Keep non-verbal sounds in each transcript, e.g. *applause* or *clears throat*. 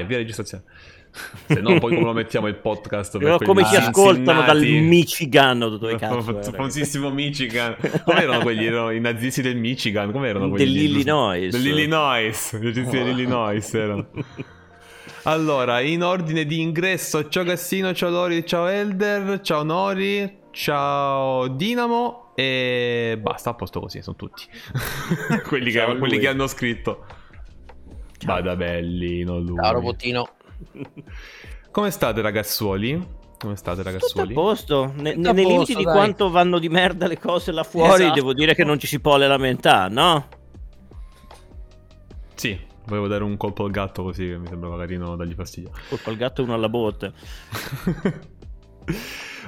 Ah, via registrazione. *laughs* Se no, poi come lo mettiamo il podcast? Per come ci ascoltano dal Michigan o dove cazzo Famosissimo Michigan. *laughs* Come erano quelli? Erano i nazisti del Michigan? Come erano quelli? Dell'Illinois. Dell'Illinois. Nazisti oh. dell'Illinois erano. *laughs* Allora, in ordine di ingresso, ciao Gassino, ciao Lori, ciao Elder, ciao Nori, ciao Dinamo e basta, a posto così, sono tutti. quelli, che, quelli che hanno scritto. Vada bellino lui. Ciao robottino. *laughs* Come state ragazzuoli? Come state ragazzuoli? Tutto a posto. Ne, Tutto nei limiti di quanto vanno di merda le cose là fuori, esatto. devo dire che non ci si può lamentare, no? Sì, volevo dare un colpo al gatto così che mi sembrava carino dargli fastidio. Colpo al gatto e uno alla botte. *laughs*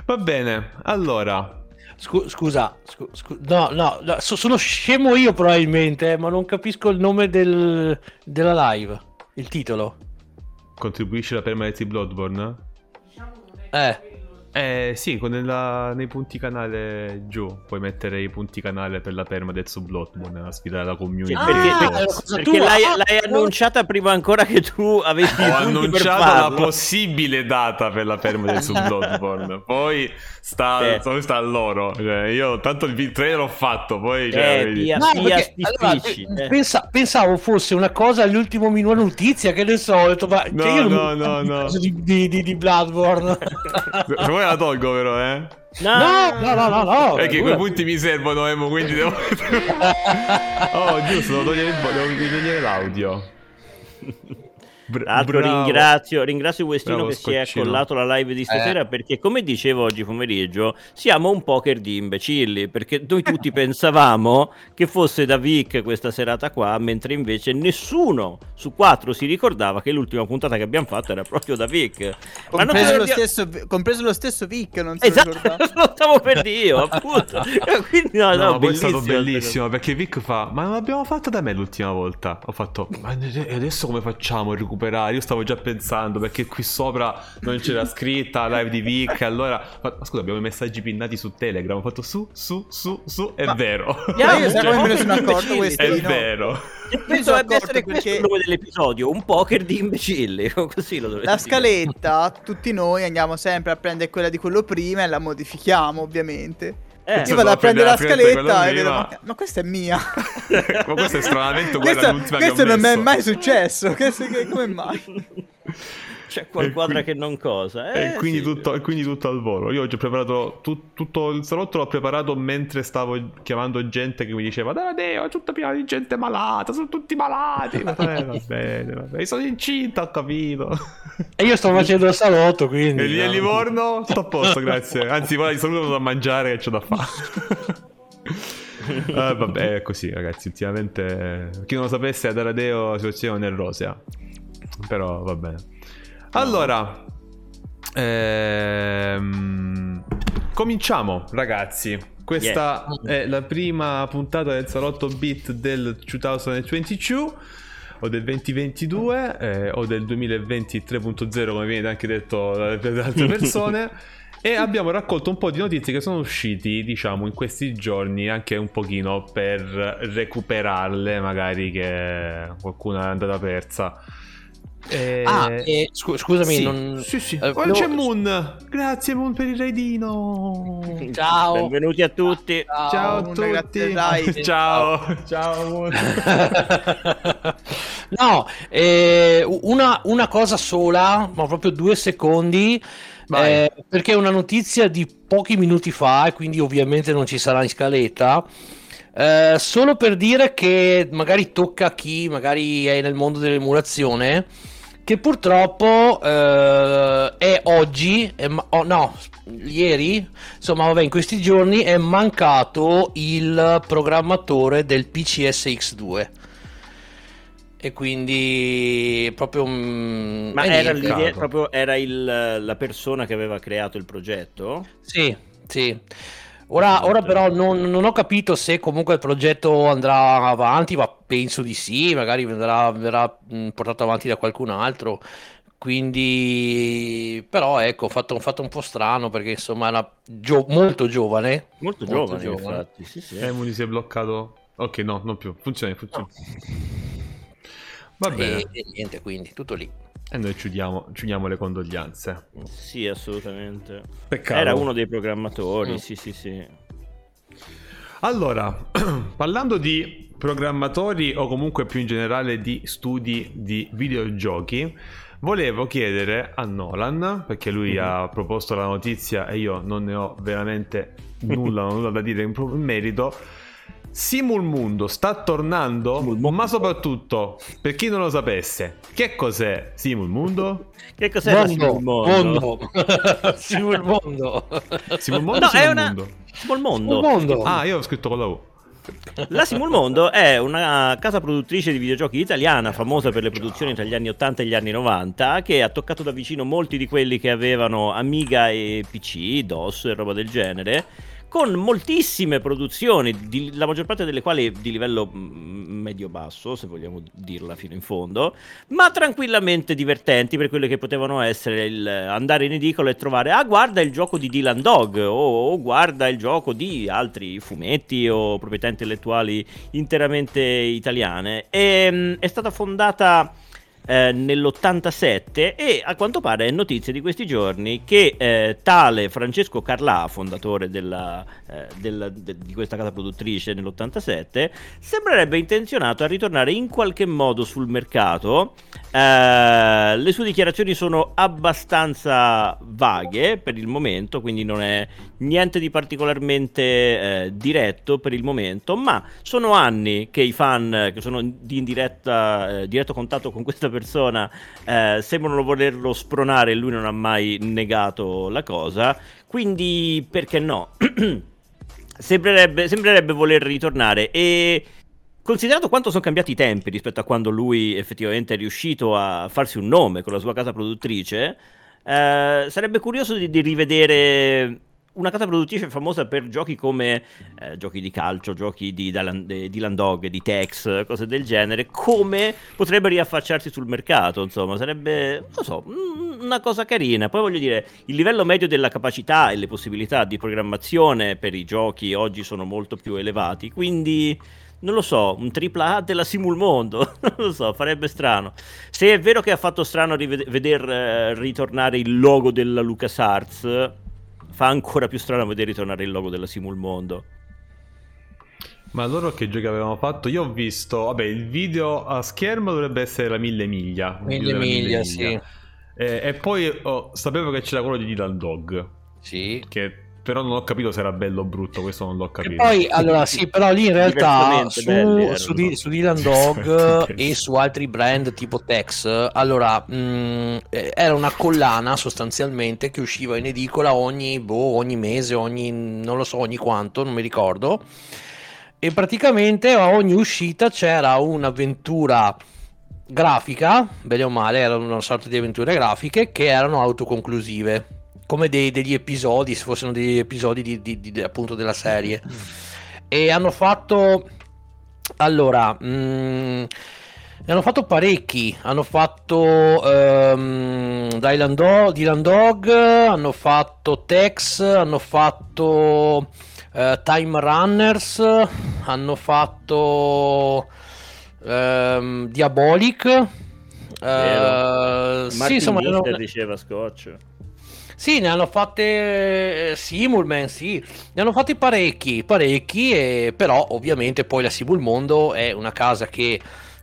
Va bene, allora, Scu- scusa, scu- scu- no, no, no, sono scemo io probabilmente, eh, ma non capisco il nome del, della live, il titolo. Contribuisce la permanenza di Bloodborne? Eh. Eh sì, con nella, nei punti canale giù puoi mettere i punti canale per la perma del su Bloodborne a sfidare la community. Ah, perché, perché, perché l'hai, l'hai, annunciata prima ancora che tu avessi *laughs* Ho annunciato la possibile data per la perma del su Bloodborne. *laughs* Poi sta, eh. sta a loro. Cioè, io tanto il trailer l'ho fatto, poi... Cioè, eh, via, no, via, allora, eh. pensa, pensavo fosse una cosa all'ultimo minuto notizia, che ne so, ho detto, ma no, cioè, no, no, no. Di, di, di, di Bloodborne. *laughs* Poi la tolgo però, eh. No, no, no, no, no. Perché quei punti mi servono, Emo, quindi devo... *laughs* oh, giusto, devo togliere, devo togliere l'audio. Tra ringrazio, ringrazio Westino Bravo, che scoccino. si è accollato alla live di stasera eh. perché come dicevo oggi pomeriggio siamo un poker di imbecilli perché noi tutti *laughs* pensavamo che fosse da Vic questa serata qua mentre invece nessuno su quattro si ricordava che l'ultima puntata che abbiamo fatto era proprio da Vic. Compreso, lo, stesso, compreso lo stesso Vic non si esatto, *laughs* lo stavo per dire appunto. *laughs* Quindi no, no, no è stato bellissimo perché Vic fa ma non l'abbiamo fatto da me l'ultima volta? Ho fatto ma adesso come facciamo a recuperare recuperare. Io stavo già pensando perché qui sopra non c'era scritta live di Vic. *laughs* Allora, ma, scusa, abbiamo i messaggi pinnati su Telegram. Ho fatto su, su, su, su. È ma, vero. Ma io sai come me ne sono *laughs* accorto questo? È vero. Penso dovrebbe essere questo il nome dell'episodio, un poker di imbecilli. *laughs* Così lo La scaletta, tutti noi andiamo sempre a prendere quella di quello prima e la modifichiamo, ovviamente. Eh, io vado a prendere la scaletta e vedo, ma, ma, questa è mia. ma *laughs* questo è stranamente uguale questo, questo non mi è mai successo. Questo, come mai? *laughs* C'è qualquadra che non cosa. Eh, e, quindi sì. tutto, e, quindi tutto, al volo. Io oggi ho preparato tu, tutto il salotto, l'ho preparato mentre stavo chiamando gente che mi diceva: Deo, è tutta piena di gente malata, sono tutti malati. va bene, va bene, va bene. Sono incinta, ho capito. E io sto facendo il salotto, quindi. E lì a Livorno, tutto a posto, grazie. Anzi, poi di saluto da mangiare che c'ho da fare. Uh, *laughs* vabbè, è così, ragazzi. Ultimamente, chi non lo sapesse, ad Aradeo la situazione non è rosea. Però va bene. Allora, ehm, cominciamo ragazzi. Questa yeah. è la prima puntata del salotto beat del 2022 o del 2022 eh, o del 2023.0 come viene anche detto dalle *laughs* altre persone e abbiamo raccolto un po' di notizie che sono usciti diciamo in questi giorni anche un pochino per recuperarle magari che qualcuna è andata persa eh... Ah, eh, scu- scusami, sì, non... Sì, sì. Uh, no... c'è Moon. Grazie Moon per il raidino. Ciao. Benvenuti a tutti. Ciao, Ciao a tutti. Grazie, *laughs* Ciao. Ciao Moon. *laughs* no, eh, una, una, cosa sola, ma proprio due secondi. Eh, perché è una notizia di pochi minuti fa e quindi ovviamente non ci sarà in scaletta. Eh, solo per dire che magari tocca a chi magari è nel mondo dell'emulazione che purtroppo eh, è oggi, è ma- oh, no, ieri, insomma, vabbè, in questi giorni è mancato il programmatore del PCSX2 e quindi proprio un... ma era, lì, proprio era il, la persona che aveva creato il progetto? Sì, sì. Ora, ora però non, non, ho capito se comunque il progetto andrà avanti, ma penso di sì, magari verrà, verrà portato avanti da qualcun altro. Quindi, però ecco, ho fatto, fatto, un po' strano perché insomma era gio- molto giovane. Molto, molto giovane, giovane, infatti. Sì, sì. Emuli si è bloccato. Ok, no, non più. Funziona, funziona. No. Va bene. E, e niente, quindi tutto lì. E noi ci uniamo le condoglianze. Sì, assolutamente. Peccato. Era uno dei programmatori, mm. sì, sì, sì. Allora, *clears throat* parlando di programmatori o comunque più in generale di studi di videogiochi, volevo chiedere a Nolan, perché lui mm-hmm. ha proposto la notizia e io non ne ho veramente nulla, *laughs* nulla da dire in merito Simul Mundo sta tornando, ma soprattutto per chi non lo sapesse, che cos'è Simul Mundo? Che cos'è mondo, Simul Mondo? *laughs* Simul Mondo. Simul Mondo. No, Simul è una... Mondo. Simul Mondo. Mondo. Ah, io ho scritto con la U. La Simul Mondo è una casa produttrice di videogiochi italiana, famosa per le produzioni tra gli anni 80 e gli anni 90, che ha toccato da vicino molti di quelli che avevano Amiga e PC, DOS e roba del genere con moltissime produzioni, di, la maggior parte delle quali di livello mm, medio-basso, se vogliamo dirla fino in fondo, ma tranquillamente divertenti per quelle che potevano essere il andare in edicola e trovare, ah guarda il gioco di Dylan Dog, o, o guarda il gioco di altri fumetti o proprietà intellettuali interamente italiane. E, ehm, è stata fondata eh, nell'87 e a quanto pare è notizia di questi giorni che eh, tale Francesco Carlà, fondatore della, eh, della, de, di questa casa produttrice nell'87, sembrerebbe intenzionato a ritornare in qualche modo sul mercato. Eh, le sue dichiarazioni sono abbastanza vaghe per il momento, quindi non è niente di particolarmente eh, diretto per il momento, ma sono anni che i fan che sono di diretta, diretto contatto con questa persona persona eh, sembrano volerlo spronare e lui non ha mai negato la cosa. Quindi, perché no? *clears throat* sembrerebbe, sembrerebbe voler ritornare e considerato quanto sono cambiati i tempi rispetto a quando lui effettivamente è riuscito a farsi un nome con la sua casa produttrice, eh, sarebbe curioso di, di, rivedere una casa produttrice famosa per giochi come eh, giochi di calcio, giochi di Dylan Dog, di Tex, cose del genere, come potrebbe riaffacciarsi sul mercato, insomma, sarebbe, non so, una cosa carina. Poi voglio dire, il livello medio della capacità e le possibilità di programmazione per i giochi oggi sono molto più elevati, quindi non lo so, un tripla A della Simul Mondo, *laughs* non lo so, farebbe strano. Se è vero che ha fatto strano rived- veder eh, ritornare il logo della LucasArts, fa ancora più strano vedere ritornare il logo della Simul Mondo. Ma loro che giochi avevano fatto? Io ho visto, vabbè, il video a schermo dovrebbe essere la mille miglia. Mille miglia, miglia, sì. E, eh, e poi oh, sapevo che c'era quello di Dylan Dog. Sì. Che però non ho capito se era bello o brutto, questo non l'ho capito. E poi, allora, sì, però lì in realtà su, belli, su, di, su, Dylan *laughs* Dog e su altri brand tipo Tex, allora, mh, mm, eh, era una collana sostanzialmente che usciva in edicola ogni, boh, ogni mese, ogni, non lo so, ogni quanto, non mi ricordo. E praticamente a ogni uscita c'era un'avventura grafica, bene o male, erano una sorta di avventure grafiche che erano autoconclusive come dei, degli episodi, se fossero degli episodi di, di, di, appunto della serie. E hanno fatto... Allora... Mh, mm, ne hanno fatto parecchi, hanno fatto um, Dylan, Do- Dylan Dog, hanno fatto Tex, hanno fatto uh, Time Runners, hanno fatto um, Diabolic. Uh, sì, insomma, hanno... diceva Scotch. Sì, ne hanno fatte eh, Simulman, sì, ne hanno fatti parecchi, parecchi, e... però ovviamente poi la Simul Mondo è una casa che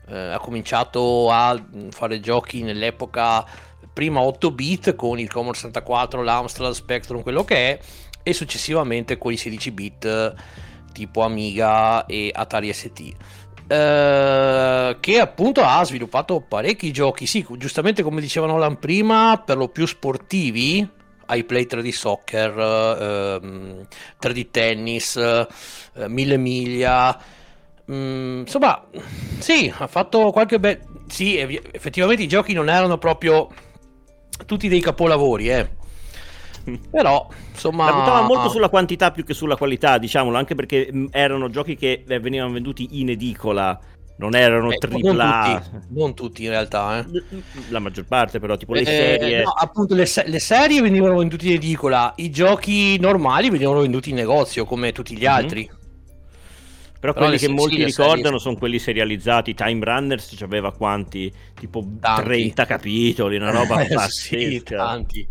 eh, ha cominciato a fare giochi nell'epoca prima 8 bit con il Commodore 64, l'Amstrad, Spectrum, quello che è, e successivamente con i 16 bit tipo Amiga e Atari ST. Uh, che appunto ha sviluppato parecchi giochi, sì, giustamente come dicevano Nolan prima, per lo più sportivi, ai play 3D soccer, ehm, 3D tennis, eh, mille miglia. Mm, insomma, sì, ha fatto qualche bel... Sì, effettivamente i giochi non erano proprio tutti dei capolavori, eh. *laughs* Però, insomma... La puntava molto sulla quantità più che sulla qualità, diciamolo, anche perché mm, erano giochi che eh, venivano venduti in edicola non erano eh, tripla non tutti, non tutti in realtà eh. la maggior parte però tipo le eh, serie no, appunto le, le, serie venivano vendute in edicola i giochi normali venivano venduti in negozio come tutti gli mhm. altri mm-hmm. Però, Però quelli che molti ricordano serie... sono quelli serializzati. Time Runners aveva quanti? Tipo tanti. 30 capitoli, una roba *laughs* pazzesca. sì, tanti,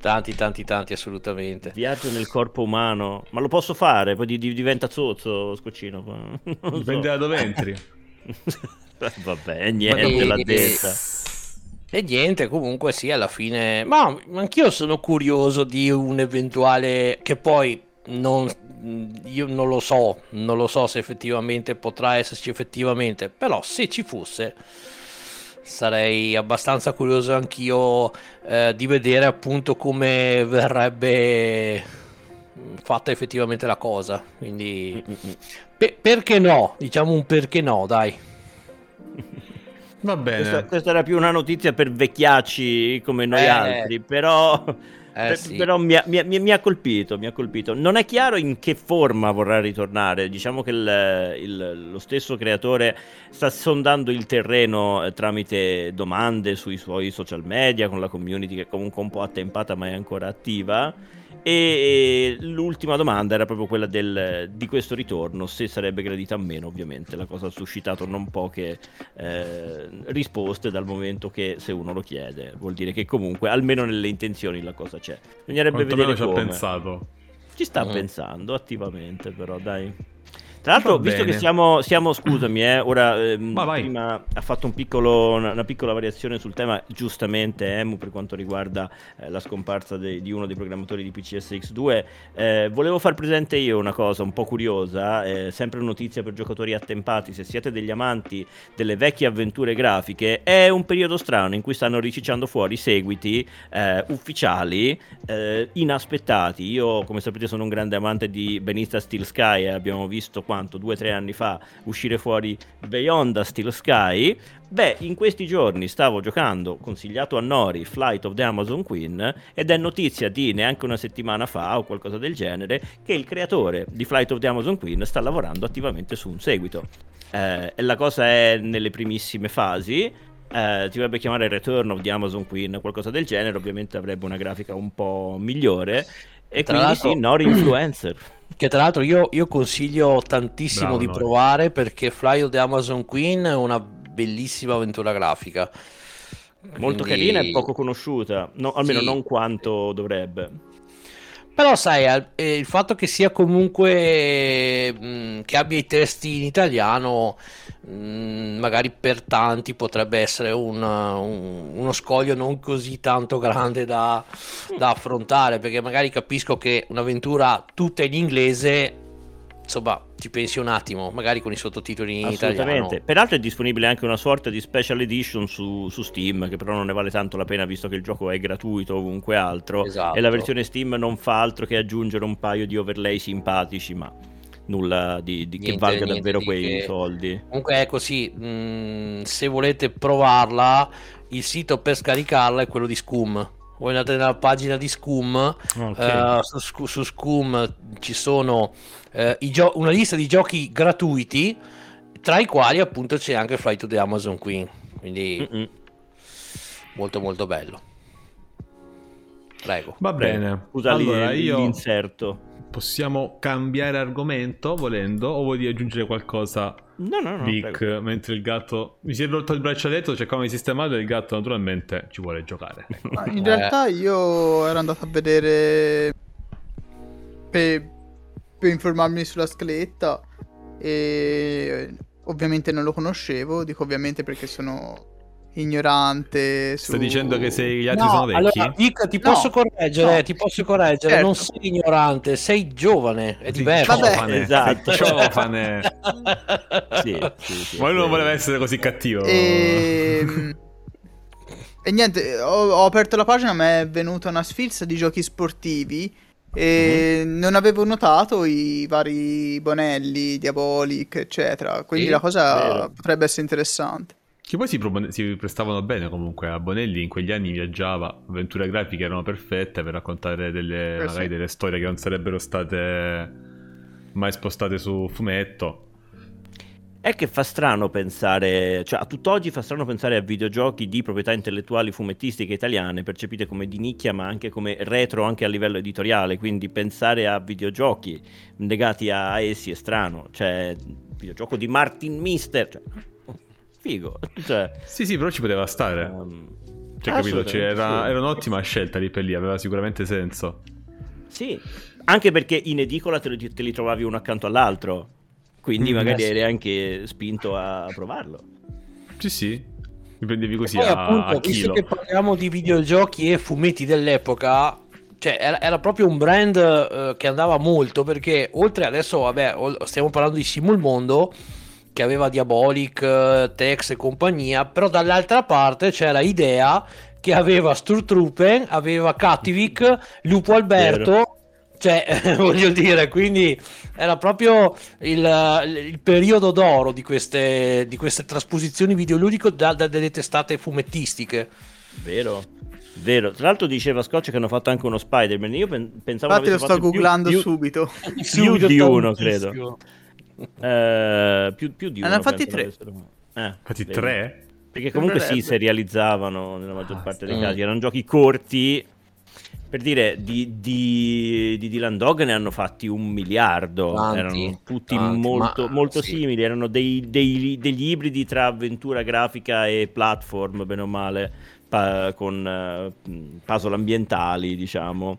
tanti, tanti, tanti, assolutamente. Viaggio nel corpo umano. Ma lo posso fare? Poi diventa zozzo, scoccino. *laughs* Dipende so. da dove entri. *laughs* *laughs* Vabbè, niente, l'ha detta. E niente, comunque sì, alla fine... Ma anch'io sono curioso di un eventuale... Che poi non... Io non lo so, non lo so se effettivamente potrà esserci effettivamente, però se ci fosse sarei abbastanza curioso anch'io eh, di vedere appunto come verrebbe fatta effettivamente la cosa. Quindi pe- perché no? Diciamo un perché no, dai. Va bene. Questa, questa, era più una notizia per vecchiacci come noi eh, altri, però, eh, sì. però mi, ha, mi, mi, ha colpito, mi, ha, colpito, Non è chiaro in che forma vorrà ritornare. Diciamo che il, il, lo stesso creatore sta sondando il terreno eh, tramite domande sui suoi social media, con la community che è comunque un po' attempata ma è ancora attiva e l'ultima domanda era proprio quella del, di questo ritorno, se sarebbe gradita o meno, ovviamente. La cosa ha suscitato non poche eh, risposte dal momento che se uno lo chiede, vuol dire che comunque almeno nelle intenzioni la cosa c'è. Bisognerebbe Quanto vedere come. ci ha pensato. Ci sta mm. pensando attivamente, però dai. Tra l'altro, visto che siamo, siamo, scusami, eh, ora ehm, prima ha fatto un piccolo, una, una, piccola variazione sul tema, giustamente Emu per quanto riguarda eh, la scomparsa de, di uno dei programmatori di PCSX2. Eh, volevo far presente io una cosa un po' curiosa, eh, sempre notizia per giocatori attempati, se siete degli amanti delle vecchie avventure grafiche, è un periodo strano in cui stanno ricicciando fuori seguiti eh, ufficiali eh, inaspettati. Io, come sapete, sono un grande amante di Benista Steel Sky e abbiamo visto quanto due o tre anni fa uscire fuori Beyond the Steel Sky. Beh, in questi giorni stavo giocando, consigliato a Nori, Flight of the Amazon Queen, ed è notizia di neanche una settimana fa o qualcosa del genere che il creatore di Flight of the Amazon Queen sta lavorando attivamente su un seguito. Eh, la cosa è nelle primissime fasi, eh, ti dovrebbe chiamare Return of the Amazon Queen, qualcosa del genere, ovviamente avrebbe una grafica un po' migliore. E Tra quindi sì, Nori Influencer. Che tra l'altro io, io consiglio tantissimo Bravo, di noi. provare perché Fly of the Amazon Queen è una bellissima avventura grafica. Molto Quindi... carina e poco conosciuta, no, almeno sì. non quanto dovrebbe. Però sai, eh, il fatto che sia comunque mh, mm, che abbia i testi in italiano, mh, mm, magari per tanti potrebbe essere un, un, uno scoglio non così tanto grande da, da affrontare, perché magari capisco che un'avventura tutta in inglese insomma, ci pensi un attimo, magari con i sottotitoli in italiano. Peraltro è disponibile anche una sorta di special edition su, su, Steam, che però non ne vale tanto la pena visto che il gioco è gratuito ovunque altro. Esatto. E la versione Steam non fa altro che aggiungere un paio di overlay simpatici, ma nulla di, di niente, che valga davvero quei che... soldi. Comunque è così, mh, mm, se volete provarla, il sito per scaricarla è quello di Scum voi andate nella pagina di Scum, okay. uh, su, su, Scum ci sono uh, gio- una lista di giochi gratuiti, tra i quali appunto c'è anche Flight to the Amazon Queen, quindi Mm-mm. molto molto bello. Prego. Va bene, scusa allora, io... l'inserto. Possiamo cambiare argomento volendo o vuoi aggiungere qualcosa? No, no, no. Vic, prego. mentre il gatto mi si è rotto il braccialetto, cercavo di sistemarlo e il gatto naturalmente ci vuole giocare. *laughs* Ma in realtà io ero andato a vedere per, per informarmi sulla scaletta e ovviamente non lo conoscevo, dico ovviamente perché sono ignorante. Su... Stai dicendo che sei, gli altri no, sono vecchi? Allora, Dick, ti no, posso correggere, no. ti posso correggere. Certo. Non sei ignorante, sei giovane, è diverso. Vabbè. Giovane, esatto. giovane. *laughs* sì, sì, sì, Ma lui non voleva essere così cattivo. E... Ehm, *laughs* e niente, ho, ho, aperto la pagina, mi è venuta una sfilza di giochi sportivi e mm-hmm. non avevo notato i vari Bonelli, Diabolic, eccetera. Quindi sì, la cosa vero. potrebbe essere interessante. Che poi si, propone- si, prestavano bene comunque a Bonelli, in quegli anni viaggiava, avventure grafiche erano perfette per raccontare delle, eh magari sì. delle storie che non sarebbero state mai spostate su fumetto. è che fa strano pensare, cioè a tutt'oggi fa strano pensare a videogiochi di proprietà intellettuali fumettistiche italiane, percepite come di nicchia ma anche come retro anche a livello editoriale, quindi pensare a videogiochi legati a essi è strano, cioè videogioco di Martin Mister, cioè, figo. *laughs* Cioè, sì sì, però ci poteva stare. Um, cioè, capito? Cioè, era, era un'ottima scelta lì per lì, aveva sicuramente senso. Sì, anche perché in edicola te li, te li trovavi uno accanto all'altro quindi mm, magari eri anche spinto a provarlo. Sì, sì. Mi prendevi così poi, a, appunto, a visto che parliamo di videogiochi e fumetti dell'epoca, cioè era, era proprio un brand uh, che andava molto perché oltre adesso, vabbè, stiamo parlando di Simul Mondo che aveva Diabolic, uh, Tex e compagnia, però dall'altra parte c'era Idea che aveva Sturtruppen, aveva Cattivic, Lupo Alberto Vero. Cioè, *laughs* voglio dire, quindi era proprio il, il periodo d'oro di queste, di queste trasposizioni videoludiche da, da, delle testate fumettistiche. Vero, vero. Tra l'altro diceva Scotch che hanno fatto anche uno Spider-Man. Io pensavo Infatti lo sto googlando più, subito. Più, più di uno, credo. Eh, più, più, di uno. Hanno fatti tre. Eh, fatti tre? Perché comunque sì, si realizzavano nella maggior parte dei casi. Erano giochi corti per dire, di, di, di, Dylan Dog ne hanno fatti un miliardo, tanti, erano tutti tanti, molto, ma, molto sì. simili, erano dei, dei, degli ibridi tra avventura grafica e platform, bene o male, pa, con uh, puzzle ambientali, diciamo.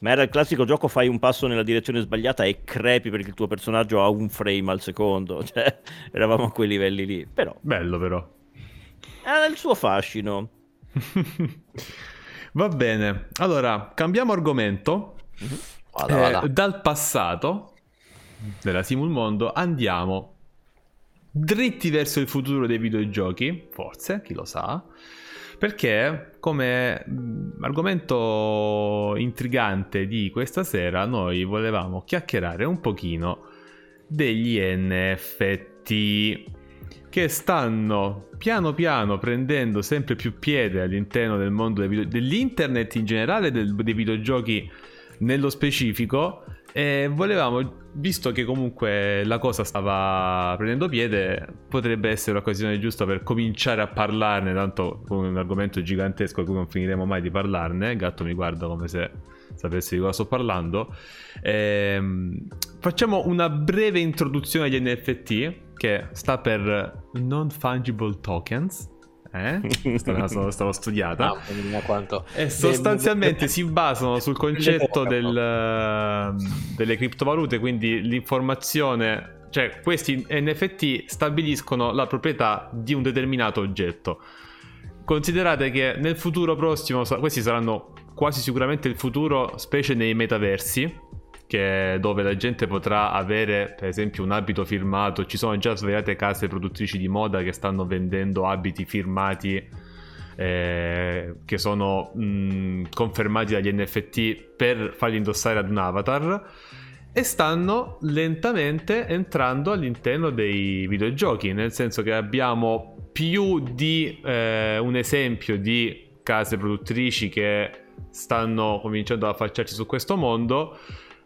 Ma era il classico gioco, fai un passo nella direzione sbagliata e crepi perché il tuo personaggio ha un frame al secondo. *laughs* Cioè, eravamo a quei livelli lì. Però... Bello però. Era il suo fascino. *laughs* Va bene, allora cambiamo argomento. Vada, eh, vada. Dal passato della Simul Mondo andiamo dritti verso il futuro dei videogiochi, forse, chi lo sa, perché come argomento intrigante di questa sera noi volevamo chiacchierare un pochino degli NFT che stanno piano piano prendendo sempre più piede all'interno del mondo video- dell'internet in generale, del, dei videogiochi nello specifico. E volevamo, visto che comunque la cosa stava prendendo piede, potrebbe essere l'occasione giusta per cominciare a parlarne. Tanto con un argomento gigantesco, a cui non finiremo mai di parlarne. Il gatto mi guarda come se sapessi di cosa sto parlando. Ehm, facciamo una breve introduzione agli NFT che sta per Non Fungible Tokens. Eh? Stavo, stavo studiata. quanto... E sostanzialmente si basano sul concetto *laughs* del, ehm, delle criptovalute, quindi l'informazione, cioè questi NFT stabiliscono la proprietà di un determinato oggetto. Considerate che nel futuro prossimo, questi saranno quasi sicuramente il futuro, specie nei metaversi, dove la gente potrà avere per esempio un abito firmato. Ci sono già svariate case produttrici di moda che stanno vendendo abiti firmati eh, che sono mh, confermati dagli NFT per farli indossare ad un avatar e stanno lentamente entrando all'interno dei videogiochi, nel senso che abbiamo più di eh, un esempio di case produttrici che stanno cominciando a affacciarsi su questo mondo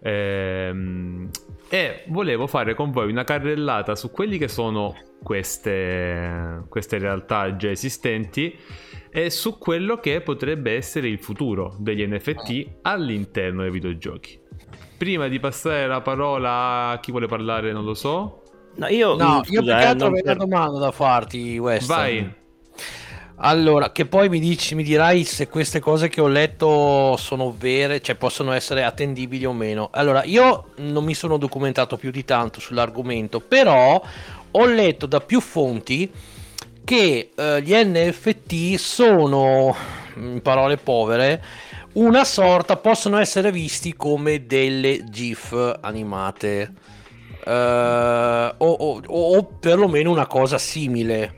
Ehm, e volevo fare con voi una carrellata su quelli che sono queste, queste realtà già esistenti e su quello che potrebbe essere il futuro degli NFT all'interno dei videogiochi. Prima di passare la parola a chi vuole parlare, non lo so. No, io, no, io più che altro avevo una domanda da farti, West. Vai. Allora, che poi mi, dici, mi dirai se queste cose che ho letto sono vere, cioè possono essere attendibili o meno. Allora, io non mi sono documentato più di tanto sull'argomento, però ho letto da più fonti che eh, gli NFT sono, in parole povere, una sorta, possono essere visti come delle GIF animate. Uh, o, o, o perlomeno una cosa simile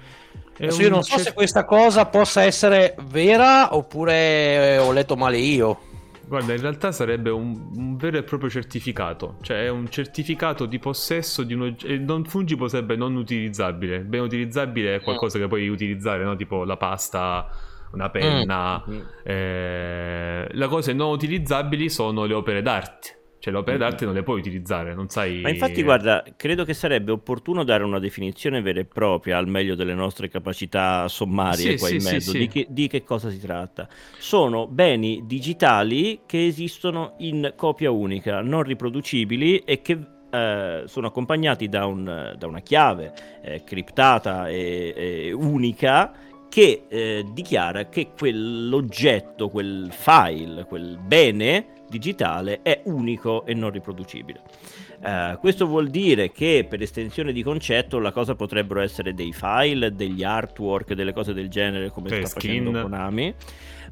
Adesso io non so se questa cosa possa essere vera oppure ho letto male io. Guarda, in realtà sarebbe un, un, vero e proprio certificato, cioè è un certificato di possesso di un oggetto. Non fungible sarebbe non utilizzabile. Ben utilizzabile è qualcosa mm. che puoi utilizzare, no? tipo la pasta, una penna. Mm. Eh, le cose non utilizzabili sono le opere d'arte Cioè, le opere d'arte non le puoi utilizzare, non sai... Ma infatti, guarda, credo che sarebbe opportuno dare una definizione vera e propria, al meglio delle nostre capacità sommarie sì, qua sì, in mezzo, sì, di, che, di, che, cosa si tratta. Sono beni digitali che esistono in copia unica, non riproducibili e che eh, sono accompagnati da, un, da una chiave eh, criptata e, e unica che eh, dichiara che quell'oggetto, quel file, quel bene digitale è unico e non riproducibile. Uh, questo vuol dire che per estensione di concetto la cosa potrebbero essere dei file, degli artwork, delle cose del genere come che sta skin. facendo Konami,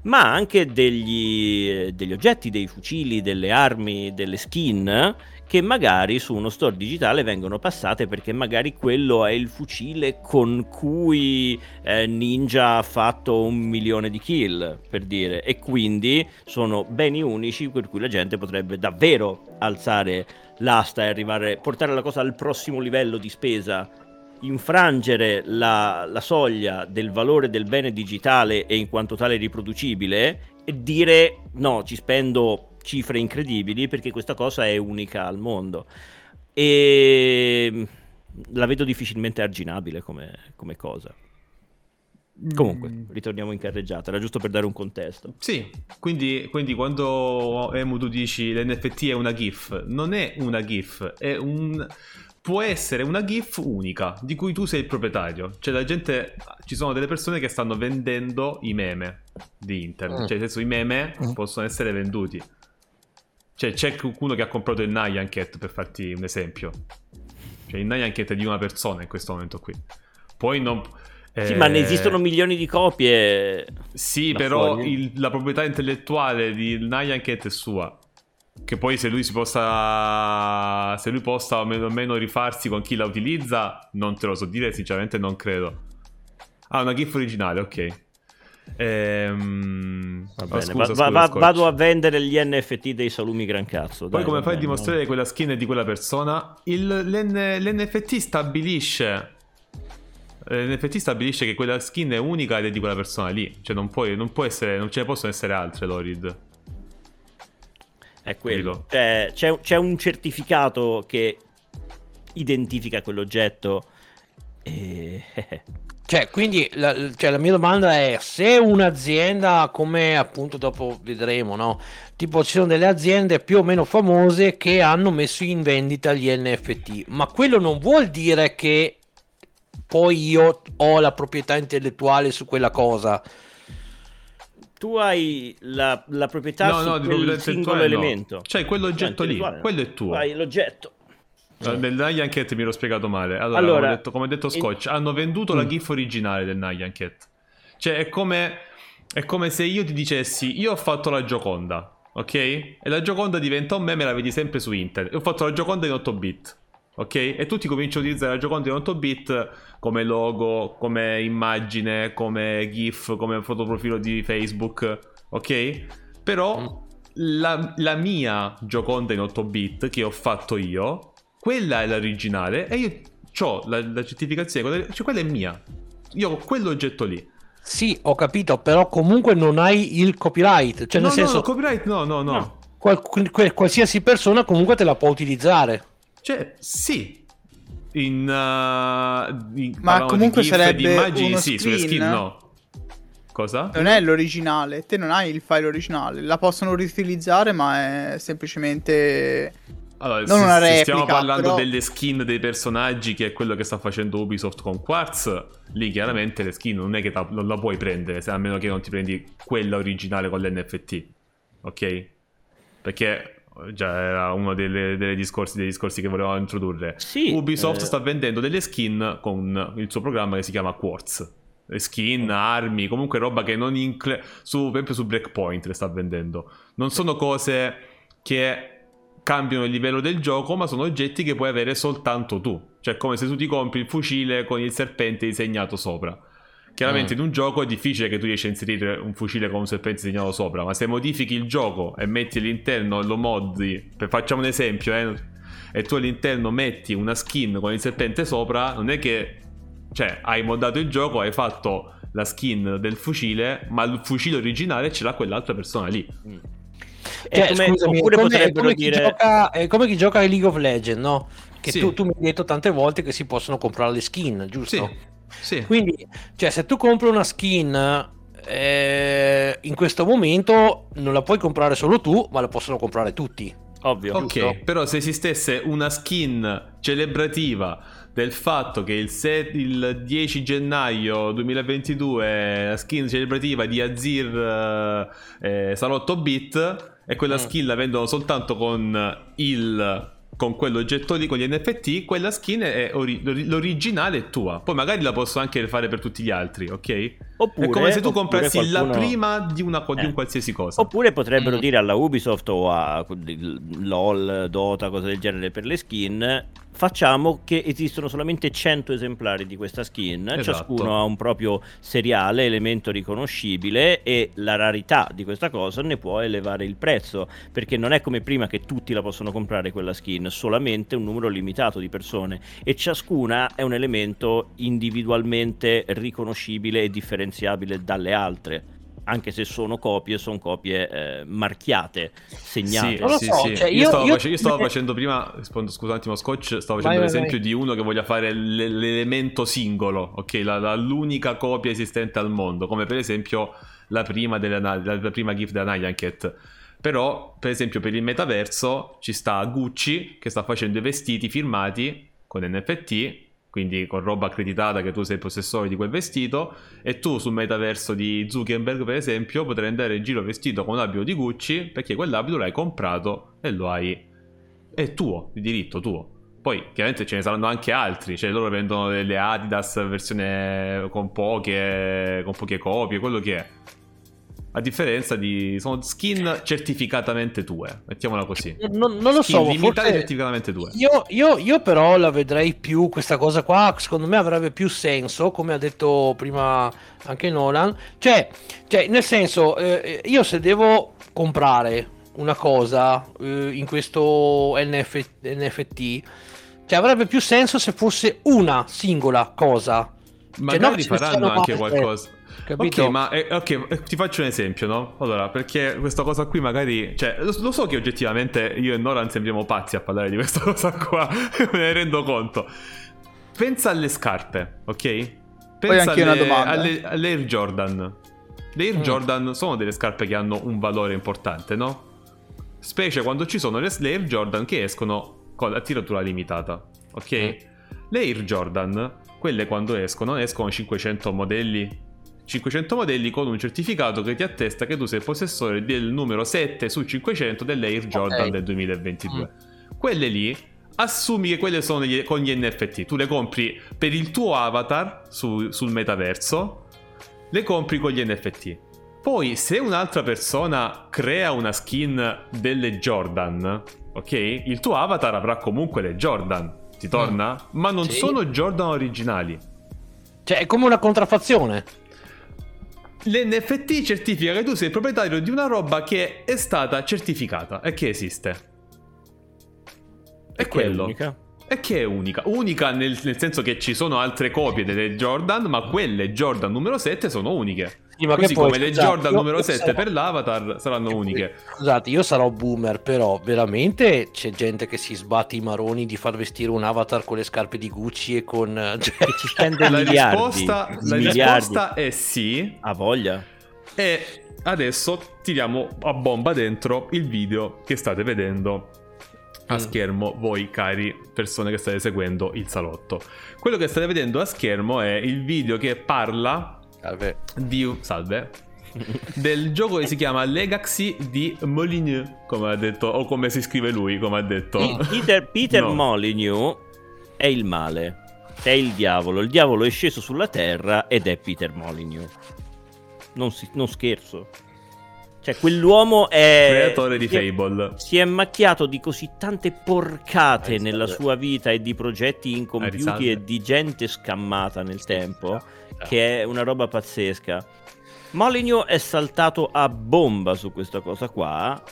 ma anche degli, degli oggetti, dei fucili, delle armi, delle skin che magari su uno store digitale vengono passate perché magari quello è il fucile con cui eh, Ninja ha fatto un milione di kill, per dire, e quindi sono beni unici per cui la gente potrebbe davvero alzare l'asta e arrivare, portare la cosa al prossimo livello di spesa. Infrangere la, la, soglia del valore del bene digitale e in quanto tale riproducibile e dire no, ci spendo cifre incredibili perché questa cosa è unica al mondo. E mm, la vedo difficilmente arginabile come, come cosa. Comunque, mm. ritorniamo in carreggiata, era giusto per dare un contesto. Sì, quindi, quindi quando Emu tu dici l'NFT è una GIF, non è una GIF, è un... può essere una GIF unica, di cui tu sei il proprietario. Cioè la gente, ci sono delle persone che stanno vendendo i meme di internet, mm. cioè nel senso i meme possono essere venduti. Cioè, c'è qualcuno che ha comprato il Nyan Cat, per farti un esempio. Cioè, il Nyan Cat è di una persona in questo momento qui. Poi non... Eh... Sì, ma ne esistono milioni di copie. Sì, però il, la proprietà intellettuale di Nyan Cat è sua. Che poi se lui si possa. Se lui possa almeno, almeno rifarsi con chi la utilizza, non te lo so dire, sinceramente non credo. Ah, una GIF originale, ok. Ehm... Va scusa, va, va, vado a vendere gli NFT dei salumi gran cazzo. Poi, dai, come fai a dimostrare no. quella skin è di quella persona? Il, l'N, L'NFT stabilisce. L'NFT stabilisce che quella skin è unica ed è di quella persona lì. Cioè, non, puoi, non può essere. Non ce ne possono essere altre, Lorid. È quello. C'è, c'è, c'è un certificato che identifica quell'oggetto. E... *laughs* Cioè, quindi la, cioè, la, mia domanda è se un'azienda, come appunto dopo vedremo, no? Tipo ci sono delle aziende più o meno famose che hanno messo in vendita gli NFT, ma quello non vuol dire che poi io ho la proprietà intellettuale su quella cosa. Tu hai la, la proprietà no, su no, quel singolo elemento. No. Cioè, quell'oggetto lì, quello è tuo. Hai l'oggetto. Nel Nyan Cat mi ero spiegato male. Allora, allora detto, come ha detto Scotch, in... hanno venduto mm. la GIF originale del Nyan Cat. Cioè, è come, è come se io ti dicessi, io ho fatto la Gioconda, ok? E la Gioconda diventa un meme, la vedi sempre su internet. E ho fatto la Gioconda in 8 bit, ok? E tutti cominciano a utilizzare la Gioconda in 8 bit come logo, come immagine, come GIF, come fotoprofilo di Facebook, ok? Però... Mm. La, la mia Gioconda in 8 bit che ho fatto io quella è l'originale e io ho la, la certificazione, cioè quella è mia. Io ho quell'oggetto lì. Sì, ho capito, però comunque non hai il copyright. Cioè, no, nel senso, no, copyright no, no, no. no. Qual, qualsiasi persona comunque te la può utilizzare. Cioè, sì. In, uh, in Ma comunque GIF, sarebbe immagini, sì, screen? sulle skin no. Cosa? Non è l'originale, te non hai il file originale, la possono riutilizzare, ma è semplicemente allora, non se, una replica, se stiamo parlando però... delle skin dei personaggi, che è quello che sta facendo Ubisoft con Quartz, lì chiaramente le skin non è che ta- non la puoi prendere, se a meno che non ti prendi quella originale con l'NFT. Ok? Perché già era uno delle, delle discorsi, dei discorsi che volevamo introdurre. Sì, Ubisoft eh... sta vendendo delle skin con il suo programma che si chiama Quartz. Skin, armi, comunque roba che non incl- su, per esempio su Breakpoint le sta vendendo. Non sono cose che cambiano il livello del gioco, ma sono oggetti che puoi avere soltanto tu. Cioè, come se tu ti compri il fucile con il serpente disegnato sopra. Chiaramente mm. in un gioco è difficile che tu riesci a inserire un fucile con un serpente disegnato sopra, ma se modifichi il gioco e metti all'interno, lo moddi, per, facciamo un esempio, eh, e tu all'interno metti una skin con il serpente sopra, non è che, cioè, hai moddato il gioco, hai fatto la skin del fucile, ma il fucile originale ce l'ha quell'altra persona lì. Mm. Cioè, come, scusami, oppure come, potrebbero come dire... Gioca, è come chi gioca a League of Legends, no? Che sì. tu, tu, mi hai detto tante volte che si possono comprare le skin, giusto? Sì. sì. Quindi, cioè, se tu compri una skin eh, in questo momento non la puoi comprare solo tu, ma la possono comprare tutti. Ovvio. Ok, giusto? però se esistesse una skin celebrativa del fatto che il, set, il 10 gennaio 2022 la skin celebrativa di Azir eh, sarà 8 bit e quella mm. skin la vendono soltanto con il con quell'oggetto lì, con gli NFT, quella skin è ori- l'originale è tua. Poi magari la posso anche fare per tutti gli altri, ok? Oppure, è come se tu comprassi qualcuno... la prima di, una, di un eh. qualsiasi cosa. Oppure potrebbero mm. dire alla Ubisoft o a LOL, Dota, cose del genere per le skin facciamo che esistono solamente 100 esemplari di questa skin, esatto. ciascuno ha un proprio seriale, elemento riconoscibile e la rarità di questa cosa ne può elevare il prezzo, perché non è come prima che tutti la possono comprare quella skin, solamente un numero limitato di persone e ciascuna è un elemento individualmente riconoscibile e differenziabile dalle altre anche se sono copie, sono copie eh, marchiate, segnate. Sì, sì, so, sì. Cioè, io, io, stavo, io, face- io stavo facendo prima, scusa un attimo, Scotch, stavo facendo vai, l'esempio vai. di uno che voglia fare l- l'elemento singolo, ok? La, la, l'unica copia esistente al mondo, come per esempio la prima, delle, la prima GIF della Nyanket. Però, per esempio, per il metaverso ci sta Gucci che sta facendo i vestiti firmati con NFT quindi con roba accreditata che tu sei possessore di quel vestito e tu sul metaverso di Zuckerberg per esempio potrai andare in giro vestito con un abito di Gucci perché quell'abito l'hai comprato e lo hai è tuo, di diritto tuo. Poi chiaramente ce ne saranno anche altri cioè loro vendono delle Adidas versione con poche con poche copie quello che è a differenza di. Sono skin certificatamente tue. Mettiamola così. Non, non lo skin so. Limitate certificatamente tue. Io, io, io, però la vedrei più. Questa cosa qua, secondo me, avrebbe più senso. Come ha detto prima anche Nolan. Cioè, cioè nel senso, eh, io se devo comprare una cosa eh, in questo NF, NFT, cioè avrebbe più senso se fosse una singola cosa. Magari cioè, faranno anche qualcosa. Capito? Ok, ma eh, okay, eh, ti faccio un esempio, no? Allora, perché questa cosa qui magari... Cioè, lo, lo, so che oggettivamente io e Noran sembriamo pazzi a parlare di questa *laughs* cosa qua, me ne rendo conto. Pensa alle scarpe, ok? Pensa alle, alle, alle, Air Jordan. Le Air mm. Jordan sono delle scarpe che hanno un valore importante, no? Specie quando ci sono le, le Air Jordan che escono con la tiratura limitata, ok? Mm. Le Air Jordan, quelle quando escono, escono 500 modelli 500 modelli con un certificato che ti attesta che tu sei possessore del numero 7 su 500 dell'Air Jordan okay. del 2022. Mm. Quelle lì assumi che quelle sono gli, con gli NFT. Tu le compri per il tuo avatar su, sul metaverso, le compri con gli NFT. Poi, se un'altra persona crea una skin delle Jordan, ok? Il tuo avatar avrà comunque le Jordan. Ti torna? Mm. Ma non sì. sono Jordan originali. Cioè, è come una contraffazione. L'NFT certifica che tu sei proprietario di una roba che è stata certificata e che esiste. È e quello. È unica. E che è unica. Unica nel, nel, senso che ci sono altre copie delle Jordan, ma quelle Jordan numero 7 sono uniche. Sì, Così come le Jordan numero 7 sarò... per l'avatar saranno uniche. Scusate, io sarò boomer, però veramente c'è gente che si sbatte i maroni di far vestire un avatar con le scarpe di Gucci e con... *laughs* Cioè, che ci spende *laughs* la miliardi. Risposta, la risposta è sì. Ha voglia. E adesso tiriamo a bomba dentro il video che state vedendo a mm. schermo voi cari persone che state seguendo il salotto. Quello che state vedendo a schermo è il video che parla Salve. Di, salve. del gioco che si chiama Legacy di Molyneux, come ha detto, o come si scrive lui, come ha detto. Peter, Peter *laughs* no. Molyneux è il male, è il diavolo. Il diavolo è sceso sulla terra ed è Peter Molyneux. Non, si, non scherzo. Cioè, quell'uomo è. Creatore di Fable. Si è macchiato di così tante porcate nella sua vita e di progetti incompiuti e di gente scammata nel tempo che è una roba pazzesca. Moligno è saltato a bomba su questa cosa qua,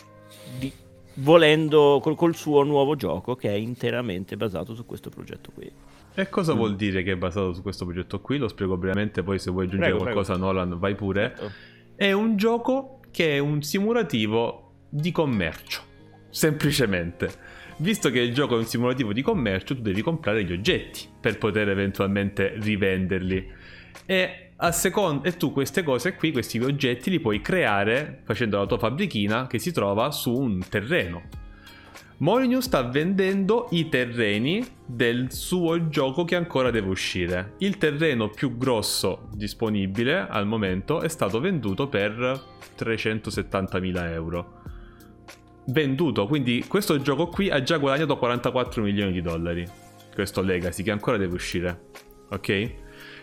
di, volendo col, col, suo nuovo gioco che è interamente basato su questo progetto qui. E cosa mm. vuol dire che è basato su questo progetto qui? Lo spiego brevemente, poi se vuoi aggiungere prego, qualcosa prego. Nolan vai pure. Certo. È un gioco che è un simulativo di commercio. Semplicemente. Visto che il gioco è un simulativo di commercio, tu devi comprare gli oggetti per poter eventualmente rivenderli. E, second- e tu queste cose qui, questi oggetti, li puoi creare facendo la tua fabbrichina che si trova su un terreno. Molyneux sta vendendo i terreni del suo gioco che ancora deve uscire. Il terreno più grosso disponibile al momento è stato venduto per 370.000 euro venduto. Quindi questo gioco qui ha già guadagnato 44 milioni di dollari. Questo Legacy che ancora deve uscire. Ok?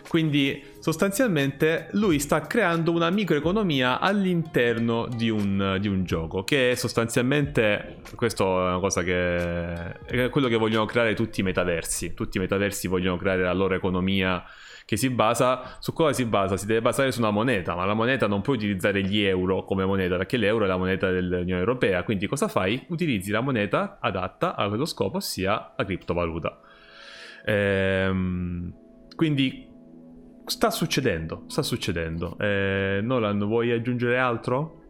Quindi sostanzialmente lui sta creando una microeconomia all'interno di un, di un, gioco che è sostanzialmente, questo è una cosa che è quello che vogliono creare tutti i metaversi, tutti i metaversi vogliono creare la loro economia che si basa su cosa si basa? Si deve basare su una moneta, ma la moneta non puoi utilizzare gli euro come moneta perché l'euro è la moneta dell'Unione Europea. Quindi cosa fai? Utilizzi la moneta adatta a quello scopo, ossia la criptovaluta. Ehm, quindi sta succedendo, sta succedendo. Eh, Nolan, vuoi aggiungere altro?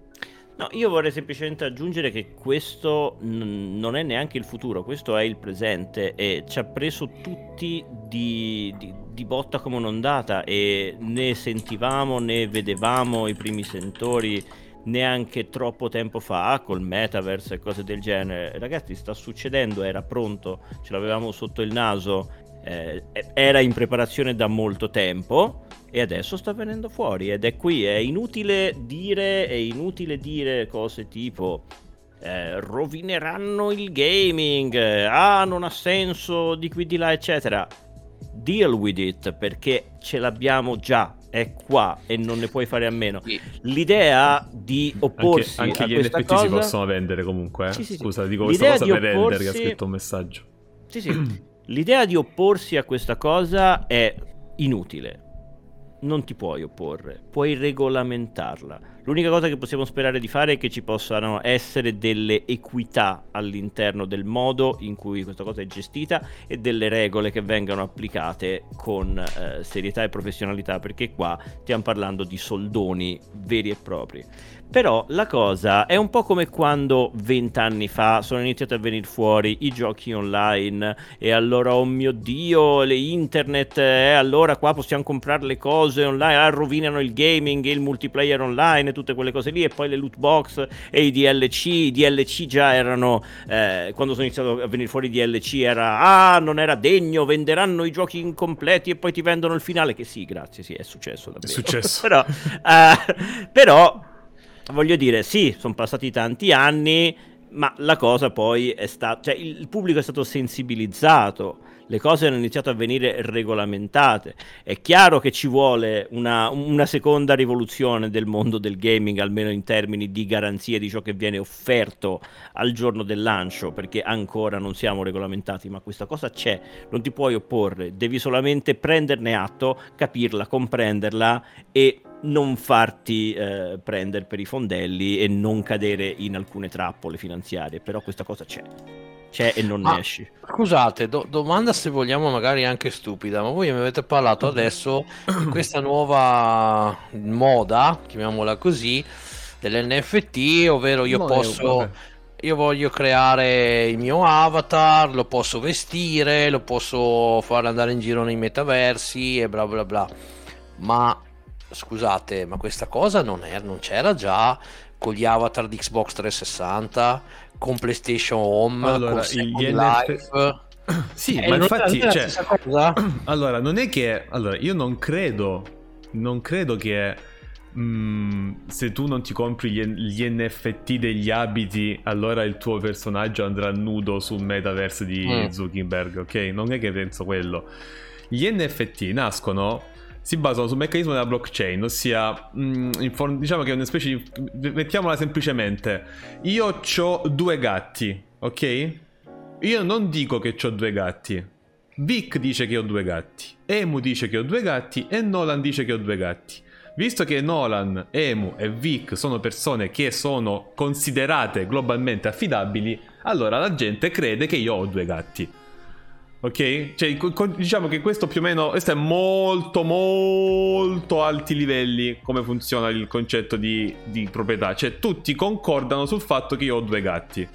No, io vorrei semplicemente aggiungere che questo n- non è neanche il futuro, questo è il presente e ci ha preso tutti di, di, di, botta come un'ondata e ne sentivamo né vedevamo i primi sentori neanche troppo tempo fa col metaverse e cose del genere. Ragazzi, sta succedendo, era pronto, ce l'avevamo sotto il naso, eh, era in preparazione da molto tempo e adesso sta venendo fuori ed è qui. È inutile dire, è inutile dire cose tipo eh, rovineranno il gaming, ah non ha senso di qui di là eccetera. Deal with it perché ce l'abbiamo già, è qua e non ne puoi fare a meno. L'idea di opporsi anche, anche gli NFT cosa... si possono vendere comunque. Eh? Sì, sì, Scusa, dico questa cosa per opporsi... Render che ha scritto un messaggio. Sì, sì. L'idea di opporsi a questa cosa è inutile non ti puoi opporre, puoi regolamentarla. L'unica cosa che possiamo sperare di fare è che ci possano essere delle equità all'interno del modo in cui questa cosa è gestita e delle regole che vengano applicate con eh, serietà e professionalità, perché qua stiamo parlando di soldoni veri e propri. Però la cosa è un po' come quando vent'anni fa sono iniziati a venire fuori i giochi online e allora, oh mio dio, le internet, e eh, allora qua possiamo comprare le cose online, ah, rovinano il gaming e il multiplayer online e tutte quelle cose lì e poi le loot box e i DLC, i DLC già erano, eh, quando sono iniziati a venire fuori i DLC era, ah, non era degno, venderanno i giochi incompleti e poi ti vendono il finale, che sì, grazie, sì, è successo davvero. È successo. *laughs* però, eh, però voglio dire, sì, sono passati tanti anni, ma la cosa poi è stata, cioè il pubblico è stato sensibilizzato le cose hanno iniziato a venire regolamentate. È chiaro che ci vuole una, una, seconda rivoluzione del mondo del gaming, almeno in termini di garanzie di ciò che viene offerto al giorno del lancio, perché ancora non siamo regolamentati, ma questa cosa c'è, non ti puoi opporre, devi solamente prenderne atto, capirla, comprenderla e non farti eh, prendere per i fondelli e non cadere in alcune trappole finanziarie, però questa cosa c'è c'è e non ne esci. Scusate, do- domanda se vogliamo magari anche stupida, ma voi mi avete parlato adesso di *clears throat* questa nuova moda, chiamiamola così, dell'NFT, ovvero io no, posso... Io voglio creare il mio avatar, lo posso vestire, lo posso far andare in giro nei metaversi e bla bla bla. Ma scusate, ma questa cosa non, è, non c'era già con gli avatar di Xbox 360, con PlayStation Home, allora, con Second Life. *clears throat* Sì, eh, ma infatti, cioè, *clears throat* allora, non è che, allora, io non credo, non credo che mm, se tu non ti compri gli, gli, NFT degli abiti, allora il tuo personaggio andrà nudo sul metaverse di mm. Zuckerberg, ok? Non è che penso quello. Gli NFT nascono si basano sul meccanismo della blockchain, ossia, mh, mm, diciamo che è una specie di... mettiamola semplicemente, io ho due gatti, ok? Io non dico che ho due gatti. Vic dice che ho due gatti, Emu dice che ho due gatti e Nolan dice che ho due gatti. Visto che Nolan, Emu e Vic sono persone che sono considerate globalmente affidabili, allora la gente crede che io ho due gatti. Ok? Cioè, diciamo che questo più o meno. Questo è molto, molto alti livelli come funziona il concetto di, di proprietà. Cioè, tutti concordano sul fatto che io ho due gatti.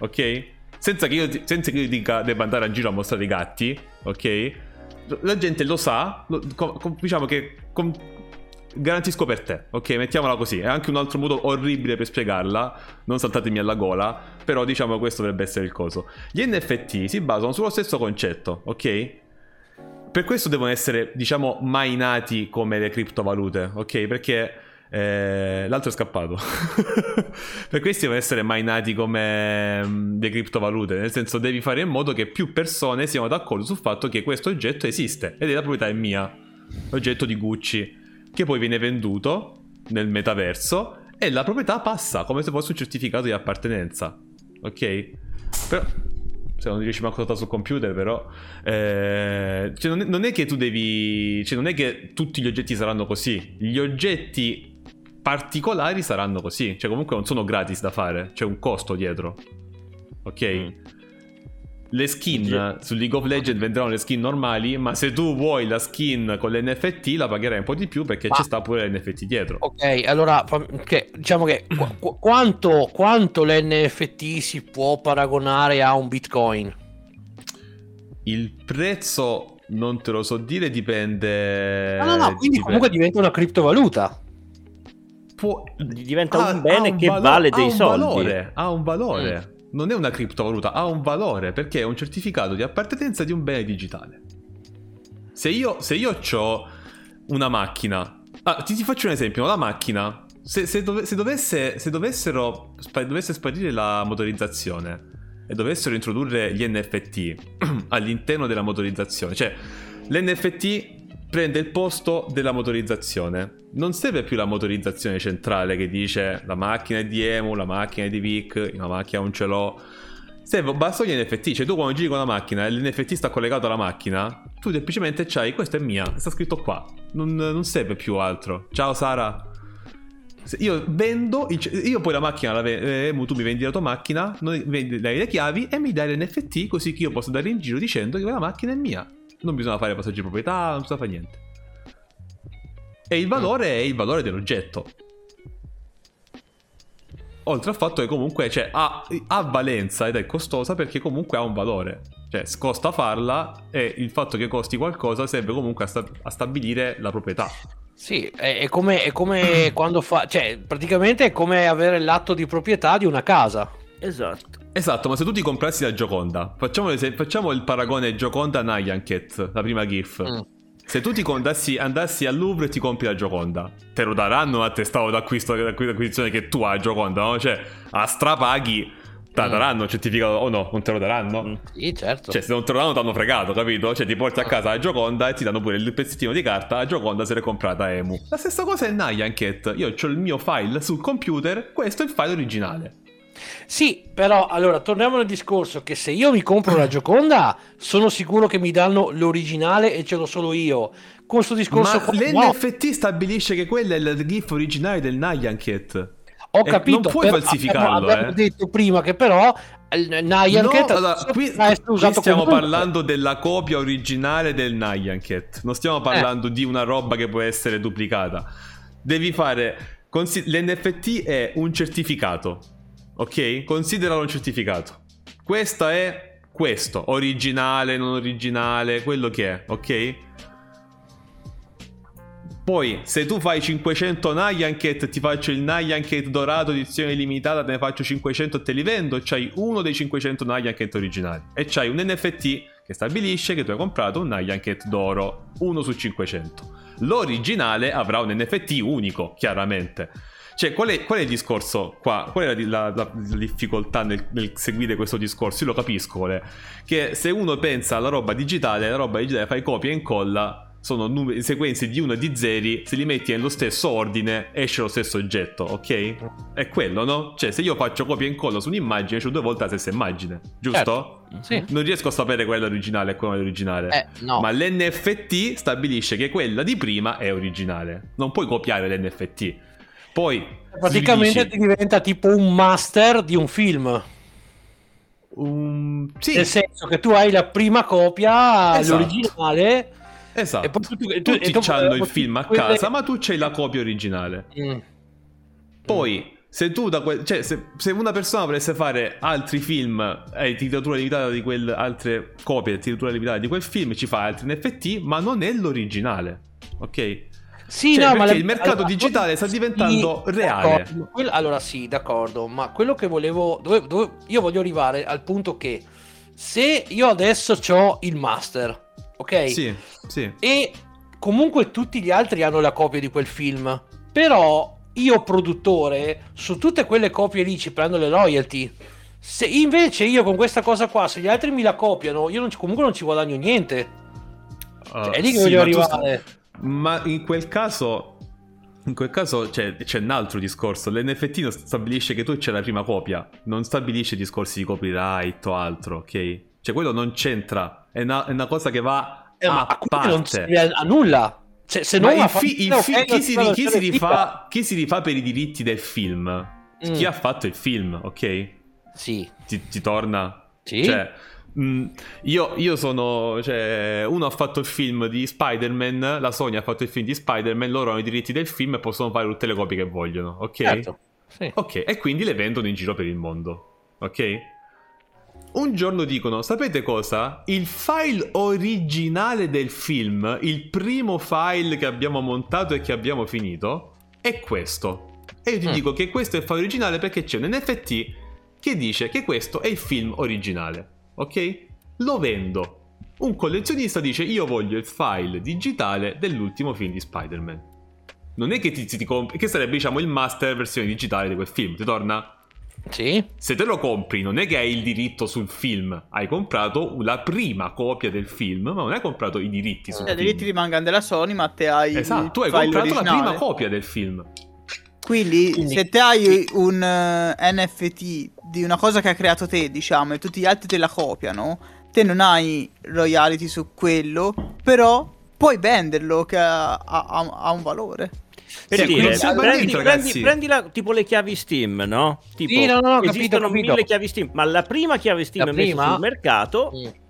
Ok? Senza che io, senza che io dica debba andare a giro a mostrare i gatti. Ok? La gente lo sa. Lo, com, diciamo che. Com, garantisco per te, ok? Mettiamola così. È anche un altro modo orribile per spiegarla. Non saltatemi alla gola. Però diciamo questo dovrebbe essere il coso. Gli NFT si basano sullo stesso concetto, ok? Per questo devono essere, diciamo, mai nati come le criptovalute, ok? Perché eh, l'altro è scappato. *laughs* per questi devono essere mai nati come um, le criptovalute. Nel senso, devi fare in modo che più persone siano d'accordo sul fatto che questo oggetto esiste ed è la proprietà è mia. L'oggetto di Gucci che poi viene venduto nel metaverso e la proprietà passa come se fosse un certificato di appartenenza. Ok? Però se non riesci manco a sul computer, però. Eh, cioè non, è, non, è, che tu devi. Cioè, non è che tutti gli oggetti saranno così. Gli oggetti particolari saranno così. Cioè, comunque non sono gratis da fare. C'è un costo dietro. Ok? Mm le skin su League of Legends venderanno le skin normali, ma se tu vuoi la skin con l'NFT la pagherai un po' di più perché ma... ci sta pure l'NFT dietro. Ok, allora okay, diciamo che qu- quanto, quanto l'NFT si può paragonare a un Bitcoin? Il prezzo non te lo so dire, dipende. No, no, no, quindi dipende. comunque diventa una criptovaluta. Può... Diventa ha, un bene un che valo- vale dei soldi. Valore, ha un valore. Mm non è una criptovaluta, ha un valore perché è un certificato di appartenenza di un bene digitale. Se io, se io ho una macchina, ah, ti, ti, faccio un esempio, la macchina, se, se, dove, se, dovesse, se dovessero, spa, dovesse sparire la motorizzazione e dovessero introdurre gli NFT *clears throat* all'interno della motorizzazione, cioè l'NFT prende il posto della motorizzazione. Non serve più la motorizzazione centrale che dice la macchina è di Emu, la macchina è di Vic, la macchina non ce l'ho. Serve, basta gli NFT, cioè tu quando giri con la macchina e l'NFT sta collegato alla macchina, tu semplicemente c'hai, questa è mia, sta scritto qua, non, non serve più altro. Ciao Sara. Io vendo, io poi la macchina, la ve- eh, tu mi vendi la tua macchina, vendi, dai le chiavi e mi dai l'NFT così che io posso andare in giro dicendo che la macchina è mia non bisogna fare passaggi di proprietà, non bisogna fare niente. E il valore è il valore dell'oggetto. Oltre al fatto che comunque cioè, ha, ha, valenza ed è costosa perché comunque ha un valore. Cioè, costa farla e il fatto che costi qualcosa serve comunque a, sta- a stabilire la proprietà. Sì, è, è come, è come quando fa... Cioè, praticamente è come avere l'atto di proprietà di una casa. Esatto. Esatto, ma se tu ti comprassi la Gioconda, facciamo, facciamo il paragone Gioconda-Nyanket, la prima GIF. Mm. Se tu ti andassi, andassi al Louvre e ti compri la Gioconda, te lo daranno a testato d'acquisto, d'acquisizione che tu hai Gioconda, no? Cioè, a strapaghi te mm. daranno il certificato o no? Non te lo daranno? Mm. Sì, certo. Cioè, se non te lo danno, ti hanno fregato, capito? Cioè, ti porti a casa la Gioconda e ti danno pure il pezzettino di carta. La Gioconda se l'è comprata Emu. La stessa cosa è Nyanket. Io ho il mio file sul computer, questo è il file originale. Sì, però allora torniamo al discorso che se io mi compro la Gioconda, sono sicuro che mi danno l'originale e ce l'ho solo io. Con questo discorso Ma qua, l'NFT no. stabilisce che quella è il GIF originale del Nyanket. Ho e capito, non puoi per, falsificarlo. Abbiamo eh. detto prima che però il Nyanket no, allora, qui, qui stiamo parlando della copia originale del Nyanket. Non stiamo parlando eh. di una roba che può essere duplicata. Devi fare Consi- L'NFT è un certificato ok? Consideralo un certificato. Questo è questo, originale, non originale, quello che è, ok? Poi, se tu fai 500 Nyanket, ti faccio il Nyanket dorato edizione limitata, te ne faccio 500 e te li vendo, c'hai uno dei 500 Nyanket originali. E c'hai un NFT che stabilisce che tu hai comprato un Nyanket d'oro, uno su 500. L'originale avrà un NFT unico, chiaramente. Cioè, qual è, qual è, il discorso qua? Qual è la, la, la difficoltà nel, nel, seguire questo discorso? Io lo capisco, le. che se uno pensa alla roba digitale, la roba digitale fai copia e incolla, sono numeri, sequenze di 1 e di 0, se li metti nello stesso ordine esce lo stesso oggetto, ok? È quello, no? Cioè, se io faccio copia e incolla su un'immagine, esce due volte la stessa immagine, giusto? Certo. Sì. Non riesco a sapere quella originale e quella originale. Eh, no. Ma l'NFT stabilisce che quella di prima è originale. Non puoi copiare l'NFT. Poi praticamente ti diventa tipo un master di un film. Um, sì. Nel senso che tu hai la prima copia, esatto. l'originale. Esatto. E poi tu, tu, Tutti tu, hanno il film a quelle... casa, ma tu c'hai la copia originale. Mm. Poi, se tu da que... cioè, se, se, una persona volesse fare altri film e eh, tiratura limitata di quel altre copie, tiratura limitata di quel film, ci fa altri NFT, ma non è l'originale. Ok? Sì, cioè, no, ma la... il mercato allora, digitale sta diventando sì, reale. Allora sì, d'accordo, ma quello che volevo dove, dove, io voglio arrivare al punto che se io adesso ho il master, ok? Sì, sì. E comunque tutti gli altri hanno la copia di quel film, però io produttore su tutte quelle copie lì ci prendo le royalty. Se invece io con questa cosa qua, se gli altri mi la copiano, io non, comunque non ci guadagno niente. Uh, cioè, è lì che sì, voglio arrivare. Sta... Ma in quel caso in quel caso c'è, c'è, un altro discorso. L'NFT stabilisce che tu c'è la prima copia, non stabilisce discorsi di copyright o altro, ok? Cioè quello non c'entra, è una, è una cosa che va eh, a parte. Non serve a nulla. Cioè, se non il fi- il fi- chi, si, chi, si rifà, chi, si, rifà, per i diritti del film? Mm. Chi ha fatto il film, ok? Sì. Ti, ti torna? Sì. Cioè, Mm, io, io, sono. Cioè, uno ha fatto il film di Spider-Man, la Sony ha fatto il film di Spider-Man, loro hanno i diritti del film e possono fare tutte le copie che vogliono, ok? Certo. Sì. Ok, e quindi le vendono in giro per il mondo, ok? Un giorno dicono: Sapete cosa? Il file originale del film, il primo file che abbiamo montato e che abbiamo finito, è questo. E io ti mm. dico che questo è il file originale perché c'è un NFT che dice che questo è il film originale ok? Lo vendo. Un collezionista dice io voglio il file digitale dell'ultimo film di Spider-Man. Non è che ti, ti, ti compri, che sarebbe diciamo il master versione digitale di quel film, ti torna? Sì. Se te lo compri non è che hai il diritto sul film, hai comprato la prima copia del film, ma non hai comprato i diritti sul eh, film. I diritti rimangono della Sony, ma te hai Esatto, tu hai comprato originale. la prima copia del film. Quindi, Quindi, se te hai un uh, eh, NFT di una cosa che ha creato te, diciamo, e tutti gli altri te la copiano, te non hai royalty su quello, però puoi venderlo che ha, ha, ha un valore. Per sì, dire, prendi, prendi, prendi la, tipo le chiavi Steam, no? Tipo, sì, no, no, esistono capito, capito. mille chiavi Steam, ma la prima chiave Steam la messa prima? sul mercato... Mm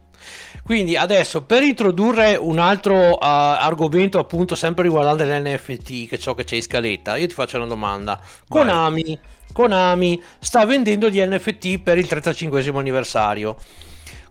quindi adesso per introdurre un altro uh, argomento appunto sempre riguardante l'NFT, che è ciò che c'è in scaletta, io ti faccio una domanda. Konami, Konami sta vendendo gli NFT per il 35 anniversario.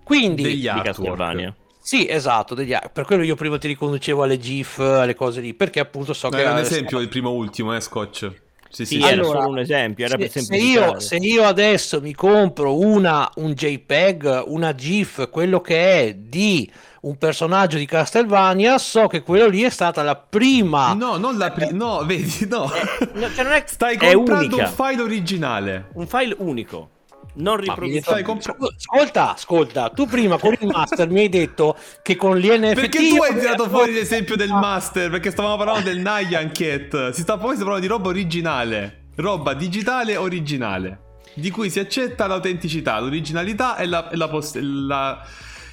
Quindi degli artwork. Sì, esatto, degli, per quello io prima ti riconducevo alle GIF, alle cose lì, perché appunto so Beh, che... Ad esempio il primo ultimo, eh, Scotch. Sì, sì, sì era solo un esempio. Era se, se, io, se, io, adesso mi compro una, un JPEG, una GIF, quello che è di un personaggio di Castlevania, so che quello lì è stata la prima. No, non la prima. No, vedi, no. Eh, cioè non è, *laughs* Stai comprando un file originale. Un file unico non riproduciamo. Comp- ascolta, ascolta, tu prima con il master mi hai detto che con gli NFT Perché tu hai tirato *laughs* fuori l'esempio del master, perché stavamo parlando del Nyan Cat. Si sta poi parlando di roba originale, roba digitale originale, di cui si accetta l'autenticità, l'originalità e, la, e la poss- la,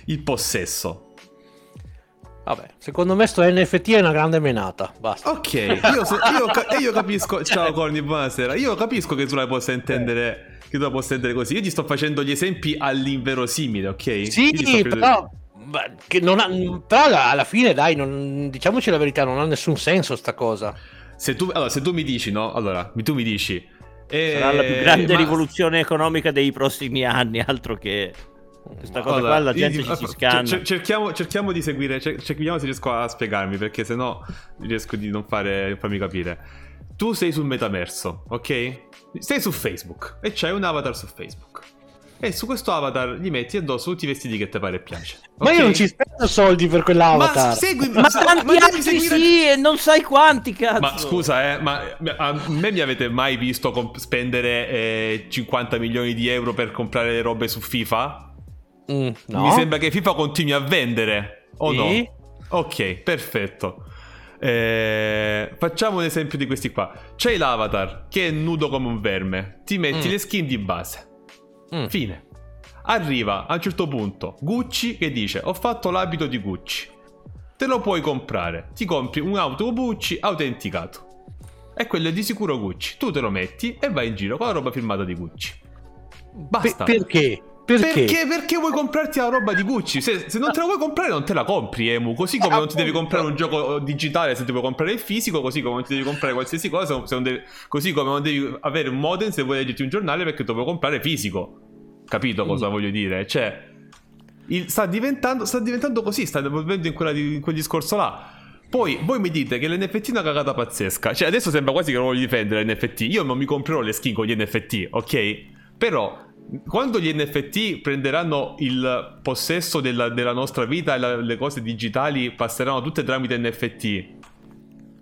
il possesso. Vabbè, secondo me sto NFT è una grande menata. Basta. Ok, io, so, io, io capisco. Ciao Corny, buonasera. Io capisco che tu la possa intendere che tu la possa intendere così. Io ti sto facendo gli esempi all'inverosimile, ok? Sì, però, che non ha, però alla fine, dai, non, diciamoci la verità, non ha nessun senso sta cosa. Se tu, allora, se tu mi dici, no? Allora, tu mi dici... Eh, Sarà la più grande ma... rivoluzione economica dei prossimi anni, altro che... Questa cosa allora, qua la gente io, ci si scanna. cerchiamo, cerchiamo, di seguire, cerchiamo se riesco a spiegarmi, perché se no riesco di non fare, farmi capire. Tu sei sul metaverso, ok? Sei su Facebook e c'hai un avatar su Facebook. E su questo avatar gli metti addosso tutti i vestiti che ti pare e piace. Ma io non ci spendo soldi per quell'avatar. Ma segui, ma, ma tanti ma altri seguire... sì, e non sai quanti, cazzo. Ma scusa, eh, ma a me mi avete mai visto comp- spendere eh, 50 milioni di euro per comprare le robe su FIFA? Mm, no. Mi sembra che FIFA continui a vendere, o sì? no? Ok, perfetto. Eh, facciamo un esempio di questi qua. C'è l'avatar che è nudo come un verme. Ti metti mm. le skin di base. Mm. Fine. Arriva a un certo punto Gucci che dice: Ho fatto l'abito di Gucci. Te lo puoi comprare. Ti compri un auto Gucci autenticato. E quello è di sicuro Gucci. Tu te lo metti e vai in giro con la roba firmata di Gucci. Basta. P- perché? Perché? perché? Perché vuoi comprarti la roba di Gucci? Se, se, non te la vuoi comprare, non te la compri, Emu. Così come eh, non ti devi comprare un gioco digitale se ti vuoi comprare il fisico, così come non ti devi comprare qualsiasi cosa, devi, così come non devi avere un modem se vuoi leggerti un giornale perché te lo vuoi comprare fisico. Capito cosa mm. voglio dire? Cioè, il, sta, diventando, sta diventando così, sta evolvendo in, in quel discorso là. Poi voi mi dite che l'NFT è una cagata pazzesca. Cioè, adesso sembra quasi che non voglio difendere l'NFT. Io non mi comprerò le skin con gli NFT, ok? Però quando gli NFT prenderanno il possesso della, della nostra vita e la, le cose digitali passeranno tutte tramite NFT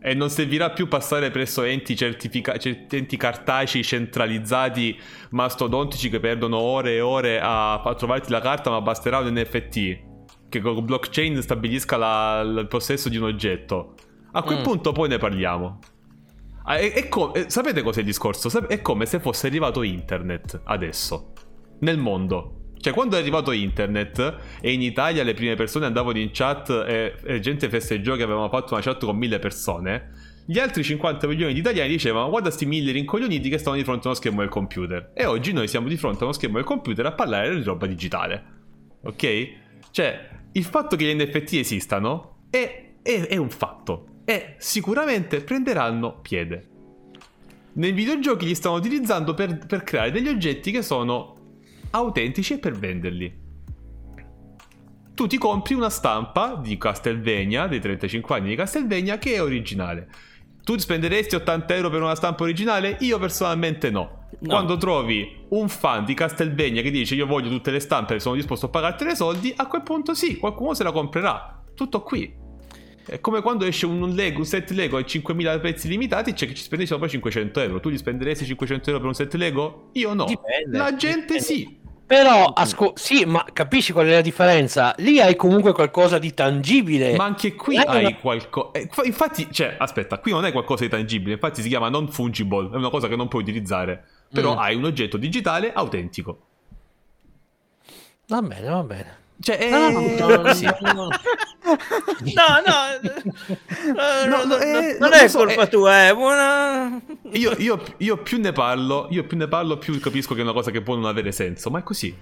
e non servirà più passare presso enti, certifica- enti cartacei centralizzati mastodontici che perdono ore e ore a, a trovarti la carta ma basterà un NFT che con blockchain stabilisca la, il possesso di un oggetto? A quel mm. punto poi ne parliamo è, è com- sapete cos'è il discorso? È come se fosse arrivato internet adesso, nel mondo. Cioè, quando è arrivato internet e in Italia le prime persone andavano in chat e, e gente festeggiò che avevamo fatto una chat con mille persone, gli altri 50 milioni di italiani dicevano guarda sti mille rincoglioniti che stanno di fronte a uno schermo del computer. E oggi noi siamo di fronte a uno schermo del computer a parlare di roba digitale. Ok? Cioè, il fatto che gli NFT esistano è, è, è un fatto e sicuramente prenderanno piede. Nei videogiochi li stanno utilizzando per, per creare degli oggetti che sono autentici e per venderli. Tu ti compri una stampa di Castlevania, dei 35 anni di Castlevania, che è originale. Tu spenderesti 80 euro per una stampa originale? Io personalmente no. no. Quando trovi un fan di Castlevania che dice io voglio tutte le stampe e sono disposto a pagarti i soldi, a quel punto sì, qualcuno se la comprerà. Tutto qui. È come quando esce un, Lego, un set Lego a 5.000 pezzi limitati, c'è chi ci spende sopra 500 euro. Tu gli spenderesti 500 euro per un set Lego? Io no. Dipende. La gente Dipende. sì. Però, asco- sì, ma capisci qual è la differenza? Lì hai comunque qualcosa di tangibile. Ma anche qui eh, hai una... qualcosa. Eh, infatti, cioè, aspetta, qui non è qualcosa di tangibile. Infatti, si chiama non fungible. È una cosa che non puoi utilizzare. Però mm. hai un oggetto digitale autentico. Va bene, va bene. Cioè, è no, no, così. *laughs* No, no, no, no, eh, non è so, colpa è... tua, è buona. Io, io, io, più ne parlo, io più ne parlo, più capisco che è una cosa che può non avere senso, ma è così.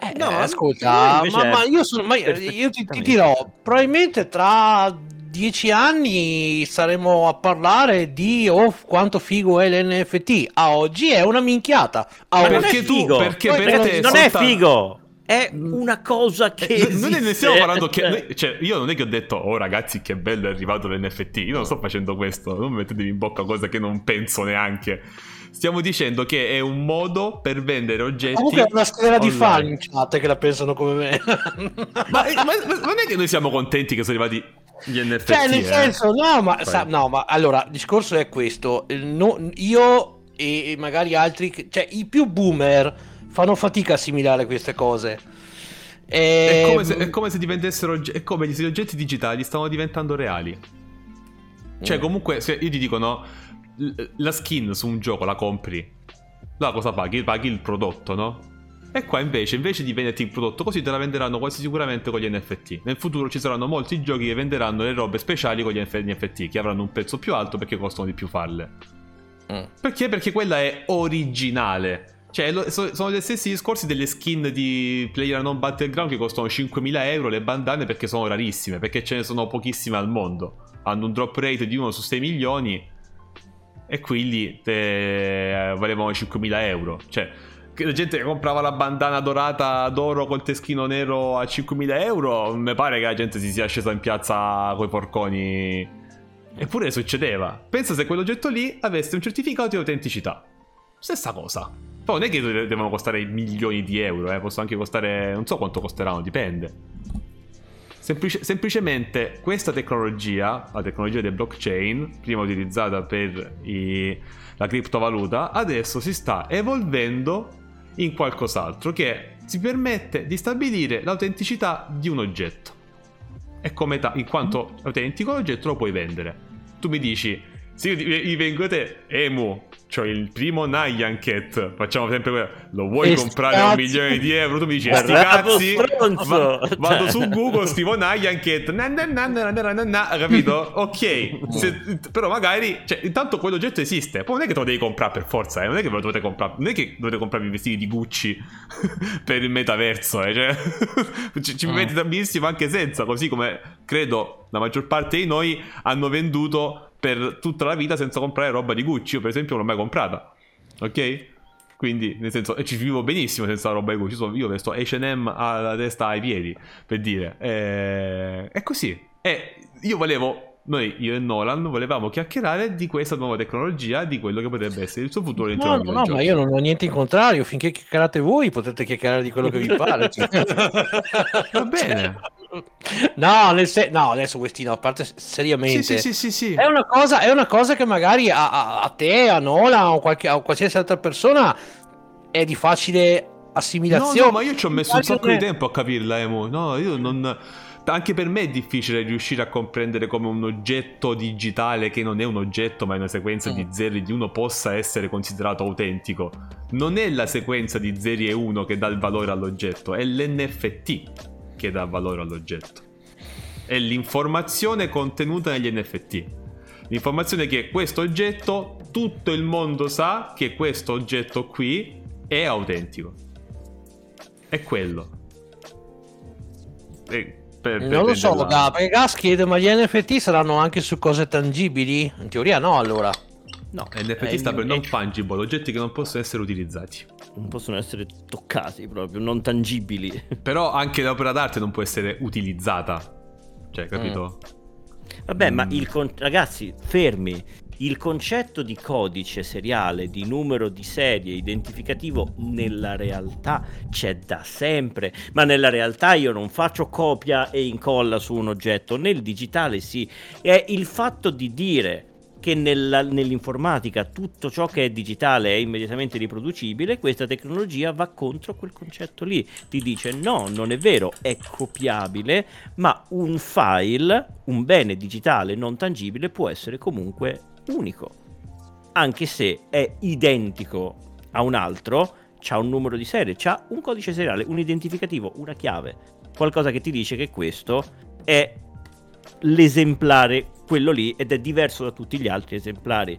Eh, no, ascolta, ma, ma, io, sono, ma io ti, ti dirò, probabilmente tra dieci anni saremo a parlare di oh, quanto figo è l'NFT. A oggi è una minchiata. A Ma perché tu? Figo. Perché per non, te non è figo. È una cosa che. Eh, noi ne stiamo parlando. Che, noi, cioè, io non è che ho detto, oh ragazzi, che bello è arrivato l'NFT. Io non sto facendo questo. Non mettetevi in bocca cose che non penso neanche. Stiamo dicendo che è un modo per vendere oggetti. Comunque è una schiera di fan in chat che la pensano come me. ma, ma, ma, non è che noi siamo contenti che sono arrivati gli NFT. Cioè, nel eh. senso, no, ma, sa, no, ma allora il discorso è questo. No, io e magari altri, cioè i più boomer fanno fatica a assimilare queste cose. E... È, come se, è come se diventassero. È come se gli oggetti digitali stavano diventando reali. Cioè, mm. comunque, se io ti dico, no, la skin su un gioco la compri. La cosa paghi? Paghi il prodotto, no? E qua invece, invece di venderti il prodotto così, te la venderanno quasi sicuramente con gli NFT. Nel futuro ci saranno molti giochi che venderanno le robe speciali con gli NFT, che avranno un prezzo più alto perché costano di più farle. Mm. Perché? Perché quella è originale. Cioè, lo, so, sono gli stessi discorsi delle skin di Player Non Battleground che costano 5.000 euro le bandane perché sono rarissime, perché ce ne sono pochissime al mondo. Hanno un drop rate di 1 su 6 milioni e quindi te, valevano 5.000 euro. Cioè, la gente comprava la bandana dorata d'oro col teschino nero a 5.000 euro, mi pare che la gente si sia scesa in piazza coi porconi. Eppure succedeva. Pensa se quell'oggetto lì avesse un certificato di autenticità. Stessa cosa. Poi non è che devono costare milioni di euro, eh. possono anche costare, non so quanto costeranno, dipende. Semplice, semplicemente questa tecnologia, la tecnologia del blockchain, prima utilizzata per i, la criptovaluta, adesso si sta evolvendo in qualcos'altro che si permette di stabilire l'autenticità di un oggetto. E come ta- in quanto autentico l'oggetto lo puoi vendere. Tu mi dici, se io, io vengo a te, Emu, C'ho il primo Nyan Cat. Facciamo sempre quello. Lo vuoi e comprare a un milione di euro? Tu mi dici, sti cazzi. Va, vado su Google, scrivo Nyan Cat. Na, capito? Ok. Se, però magari, cioè, intanto quell'oggetto esiste. Poi non è che te lo devi comprare per forza, eh. Non è che ve lo dovete comprare. Non è che dovete comprare i vestiti di Gucci *laughs* per il metaverso, eh. Cioè, *laughs* ci, ci mm. metti benissimo anche senza. Così come credo la maggior parte di noi hanno venduto per tutta la vita senza comprare roba di Gucci. Io, per esempio, non l'ho mai comprata. Ok? Quindi, nel senso, ci vivo benissimo senza roba di Gucci. Io vesto HM alla testa ai piedi, per dire. Eh, è così. E io volevo noi, io e Nolan, volevamo chiacchierare di questa nuova tecnologia, di quello che potrebbe essere il suo futuro no, no, no, ma io non ho niente in contrario. Finché chiacchierate voi, potete chiacchierare di quello che vi pare. *laughs* Va bene. No, nel se- no, adesso Westino, a parte seriamente, sì, sì, sì, sì, È, una cosa, è una cosa che magari a, a, a te, a Nola o qualche, a qualsiasi altra persona è di facile assimilazione. No, no ma io ci ho messo un sacco di tempo a capirla, Emo. No, io non anche per me è difficile riuscire a comprendere come un oggetto digitale che non è un oggetto ma è una sequenza mm. di zeri di uno possa essere considerato autentico. Non è la sequenza di zeri e uno che dà il valore all'oggetto, è l'NFT che dà valore all'oggetto. È l'informazione contenuta negli NFT. L'informazione che questo oggetto, tutto il mondo sa che questo oggetto qui è autentico. È quello. E per, per non lo so, da, perché Gas chiede ma gli NFT saranno anche su cose tangibili? In teoria no, allora. No, NFT sta per non fungible, oggetti che non possono essere utilizzati. Non possono essere toccati proprio, non tangibili. *laughs* Però anche l'opera d'arte non può essere utilizzata. Cioè, capito? Mm. Vabbè, mm. ma il con- ragazzi, fermi. Il concetto di codice seriale, di numero di serie identificativo nella realtà c'è da sempre, ma nella realtà io non faccio copia e incolla su un oggetto, nel digitale sì. È il fatto di dire che nella, nell'informatica tutto ciò che è digitale è immediatamente riproducibile, questa tecnologia va contro quel concetto lì. Ti dice no, non è vero, è copiabile, ma un file, un bene digitale non tangibile può essere comunque unico. Anche se è identico a un altro, ha un numero di serie, ha un codice seriale, un identificativo, una chiave, qualcosa che ti dice che questo è l'esemplare quello lì ed è diverso da tutti gli altri esemplari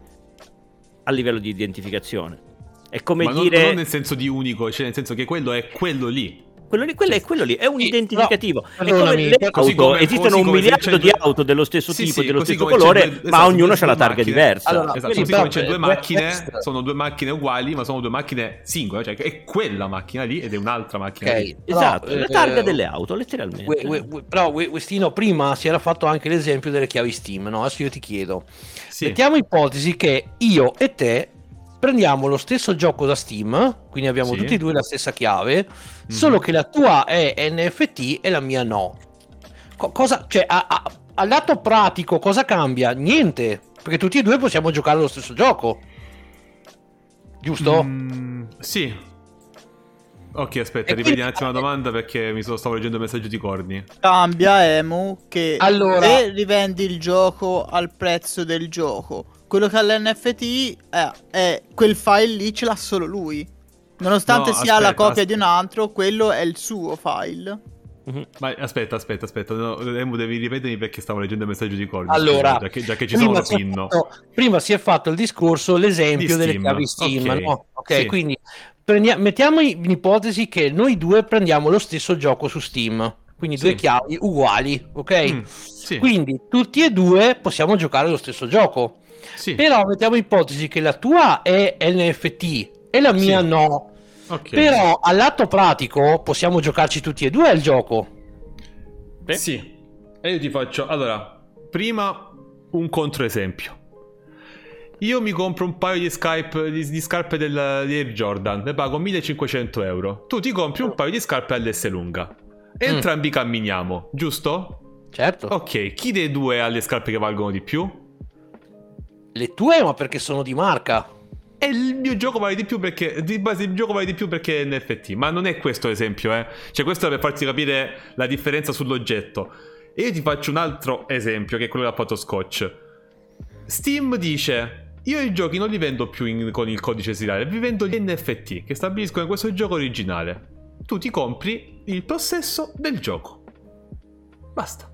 a livello di identificazione. È come Ma dire... Non, non nel senso di unico, cioè nel senso che quello è quello lì. Quello lì, quello, è quello lì, è un sì, identificativo. No, è come le auto, come, esistono un miliardo di auto dello stesso sì, tipo, sì, dello stesso colore, due, ma esatto, ognuno ha la targa diversa. Allora, esatto, così come c'è due macchine, sono due macchine uguali, ma sono due macchine singole, cioè è quella macchina lì ed è un'altra macchina okay, lì. Esatto, però, la targa eh, delle auto, letteralmente. We, we, we, però Westino prima si era fatto anche l'esempio delle chiavi Steam, no? Adesso io ti chiedo. Mettiamo ipotesi che io e te prendiamo lo stesso gioco da Steam, quindi abbiamo sì. tutti e due la stessa chiave, mm-hmm. solo che la tua è NFT e la mia no. Co- cosa, cioè, a, a, al lato pratico, cosa cambia? Niente, perché tutti e due possiamo giocare lo stesso gioco. Giusto? Mm, sì. Ok, aspetta, ripeti quindi... un attimo la domanda perché mi sono, stavo leggendo il messaggio di Corni. Cambia Emu che allora... se rivendi il gioco al prezzo del gioco quello che ha l'NFT è, è quel file lì ce l'ha solo lui. Nonostante no, sia aspetta, la copia aspetta. di un altro, quello è il suo file. Mm-hmm. Ma aspetta, aspetta, aspetta, no, devi ripetermi perché stavo leggendo il messaggio di Corby. Allora, già che, già che ci sono pinno. Fatto, prima si è fatto il discorso, l'esempio delle chiavi Steam, okay. no? Ok, sì. quindi prendia- mettiamo in ipotesi che noi due prendiamo lo stesso gioco su Steam, quindi sì. due chiavi uguali, ok? Mm, sì. Quindi tutti e due possiamo giocare lo stesso gioco. Sì. Però mettiamo ipotesi che la tua è NFT e la mia sì. no. Okay. Però al lato pratico possiamo giocarci tutti e due al gioco. Beh. Sì. E io ti faccio... Allora, prima un controesempio. Io mi compro un paio di, Skype, di, di scarpe del, di Air Jordan, ne pago 1500 euro. Tu ti compri un paio di scarpe all'S lunga. Entrambi mm. camminiamo, giusto? Certo. Ok, chi dei due ha le scarpe che valgono di più? Le tue, ma perché sono di marca. E il mio gioco vale di più perché. Di base, il gioco vale di più perché è NFT. Ma non è questo l'esempio, eh. Cioè, questo è per farti capire la differenza sull'oggetto. E io ti faccio un altro esempio, che è quello che ha Scotch. Steam dice: io i giochi non li vendo più in, con il codice seriale, vi vendo gli NFT che stabiliscono questo gioco originale. Tu ti compri il possesso del gioco. Basta.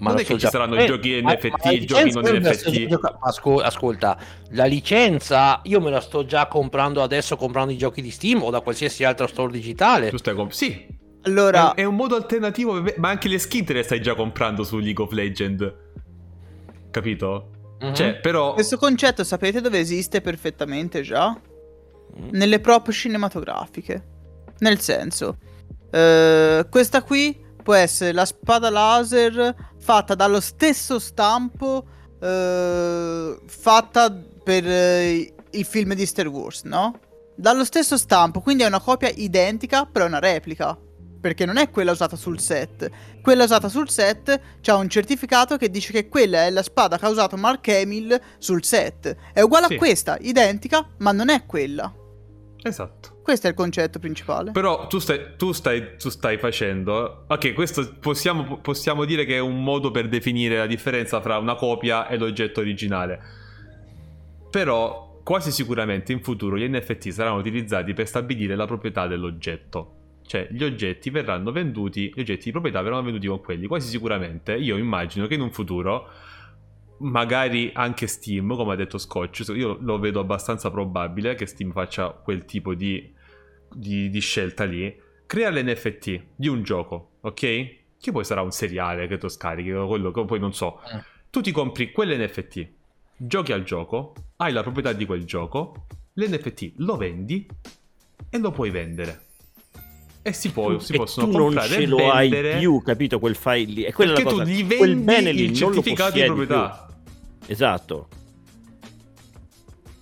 Ma non è che ci saranno eh, giochi ma, NFT e giochi non NFT. Ascol- ascolta, la licenza io me la sto già comprando adesso comprando i giochi di Steam o da qualsiasi altro store digitale. Tu stai comp- sì. Allora... È, è, un modo alternativo, ma anche le skin te le stai già comprando su League of Legends. Capito? Uh-huh. Cioè, però... Questo concetto sapete dove esiste perfettamente già? Mm. Nelle prop cinematografiche. Nel senso, uh, questa qui può essere la spada laser fatta dallo stesso stampo uh, fatta per uh, il film di Star Wars, no? Dallo stesso stampo, quindi è una copia identica, però è una replica. Perché non è quella usata sul set. Quella usata sul set c'ha un certificato che dice che quella è la spada che ha usato Mark Hamill sul set. È uguale sì. a questa, identica, ma non è quella. Esatto. Questo è il concetto principale. Però tu stai, tu stai, tu stai facendo. Ok, questo possiamo, possiamo, dire che è un modo per definire la differenza tra una copia e l'oggetto originale. Però quasi sicuramente in futuro gli NFT saranno utilizzati per stabilire la proprietà dell'oggetto. Cioè, gli oggetti verranno venduti, gli oggetti di proprietà verranno venduti con quelli. Quasi sicuramente io immagino che in un futuro magari anche Steam, come ha detto Scotch, io lo vedo abbastanza probabile che Steam faccia quel tipo di, di, di scelta lì, crea l'NFT di un gioco, ok? Che poi sarà un seriale che tu scarichi, quello che poi non so. Eh. Tu ti compri quell'NFT, giochi al gioco, hai la proprietà di quel gioco, l'NFT lo vendi e lo puoi vendere. E si, può, si possono comprare non ce lo vendere. hai più, capito quel file lì. E quella perché è la cosa. tu gli vendi quel bene lì il certificato di proprietà. Esatto.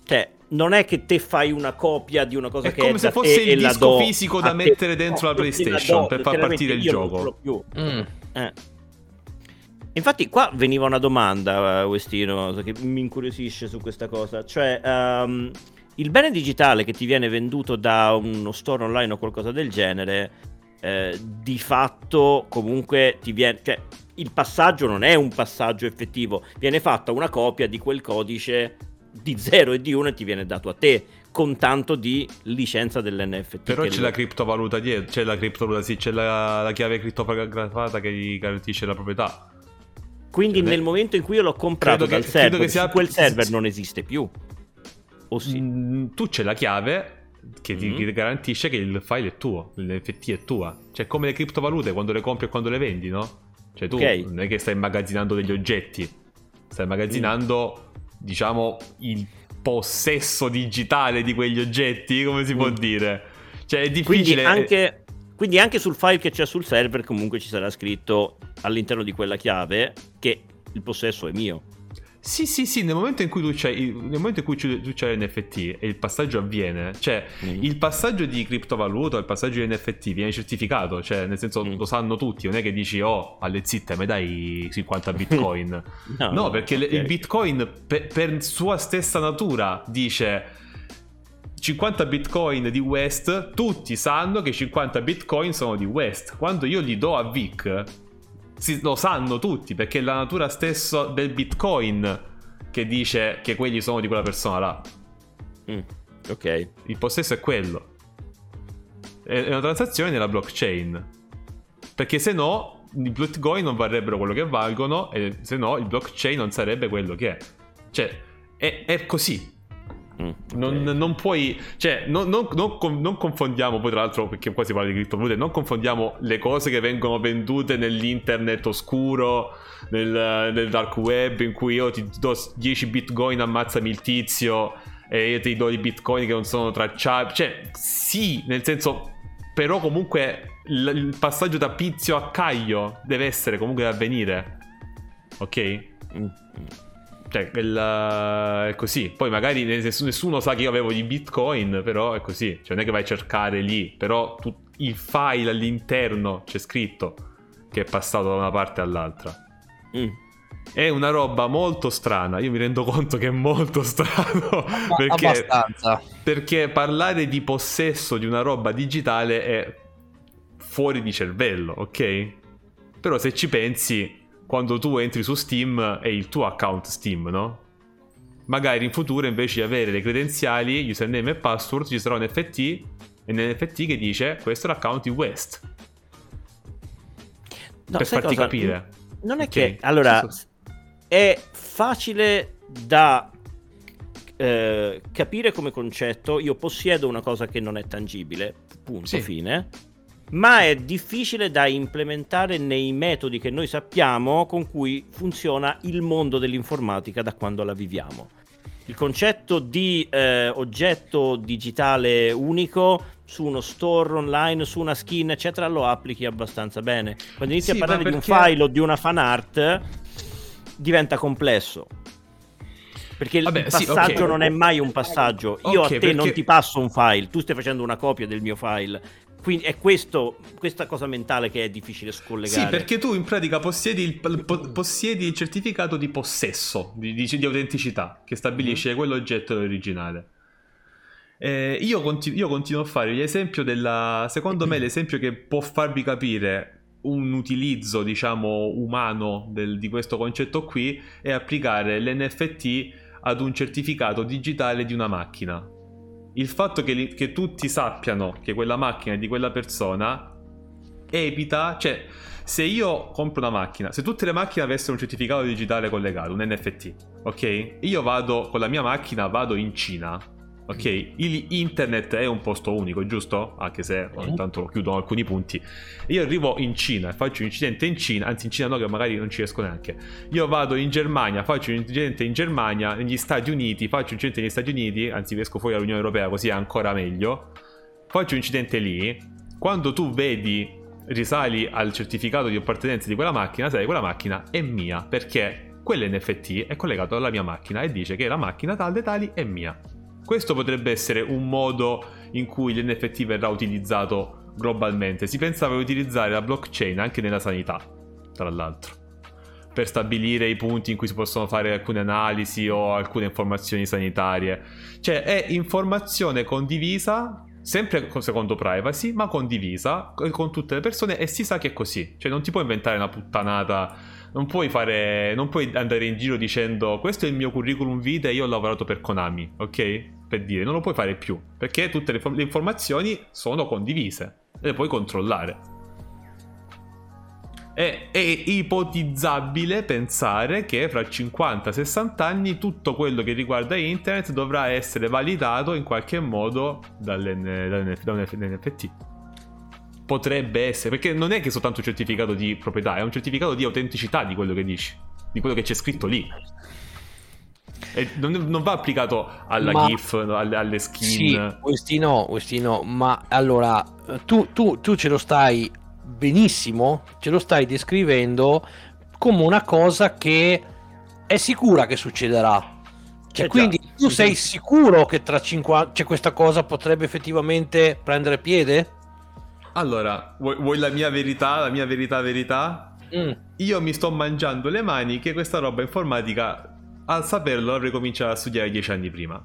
Cioè, non è che te fai una copia di una cosa è che è come se fosse il disco fisico da mettere dentro no, la *laughs* PlayStation do, per far partire il gioco. Mm. Eh. Infatti, qua veniva una domanda, Westino, che mi incuriosisce su questa cosa. Cioè, um, il bene digitale che ti viene venduto da uno store online o qualcosa del genere, eh, di fatto comunque ti viene. Cioè, il passaggio non è un passaggio effettivo, viene fatta una copia di quel codice di 0 e di 1 e ti viene dato a te con tanto di licenza dell'NFT. Però c'è lo... la criptovaluta dietro, c'è la criptovaluta, sì, c'è la, la chiave crittografata che gli garantisce la proprietà. Quindi cioè, nel momento in cui io l'ho comprato dal che, server, sia... quel server non esiste più. O sì? Mm, tu c'è la chiave che mm-hmm. ti garantisce che il file è tuo, l'NFT è tua. Cioè come le criptovalute quando le compri e quando le vendi, no? Cioè tu okay. non è che stai immagazzinando degli oggetti, stai immagazzinando, mm. diciamo, il possesso digitale di quegli oggetti, come si mm. può dire. Cioè è difficile... Quindi anche, quindi anche sul file che c'è sul server comunque ci sarà scritto all'interno di quella chiave che il possesso è mio. Sì, sì, sì, nel momento in cui tu c'hai, nel momento in cui tu c'hai l'NFT e il passaggio avviene, cioè mm. il passaggio di criptovaluta, il passaggio di NFT viene certificato, cioè nel senso mm. lo sanno tutti, non è che dici oh alle zitte mi dai 50 bitcoin. *laughs* no, no, perché okay. il bitcoin per, per sua stessa natura dice 50 bitcoin di West, tutti sanno che 50 bitcoin sono di West. Quando io li do a Vic si, lo sanno tutti perché è la natura stessa del bitcoin che dice che quelli sono di quella persona là. Mm, ok. Il possesso è quello. È una transazione nella blockchain. Perché se no i bitcoin non varrebbero quello che valgono e se no il blockchain non sarebbe quello che è. Cioè, è, è così. Mm, non, non, puoi, cioè, non, non, non, confondiamo, poi tra l'altro, perché qua si parla di criptovalute, non confondiamo le cose che vengono vendute nell'internet oscuro, nel, nel, dark web, in cui io ti do 10 bitcoin, ammazzami il tizio, e io ti do i bitcoin che non sono tracciabili. Cioè, sì, nel senso, però comunque il, il passaggio da pizio a caglio deve essere comunque da avvenire. Ok? Mm. Cioè, il, è così. Poi magari nessuno sa che io avevo di bitcoin, però è così. Cioè, non è che vai a cercare lì, però tu, il file all'interno c'è scritto che è passato da una parte all'altra. Mm. È una roba molto strana. Io mi rendo conto che è molto *laughs* strano. perché. Perché parlare di possesso di una roba digitale è fuori di cervello, ok? Però se ci pensi, quando tu entri su Steam è il tuo account Steam, no? magari in futuro invece di avere le credenziali, username e password, ci sarà un NFT e nell'NFT che dice questo è l'account di West. No, per farti cosa? capire. Non è okay. che... Allora, è facile da eh, capire come concetto. Io possiedo una cosa che non è tangibile, punto, sì. fine ma è difficile da implementare nei metodi che noi sappiamo con cui funziona il mondo dell'informatica da quando la viviamo. Il concetto di eh, oggetto digitale unico su uno store online, su una skin, eccetera, lo applichi abbastanza bene. Quando inizi sì, a parlare perché... di un file o di una fan art, diventa complesso. Perché Vabbè, il passaggio sì, okay. non è mai un passaggio. Io okay, a te perché... non ti passo un file, tu stai facendo una copia del mio file. Quindi è questo, questa cosa mentale che è difficile scollegare. Sì, perché tu in pratica possiedi il, possiedi il certificato di possesso, di, di, di autenticità, che stabilisce mm-hmm. quell'oggetto originale. Eh, io, continu- io, continuo a fare l'esempio della... Secondo me l'esempio che può farvi capire un utilizzo, diciamo, umano del, di questo concetto qui è applicare l'NFT ad un certificato digitale di una macchina il fatto che, li, che tutti sappiano che quella macchina è di quella persona evita, cioè se io compro una macchina, se tutte le macchine avessero un certificato digitale collegato, un NFT, ok? Io vado con la mia macchina, vado in Cina Ok, il internet è un posto unico, giusto? Anche se ogni tanto chiudono alcuni punti. Io arrivo in Cina e faccio un incidente in Cina, anzi in Cina no, che magari non ci riesco neanche. Io vado in Germania, faccio un incidente in Germania, negli Stati Uniti, faccio un incidente negli Stati Uniti, anzi esco fuori dall'Unione Europea così è ancora meglio. Faccio un incidente lì. Quando tu vedi, risali al certificato di appartenenza di quella macchina, sai, quella macchina è mia, perché quell'NFT è collegato alla mia macchina e dice che la macchina tal dei tali è mia. Questo potrebbe essere un modo in cui l'NFT verrà utilizzato globalmente. Si pensava di utilizzare la blockchain anche nella sanità, tra l'altro, per stabilire i punti in cui si possono fare alcune analisi o alcune informazioni sanitarie. Cioè è informazione condivisa sempre secondo privacy, ma condivisa con tutte le persone e si sa che è così. Cioè non ti puoi inventare una puttanata, non puoi fare non puoi andare in giro dicendo questo è il mio curriculum vitae e io ho lavorato per Konami, ok? Per dire, non lo puoi fare più, perché tutte le, le informazioni sono condivise e le puoi controllare. È, è, ipotizzabile pensare che fra 50-60 anni tutto quello che riguarda internet dovrà essere validato in qualche modo dall'NFT. Potrebbe essere, perché non è che è soltanto un certificato di proprietà, è un certificato di autenticità di quello che dici, di quello che c'è scritto lì. Non, non, va applicato alla ma, GIF, alle, alle skin. Sì, questi no, questi no. Ma allora, tu, tu, tu ce lo stai benissimo, ce lo stai descrivendo come una cosa che è sicura che succederà. Cioè, eh quindi già, tu sei sicuro che tra 50 cioè, questa cosa potrebbe effettivamente prendere piede? Allora, vuoi, vuoi la mia verità, la mia verità verità? Mm. Io mi sto mangiando le mani che questa roba informatica al saperlo avrei cominciato a studiare dieci anni prima.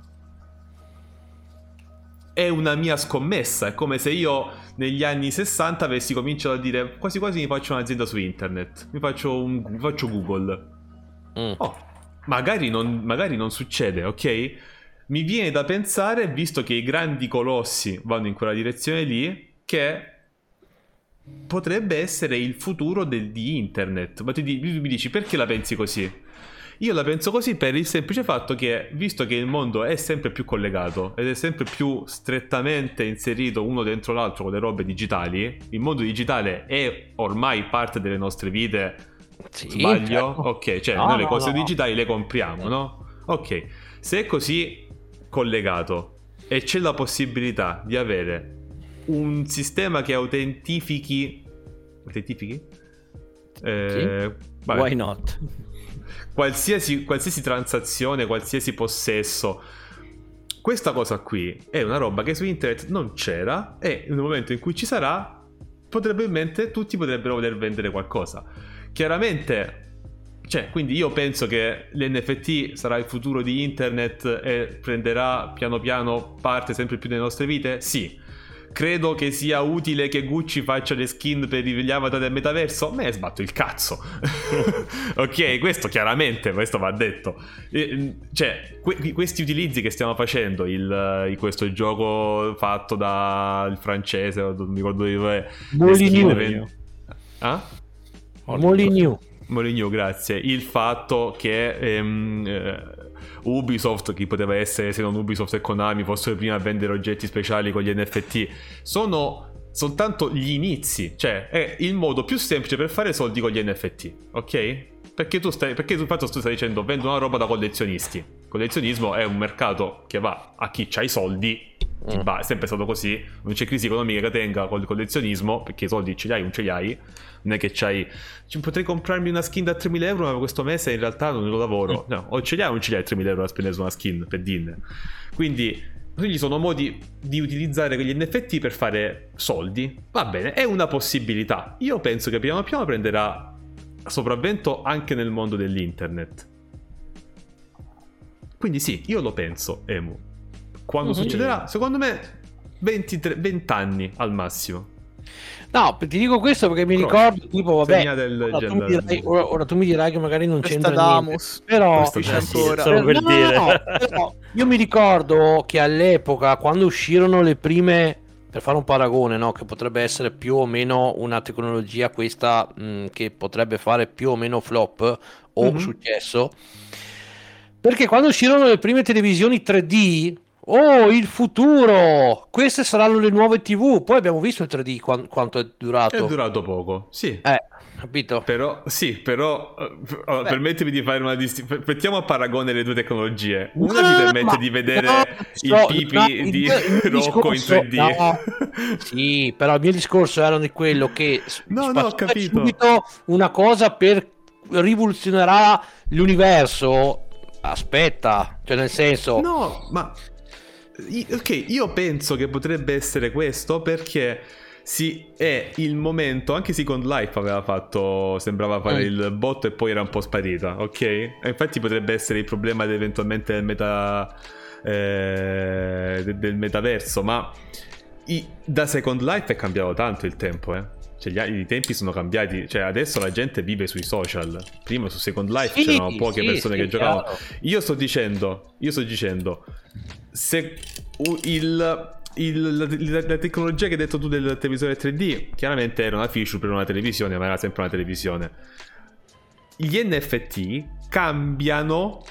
È una mia scommessa, è come se io negli anni 60 avessi cominciato a dire quasi quasi mi faccio un'azienda su internet, mi faccio, un, mi faccio Google. Mm. Oh, magari non, magari non succede, ok? Mi viene da pensare, visto che i grandi colossi vanno in quella direzione lì, che potrebbe essere il futuro del, di internet. Ma tu mi dici perché la pensi così? Io la penso così per il semplice fatto che, visto che il mondo è sempre più collegato ed è sempre più strettamente inserito uno dentro l'altro con le robe digitali, il mondo digitale è ormai parte delle nostre vite. Sì, Sbaglio? Certo. Ok, cioè no, noi le cose no, digitali le compriamo, no? Ok, se è così collegato e c'è la possibilità di avere un sistema che autentifichi... Autentifichi? Eh, sì. Why not? Qualsiasi, qualsiasi transazione, qualsiasi possesso. Questa cosa qui è una roba che su internet non c'era e nel momento in cui ci sarà, probabilmente tutti potrebbero voler vendere qualcosa. Chiaramente cioè, quindi io penso che l'NFT sarà il futuro di internet e prenderà piano piano parte sempre più delle nostre vite? Sì. Credo che sia utile che Gucci faccia le skin per gli avatar del metaverso. Me ne sbatto il cazzo. *laughs* ok, questo chiaramente, questo va detto. cioè, que- questi utilizzi che stiamo facendo, il, questo gioco fatto dal francese, non mi ricordo dove. Moligno. Ah? Moligno. Moligno, grazie. Il fatto che ehm, eh, Ubisoft, chi poteva essere se non Ubisoft e Konami, fossero prima a vendere oggetti speciali con gli NFT, sono soltanto gli inizi, cioè è il modo più semplice per fare soldi con gli NFT, ok? Perché tu stai, perché tu, tu stai dicendo vendo una roba da collezionisti. Collezionismo è un mercato che va a chi ha i soldi Mm. Va, è sempre stato così. Non c'è crisi economica che tenga col collezionismo, perché i soldi ce li hai, non ce li hai. Non è che c'hai. Potrei comprarmi una skin da 3.000 euro, ma questo mese in realtà non lo lavoro. Mm. No, o ce li hai o non ce li hai 3.000 euro da spendere su una skin per dinner. Quindi. Quindi sono modi di utilizzare quegli NFT per fare soldi. Va bene, è una possibilità. Io penso che piano piano prenderà sopravvento anche nel mondo dell'internet. Quindi sì, io lo penso, Emu. Quando mm-hmm. succederà? Secondo me 23, 20 anni al massimo. No, ti dico questo perché mi ricordo, tipo, vabbè, ora tu, dirai, ora, ora, tu mi dirai che magari non Questa c'entra niente, però, ancora. Per, per no, dire. No, però, io mi ricordo che all'epoca, quando uscirono le prime, per fare un paragone, no, che potrebbe essere più o meno una tecnologia questa mh, che potrebbe fare più o meno flop o mm-hmm. successo, perché quando uscirono le prime televisioni 3D, Oh, il futuro! Queste saranno le nuove TV. Poi abbiamo visto il 3D qu- quanto è durato. È durato poco, sì. Eh, capito? Però, sì, però, uh, permettimi di fare una distinzione. Mettiamo a paragone le due tecnologie. Una no, ti permette ma... di vedere no, il pipi no, di il, il Rocco discorso, in 3D. sì, però il mio discorso era di quello che no, no, ho capito. subito una cosa per rivoluzionerà l'universo. Aspetta, cioè nel senso... No, ma Ok, io penso che potrebbe essere questo perché sì, è il momento, anche Second Life aveva fatto, sembrava fare mm. il bot e poi era un po' sparita, ok? E infatti potrebbe essere il problema eventualmente del meta... Eh, del metaverso, ma i, da Second Life è cambiato tanto il tempo, eh. Cioè, gli, i tempi sono cambiati. Cioè, adesso la gente vive sui social. Prima su Second Life sì, c'erano poche sì, persone sì, che giocavano. Io sto dicendo, io sto dicendo, se il, il, la, la, tecnologia che hai detto tu del televisore 3D, chiaramente era una feature per una televisione, ma era sempre una televisione. Gli NFT cambiano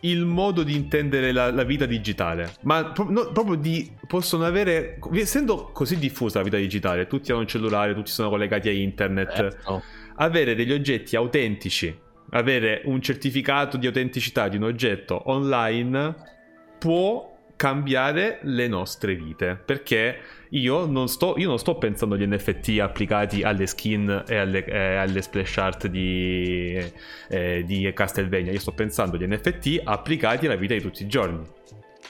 il modo di intendere la, la vita digitale, ma pro- no, proprio di possono avere, essendo così diffusa la vita digitale, tutti hanno un cellulare, tutti sono collegati a internet, certo. avere degli oggetti autentici, avere un certificato di autenticità di un oggetto online può cambiare le nostre vite perché io non sto, io non sto pensando agli NFT applicati alle skin e alle, eh, alle splash art di, eh, di Castlevania. Io sto pensando agli NFT applicati alla vita di tutti i giorni.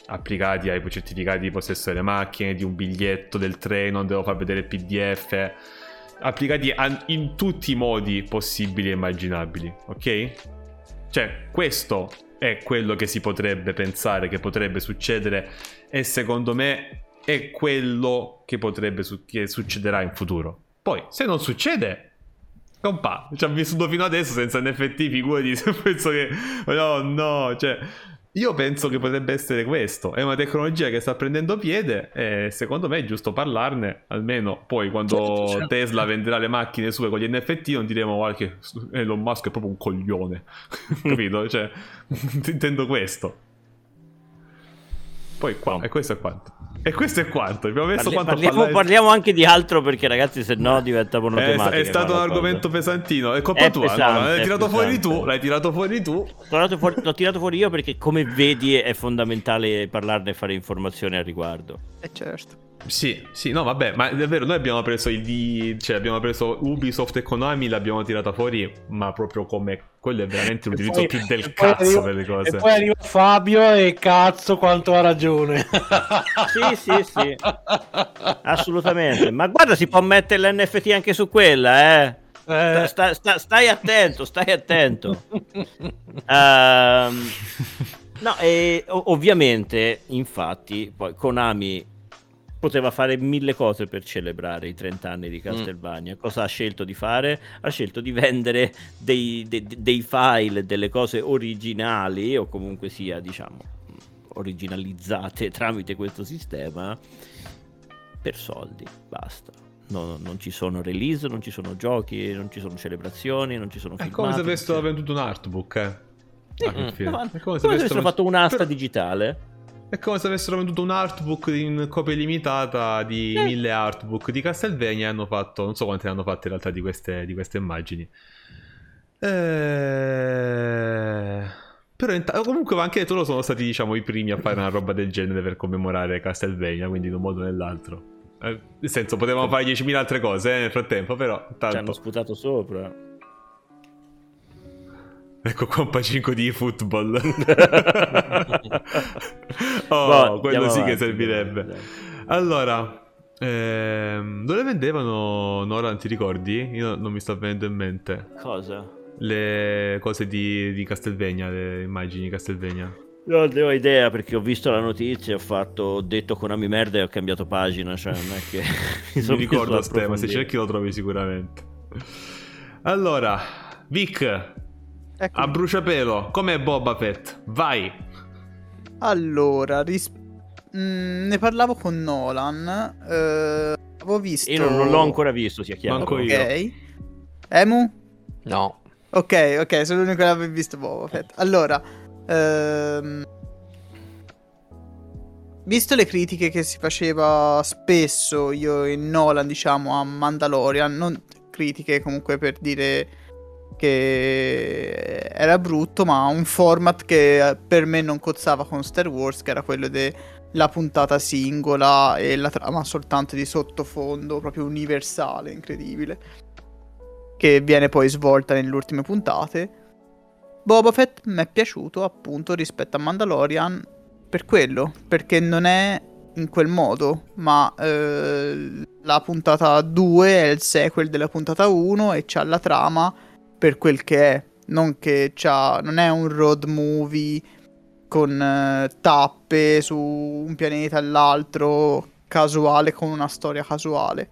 Applicati ai certificati di possesso delle macchine di un biglietto del treno devo far vedere il pdf applicati a, in tutti i modi possibili e immaginabili ok? cioè questo è quello che si potrebbe pensare che potrebbe succedere e secondo me è quello che potrebbe su- che succederà in futuro. Poi, se non succede, compa, ci ha vissuto fino adesso senza NFT, figurati, *laughs* penso che... No, no, cioè... Io penso che potrebbe essere questo. È una tecnologia che sta prendendo piede e secondo me è giusto parlarne. Almeno poi quando certo, certo. Tesla venderà le macchine sue con gli NFT non diremo guarda che Elon Musk è proprio un coglione. *laughs* Capito? Cioè, *laughs* intendo questo. Poi qua, e questo è quanto. E questo è quanto. Abbiamo messo Parli, parliamo, parlare... parliamo, anche di altro perché, ragazzi, se no diventa monotematica. È, è stato un argomento cosa. pesantino. È colpa è tua. Pesante, no? L'hai tirato fuori tu. L'hai tirato fuori tu. L'ho, fuori, l'ho tirato fuori io perché, come vedi, è fondamentale parlarne e fare informazioni al riguardo. Eh, certo. Sì, sì, no, vabbè, ma è vero, noi abbiamo preso il D, cioè abbiamo preso Ubisoft e Konami, l'abbiamo tirata fuori, ma proprio come quello è veramente l'utilizzo poi, più del cazzo arriva, per le cose. E poi arriva Fabio e cazzo quanto ha ragione. *laughs* sì, sì, sì. *laughs* Assolutamente. Ma guarda, si può mettere l'NFT anche su quella, eh. Eh. Sta, sta, stai attento, stai attento. Um, no, e ovviamente, infatti, poi Konami poteva fare mille cose per celebrare i 30 anni di. Castlevania. Mm. Cosa ha scelto di fare? Ha scelto di vendere dei, dei, dei, file, delle cose originali, o comunque sia, diciamo, originalizzate *laughs* tramite questo sistema, per soldi. Basta. No, non ci sono release, non ci sono giochi, non ci sono celebrazioni, non ci sono filmati. È come se avessero venduto un artbook, eh. Ah, mm. È come se, come se avessero fatto un'asta per... digitale. È come se avessero venduto un artbook in copia limitata di eh. mille artbook di Castlevania e hanno fatto, non so quante ne hanno fatte in realtà di queste, di queste immagini. Eh... Però int- comunque anche loro sono stati diciamo i primi a fare una roba del genere per commemorare Castlevania, quindi in un modo o nell'altro. Eh, nel senso, potevamo fare 10.000 altre cose eh, nel frattempo, però... Tanto... Ci hanno sputato sopra. Ecco qua un pacinco di football. *laughs* oh, boh, quello sì avanti, che servirebbe. Allora, ehm, dove vendevano Nolan, ti ricordi? Io non mi sto venendo in mente. Cosa? Le cose di, di Castelvegna, le immagini di Castelvegna. Non ne ho idea perché ho visto la notizia, ho fatto, ho detto Konami merda e ho cambiato pagina, cioè non è che *laughs* mi, *laughs* mi ricordo a ma se cerchi lo trovi sicuramente. Allora, Vic, Ecco. A bruciapelo, com'è Boba Fett? Vai. Allora, ris- mm, ne parlavo con Nolan. Eh, avevo visto. Io non, non, l'ho ancora visto, sia chiaro. Manco io. Ok. Emu? No. Ok, ok, sono l'unico che aveva visto Boba Fett. Allora, ehm, visto le critiche che si faceva spesso io e Nolan, diciamo, a Mandalorian, non critiche comunque per dire che era brutto, ma un format che per me non cozzava con Star Wars, che era quello della puntata singola e la trama soltanto di sottofondo, proprio universale, incredibile, che viene poi svolta nelle ultime puntate. Boba Fett mi è piaciuto appunto rispetto a Mandalorian per quello, perché non è in quel modo, ma eh, la puntata 2 è il sequel della puntata 1 e c'ha la trama per quel che è, non che c'ha, non è un road movie con uh, tappe su un pianeta all'altro casuale con una storia casuale.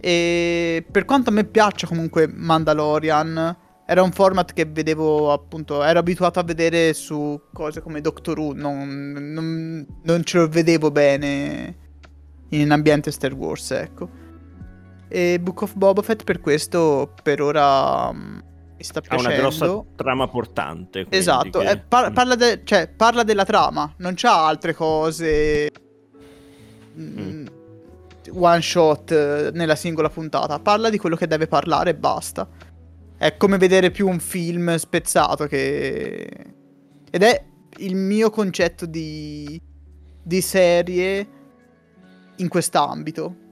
E per quanto a me piaccia comunque Mandalorian, era un format che vedevo appunto, ero abituato a vedere su cose come Doctor Who, non, non, non ce lo vedevo bene in ambiente Star Wars, ecco. E Book of Boba Fett per questo per ora um, mi sta piacendo. Ha una grossa trama portante. Esatto, che... eh, par- parla, de- cioè, parla, della trama, non c'ha altre cose mm. mm. one shot eh, nella singola puntata, parla di quello che deve parlare e basta. È come vedere più un film spezzato che... Ed è il mio concetto di, di serie in quest'ambito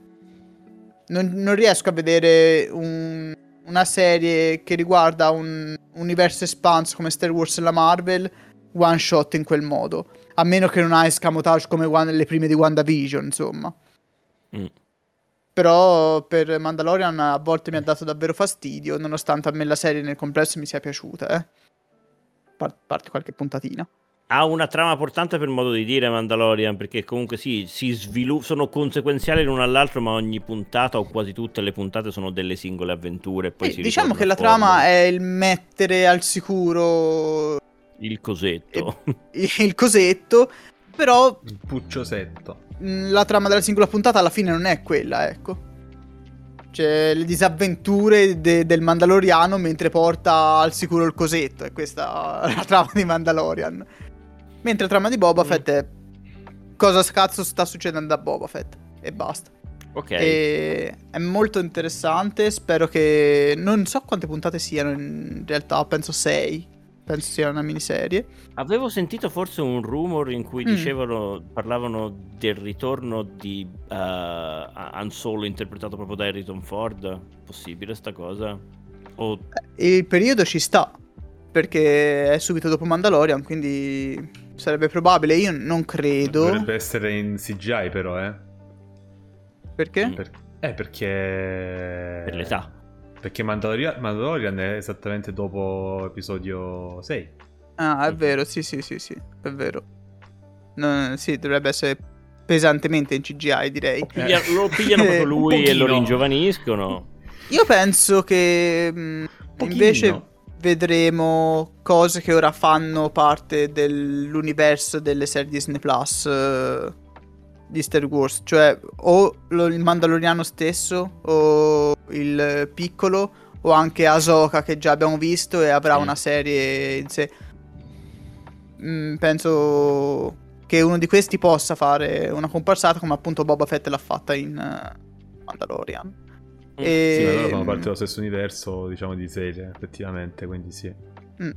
non, non riesco a vedere un, una serie che riguarda un universo espanso come Star Wars e la Marvel one shot in quel modo. A meno che non hai escamotage come one, le prime di WandaVision, insomma. Mm. Però per Mandalorian a volte mi ha dato davvero fastidio, nonostante a me la serie nel complesso mi sia piaciuta, eh. A parte qualche puntatina ha una trama portante per modo di dire Mandalorian perché comunque sì, si svilu- sono conseguenziali l'una all'altro ma ogni puntata o quasi tutte le puntate sono delle singole avventure poi sì, diciamo che la trama è il mettere al sicuro il cosetto. Il, *laughs* il cosetto però il pucciosetto. mm, la trama della singola puntata alla fine non è quella ecco. Cioè le disavventure de- del Mandaloriano mentre porta al sicuro il cosetto e questa è la trama di Mandalorian Mentre trama di Boba mm. Fett è cosa cazzo sta succedendo a Boba Fett e basta. Ok. E è molto interessante. Spero che. Non so quante puntate siano in realtà, penso 6. Penso sia una miniserie. Avevo sentito forse un rumor in cui mm. dicevano, parlavano del ritorno di uh, Han Solo interpretato proprio da Harrison Ford. Possibile sta cosa? O... Il periodo ci sta. Perché è subito dopo Mandalorian, quindi Sarebbe probabile, io non credo. Dovrebbe essere in CGI però, eh. Perché? Per... Eh, perché... Per l'età. Perché Mandalorian, Mandalorian è esattamente dopo episodio 6. Ah, è vero, sì, sì, sì, sì, è vero. No, sì, dovrebbe essere pesantemente in CGI, direi. Piglia, lo pigliano proprio *laughs* lui e lo ringiovaniscono. Io penso che mh, mm, invece vedremo cose che ora fanno parte dell'universo delle serie Disney Plus uh, di Star Wars, cioè o lo, il Mandaloriano stesso o il piccolo o anche Ahsoka che già abbiamo visto e avrà sì. una serie in sé. Mm, penso che uno di questi possa fare una comparsata come appunto Boba Fett l'ha fatta in uh, Mandalorian. E... Sì, ma loro fanno parte dello stesso universo, diciamo, di serie, effettivamente, quindi sì. Mm.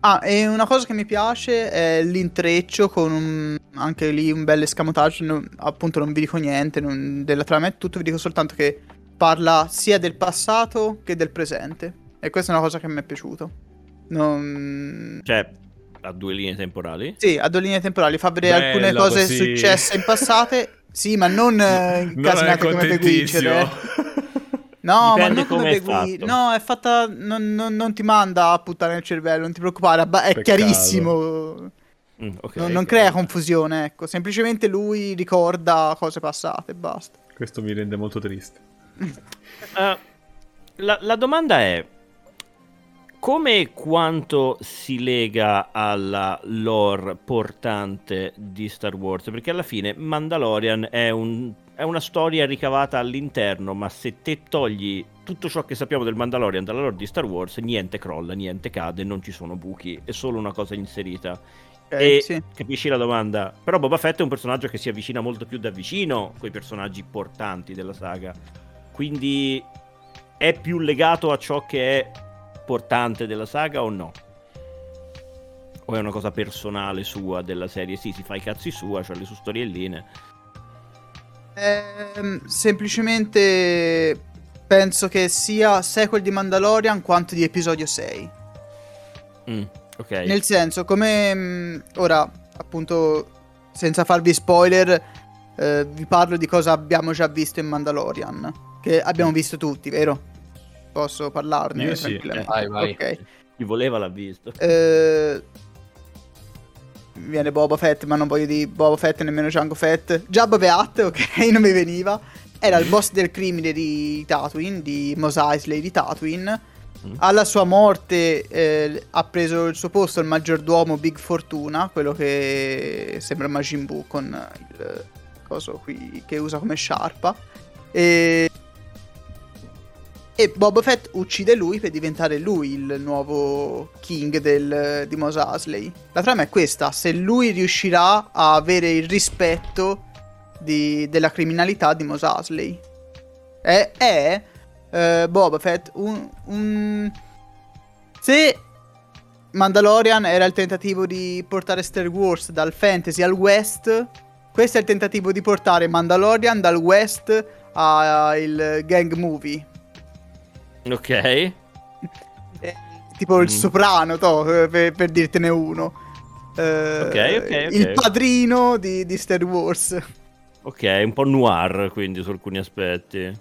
Ah, e una cosa che mi piace è l'intreccio con un, anche lì un bel escamotage, non, appunto non vi dico niente non, della trama è tutto, vi dico soltanto che parla sia del passato che del presente. E questa è una cosa che mi è piaciuto. Non... Cioè, ha due linee temporali? Sì, ha due linee temporali. Fa vedere Bello, alcune cose così. successe in passate. Sì, ma non eh, *laughs* incasinate come The Witcher. *laughs* No, Dipende ma non come The Witcher. No, è fatta. Non, non, non, ti manda a puttare nel cervello, non ti preoccupare. È Peccato. chiarissimo. Mm, okay, non, non crea confusione, ecco. Semplicemente lui ricorda cose passate e basta. Questo mi rende molto triste. Uh, la, la domanda è come e quanto si lega alla lore portante di Star Wars? Perché alla fine Mandalorian è, un, è, una storia ricavata all'interno, ma se te togli tutto ciò che sappiamo del Mandalorian dalla lore di Star Wars, niente crolla, niente cade, non ci sono buchi, è solo una cosa inserita. Eh, e sì. capisci la domanda? Però Boba Fett è un personaggio che si avvicina molto più da vicino con i personaggi portanti della saga quindi è più legato a ciò che è portante della saga o no? O è una cosa personale sua della serie? Sì, si fa i cazzi sua, cioè le sue storielline. Ehm, semplicemente penso che sia sequel di Mandalorian quanto di episodio 6. Mm, ok. Nel senso, come mm, ora, appunto, senza farvi spoiler, eh, vi parlo di cosa abbiamo già visto in Mandalorian che abbiamo visto tutti, vero? Posso parlarne? Io sì. Eh, vai, vai. Ok. Chi voleva l'ha visto. Eh, viene Boba Fett, ma non voglio di Boba Fett nemmeno Django Fett. Jabba Hutt, ok, *laughs* non mi veniva. Era il boss del crimine di Tatooine, di Mos Eisley di Tatooine. Mm. Alla sua morte eh, ha preso il suo posto il maggiordomo Big Fortuna, quello che sembra Majin Buu con il coso qui che usa come sciarpa. E e Boba Fett uccide lui per diventare lui il nuovo king del, di Mos Eisley. La trama è questa: se lui riuscirà a avere il rispetto di, della criminalità di Mos Eisley. È, è uh, Boba Fett un, un... Se Mandalorian era il tentativo di portare Star Wars dal fantasy al west, questo è il tentativo di portare Mandalorian dal west al gang movie Ok. Eh, tipo il mm. soprano, to, per, per, dirtene uno. Eh, okay, okay, ok, Il padrino di, di, Star Wars. Ok, un po' noir quindi su alcuni aspetti.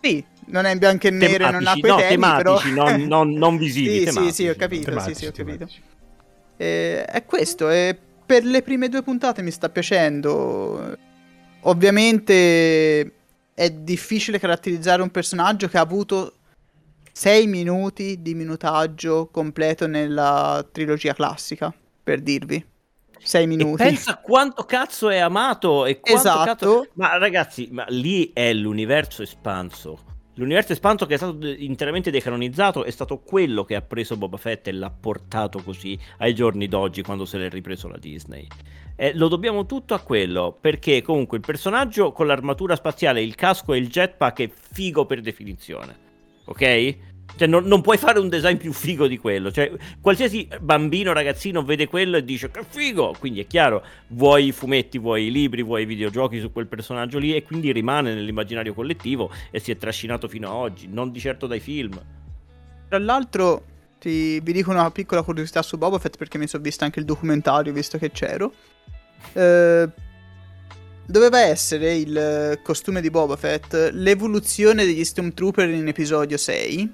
Sì, non è in bianco e nero, non ha quei no, temi, tematici, però... non, *laughs* non, non visivi. sì, sì, sì, ho capito, tematici, sì, sì, ho capito. Eh, è questo, e per le prime due puntate mi sta piacendo. Ovviamente è difficile caratterizzare un personaggio che ha avuto 6 minuti di minutaggio completo nella trilogia classica, per dirvi. 6 minuti. E pensa quanto cazzo è amato e quanto esatto. Cazzo... Ma ragazzi, ma lì è l'universo espanso. L'universo espanso che è stato interamente decanonizzato è stato quello che ha preso Boba Fett e l'ha portato così ai giorni d'oggi quando se l'è ripreso la Disney. Eh, lo dobbiamo tutto a quello, perché comunque il personaggio con l'armatura spaziale, il casco e il jetpack è figo per definizione. Ok? Cioè, non, non, puoi fare un design più figo di quello. Cioè, qualsiasi bambino, ragazzino vede quello e dice che figo. Quindi è chiaro, vuoi i fumetti, vuoi i libri, vuoi i videogiochi su quel personaggio lì e quindi rimane nell'immaginario collettivo e si è trascinato fino ad oggi, non di certo dai film. Tra l'altro, ti, vi dico una piccola curiosità su Boba Fett perché mi sono visto anche il documentario visto che c'ero. Eh, doveva essere il costume di Boba Fett l'evoluzione degli Stormtrooper in episodio 6.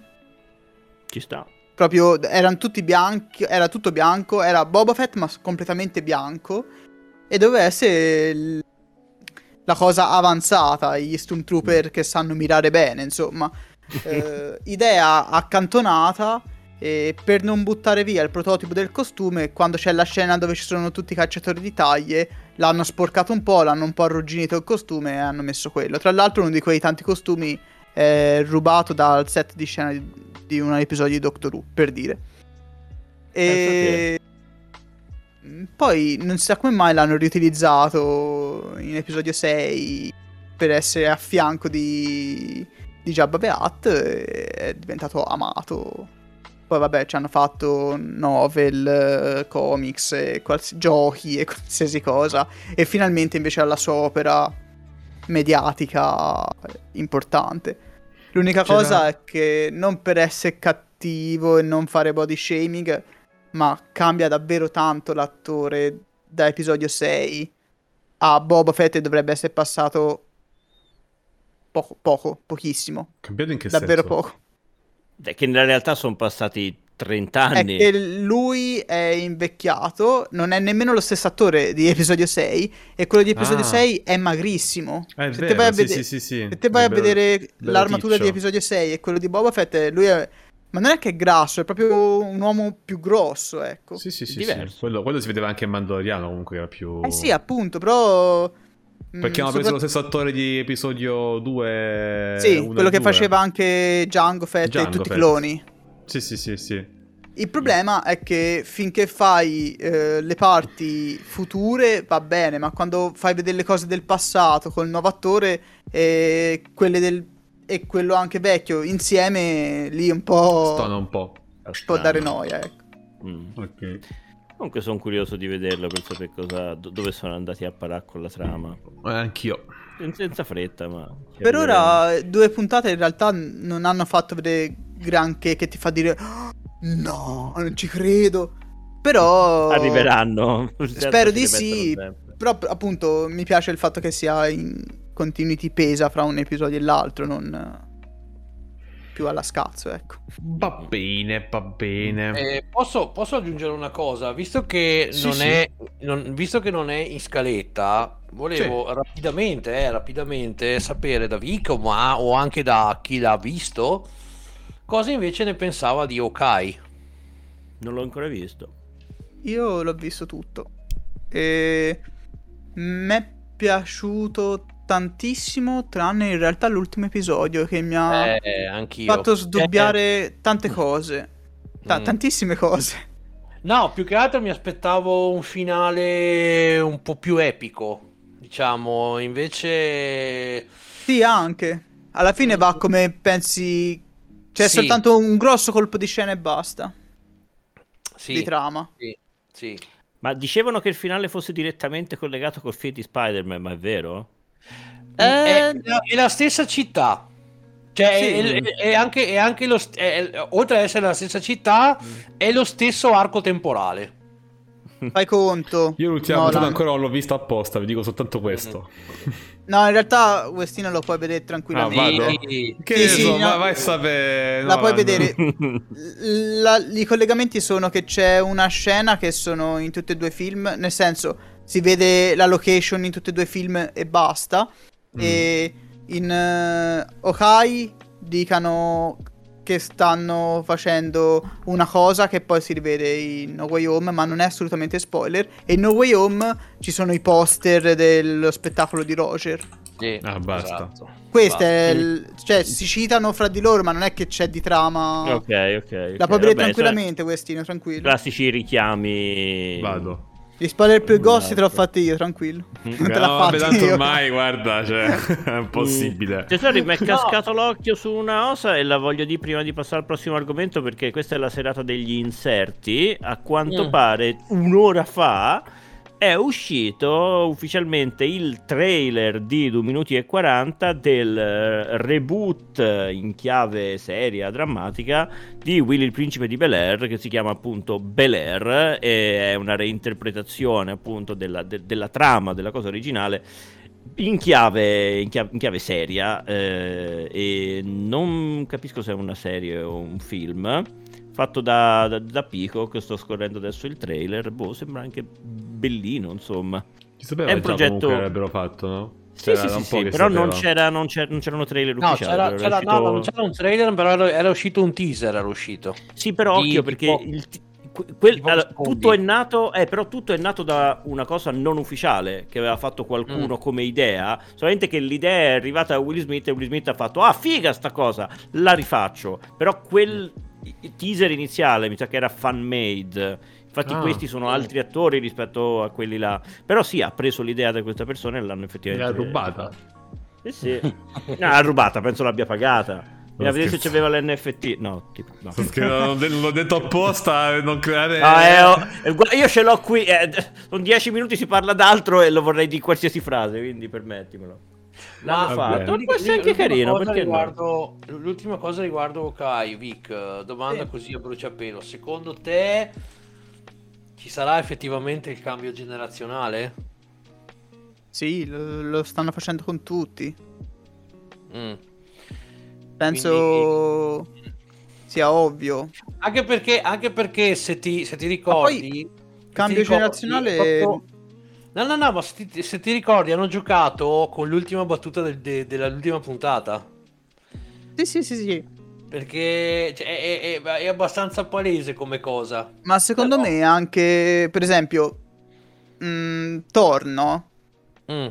Ci sta. Proprio erano tutti bianchi, era tutto bianco, era Boba Fett ma completamente bianco. e doveva essere la cosa avanzata, gli Stormtrooper che sanno mirare bene, insomma. *laughs* Eh, idea accantonata e per non buttare via il prototipo del costume, quando c'è la scena dove ci sono tutti i cacciatori di taglie, l'hanno sporcato un po', l'hanno un po' arrugginito il costume e hanno messo quello. Tra l'altro uno di quei tanti costumi è rubato dal set di scena di, di un episodio di Doctor Who, per dire. E poi non si sa come mai l'hanno riutilizzato in episodio 6 per essere a fianco di, di Jabba Hutt è diventato amato poi vabbè ci hanno fatto novel, comics, e quals- giochi e qualsiasi cosa. E finalmente invece ha la sua opera mediatica importante. L'unica C'era... cosa è che non per essere cattivo e non fare body shaming, ma cambia davvero tanto l'attore da episodio 6 a Boba Fett e dovrebbe essere passato poco, poco pochissimo. Cambiato in che davvero senso? poco. Che nella realtà sono passati 30 anni. È che lui è invecchiato, non è nemmeno lo stesso attore di episodio 6 e quello di episodio ah. 6 è magrissimo. È se vero, te vai a, sì, vede- sì, sì, se te vai a bello, vedere l'armatura ticcio. di episodio 6 e quello di Boba Fett, lui è... Ma non è che è grasso, è proprio un uomo più grosso, ecco. Sì, sì, sì. sì. Quello, quello, si vedeva anche in Mandaloriano comunque, era più... Eh sì, appunto, però perché hanno preso lo stesso attore di episodio 2. Sì, quello che 2. faceva anche Django Fett Django e tutti Fett. i cloni. Sì, sì, sì, sì. Il problema è che finché fai eh, le parti future va bene, ma quando fai vedere le cose del passato col nuovo attore e quelle del e quello anche vecchio insieme lì un po' stona un po'. può dare noia, ecco. Mm. Ok. Comunque sono curioso di vederlo per sapere cosa, dove sono andati a parare con la trama. Eh, anch'io. Senza fretta, ma... Per ora due puntate in realtà non hanno fatto vedere granché che ti fa dire oh, no, non ci credo. Però... Arriveranno. *laughs* Spero di sì. Però appunto mi piace il fatto che sia in continuity pesa fra un episodio e l'altro, non più alla scazzo, ecco. Va bene, va bene. Eh, posso, posso, aggiungere una cosa? Visto che, sì, non sì. È, non, visto che non è in scaletta, volevo sì. rapidamente, eh, rapidamente sapere da Vico, ma o anche da chi l'ha visto, cosa invece ne pensava di Okai. Non l'ho ancora visto. Io l'ho visto tutto. E mi è piaciuto tantissimo, tranne in realtà l'ultimo episodio che mi ha eh, fatto sdubbiare eh. tante cose. Ta- mm. Tantissime cose. No, più che altro mi aspettavo un finale un po' più epico, diciamo, invece... Sì, anche. Alla fine va come pensi... C'è sì. soltanto un grosso colpo di scena e basta. Sì. Di trama. Sì, sì. Ma dicevano che il finale fosse direttamente collegato col film di Spider-Man, ma è vero? Eh, è, è, la stessa città. Cioè, sì. è, è, anche, è anche lo, oltre ad essere la stessa città, mm. è lo stesso arco temporale. *laughs* Fai conto. Io l'ultima puntata ancora non l'ho vista apposta, vi dico soltanto questo. *laughs* No, in realtà Westino lo puoi vedere tranquillamente. Ah, Che sì, sì, so, no, vai a sapere. La no, puoi no. vedere. *laughs* La, I collegamenti sono che c'è una scena che sono in tutti e due i film, nel senso si vede la location in tutti e due i film e basta. Mm. E in uh, Okai dicano che stanno facendo una cosa che poi si rivede in No Way Home, ma non è assolutamente spoiler. E in No Way Home ci sono i poster dello spettacolo di Roger. Sì, ah, basta. Esatto. Questo è il, cioè si citano fra di loro, ma non è che c'è di trama. Ok, ok. La puoi vedere tranquillamente, cioè, Questino, tranquillo. Classici richiami. Vado. Gli spoiler più grossi te l'ho fatti io, tranquillo. *laughs* Mm. Non te l'ha no, fatto tanto io. ormai, guarda, cioè, *laughs* è impossibile. Tesori, mi è cascato no. l'occhio su una cosa e la voglio dire prima di passare al prossimo argomento perché questa è la serata degli inserti. A quanto mm. pare un'ora fa è uscito ufficialmente il trailer di 2 minuti e 40 del eh, reboot in chiave seria, drammatica di Willy il principe di Bel Air che si chiama appunto Bel Air e è una reinterpretazione appunto della, de, della trama della cosa originale in chiave, in chiave, in chiave seria eh, e non capisco se è una serie o un film fatto da, da, da Pico, che sto scorrendo adesso il trailer, boh, sembra anche bellino, insomma. Si sapeva è un progetto che avrebbero fatto, no? Sì, sì, sì, sì però non, c'era, non, c'era, non, c'erano trailer no, ufficiali. C'era, c'era, uscito... no, non c'era un trailer, però era, era, uscito un teaser. Era uscito. Sì, però di, occhio perché tipo, il, quel, allora, tutto è nato, eh, però tutto è nato da una cosa non ufficiale che aveva fatto qualcuno mm. come idea. Solamente che l'idea è arrivata a Will Smith e Will Smith ha fatto: Ah, figa sta cosa, la rifaccio. Però quel teaser iniziale mi sa che era fan made Infatti, ah, questi sono altri attori rispetto a quelli là. Però sì, ha preso l'idea da questa persona e l'hanno effettivamente. L'ha rubata. Eh sì. *laughs* no, l'ha rubata, penso l'abbia pagata. Mi a vedere se c'aveva l'NFT. No, tipo, no. l'ho detto apposta, non creare. No, eh, oh, io ce l'ho qui. Eh, sono dieci minuti, si parla d'altro e lo vorrei di qualsiasi frase, quindi permettimelo. L'hanno fatto, può essere anche carino. Perché riguardo, no? L'ultima cosa riguardo Kai, Vic, domanda sì. così a bruciapelo. Secondo te ci sarà effettivamente il cambio generazionale? Sì, lo, lo stanno facendo con tutti. Mm. Penso Quindi... sia ovvio. Anche perché, anche perché se, ti, se ti ricordi... cambio ti generazionale... Proprio... No, no, no, ma se ti, se ti, ricordi hanno giocato con l'ultima battuta del, de, dell'ultima puntata. Sì, sì, sì, sì. Perché cioè, è, è, è, abbastanza palese come cosa. Ma secondo Però... me anche, per esempio, mh, mm, Thor, no? Mm.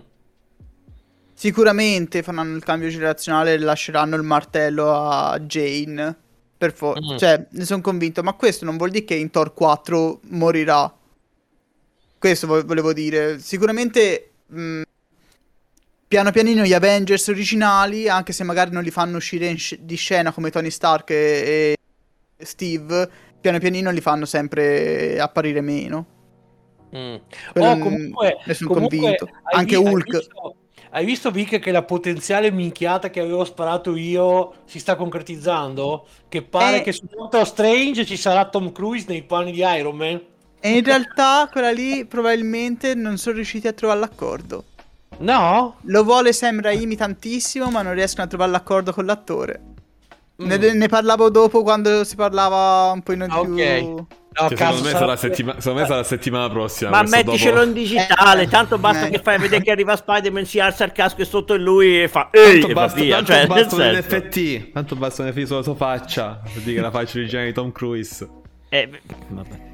Sicuramente faranno il cambio generazionale e lasceranno il martello a Jane. Per forza. Mm. Cioè, ne sono convinto. Ma questo non vuol dire che in Thor 4 morirà. Questo volevo dire. Sicuramente... Mh, mm, piano pianino gli Avengers originali, anche se magari non li fanno uscire sc- di scena come Tony Stark e, e, Steve, piano pianino li fanno sempre apparire meno. Mm. Oh, comunque, ne sono convinto. Anche vi- Hulk. Hai visto, hai visto Vic che la potenziale minchiata che avevo sparato io si sta concretizzando? Che pare eh... che su Doctor Strange ci sarà Tom Cruise nei panni di Iron Man? E in realtà quella lì probabilmente non sono riusciti a trovare l'accordo. No? Lo vuole Sam Raimi tantissimo, ma non riescono a trovare l'accordo con l'attore. Mm. Ne, ne, parlavo dopo quando si parlava un po' in più. Ok. No, cioè, secondo, me sarà settima- secondo me sarà la settimana prossima. Ma metticelo dopo... in digitale. Eh, tanto basta eh. che fai vedere che arriva Spider-Man, si alza il casco e sotto è lui e fa. Ehi, tanto basta, via. Tanto cioè, basta un NFT. Tanto basta un NFT sulla sua faccia. Per dire che la faccia originale di Tom Cruise. Eh, vabbè.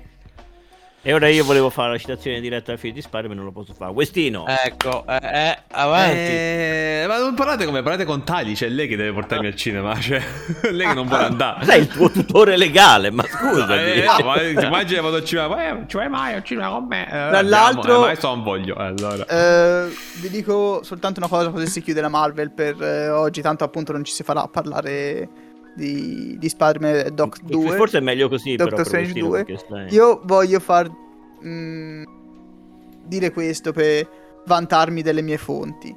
E ora io volevo fare la citazione diretta al film di Spider, ma non lo posso fare. Westino. Ecco, eh, eh, avanti. Eh, ma non parlate come? Parlate con Tali, c'è cioè lei che deve portarmi al cinema, *laughs* cioè lei che non vuole andare. Lei è il tuo tutore legale, ma scusa. Eh, no, ma immagina vado al cinema, eh, ci vai mai al cinema con me? Eh, Dall'altro... Eh, ma non voglio, eh, allora. Eh, vi dico soltanto una cosa, così si chiude la Marvel per eh, oggi, tanto appunto non ci si farà parlare di, di Spider-Man Doc 2. Forse è meglio così, Doctor Strange 2. Io voglio far mh, mm, dire questo per vantarmi delle mie fonti.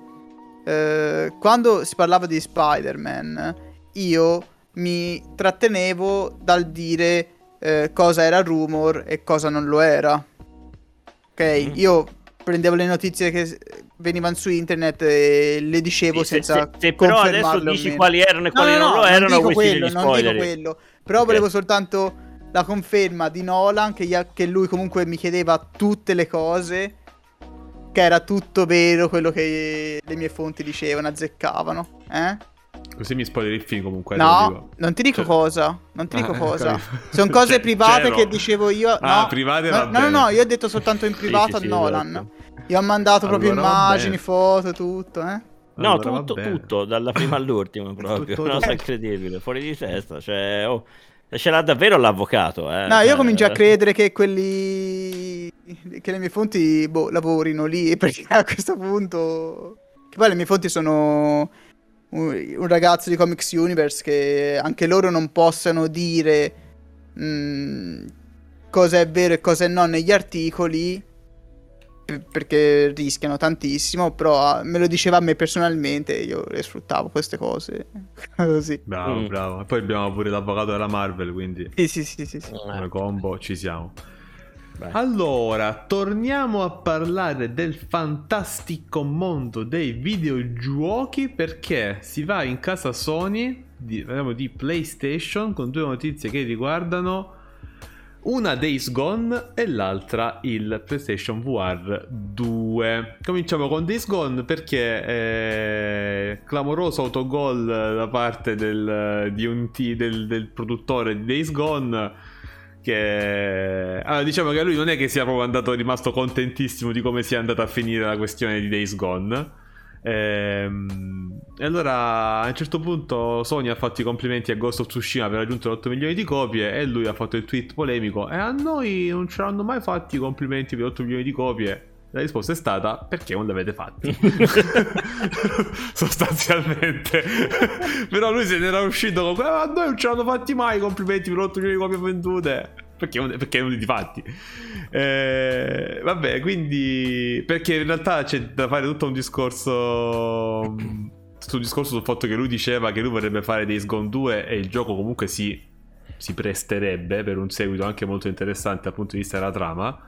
Eh, quando si parlava di Spider-Man, io mi trattenevo dal dire eh, cosa era rumor e cosa non lo era. Ok, mm. io prendevo le notizie che venivano su internet e le dicevo sì, senza se, se, se però adesso dici quali erano e quali no, no, non lo erano non dico quello, non dico quello però okay. volevo soltanto la conferma di Nolan che, gli, che, lui comunque mi chiedeva tutte le cose che era tutto vero quello che le mie fonti dicevano azzeccavano eh? Così mi spoileri il film comunque. No, non ti dico cioè... cosa. Non ti dico ah, cosa. Sono *laughs* cose cioè, private c'ero. che dicevo io. Ah, no, ah, private no, no, no, no, io ho detto soltanto in privato sì, sì, a Nolan. Esatto. Io ho mandato allora, proprio immagini, foto, tutto, eh. No, allora, tutto, tutto, dalla prima all'ultima *laughs* proprio. Una cosa incredibile, fuori di testa. Cioè, oh, ce l'ha davvero l'avvocato. Eh. No, io cioè, comincio a credere che quelli. che le mie fonti boh, lavorino lì. *laughs* Perché a questo punto. Che poi le mie fonti sono un, un ragazzo di Comics Universe che anche loro non possano dire mh, mm, cosa è vero e cosa è no negli articoli perché rischiano tantissimo, però ah, me lo diceva a me personalmente e io le sfruttavo queste cose. *laughs* Così. Bravo, mm. bravo. E poi abbiamo pure l'avvocato della Marvel, quindi... Sì, sì, sì, sì. sì. Come combo ci siamo. Beh. Allora, torniamo a parlare del fantastico mondo dei videogiochi perché si va in casa Sony, di, di PlayStation, con due notizie che riguardano una Days Gone e l'altra il PlayStation VR 2. Cominciamo con Days Gone perché è clamoroso autogol da parte del, di del, del produttore di Days Gone che allora, diciamo che lui non è che sia proprio andato rimasto contentissimo di come sia andata a finire la questione di Days Gone Ehm, e allora a un certo punto Sony ha fatto i complimenti a Ghost of Tsushima per raggiungere 8 milioni di copie e lui ha fatto il tweet polemico. E a noi non ci hanno mai fatti i complimenti per 8 milioni di copie. La risposta è stata perché non li avete fatti *laughs* sostanzialmente. Però lui se ne era uscito con a noi non ci hanno fatti mai i complimenti per 8 milioni di copie vendute. Perché, perché non li fatti? Eh, vabbè quindi perché in realtà c'è da fare tutto un discorso un discorso sul fatto che lui diceva che lui vorrebbe fare Days Gone 2 e il gioco comunque si, si presterebbe per un seguito anche molto interessante dal punto di vista della trama.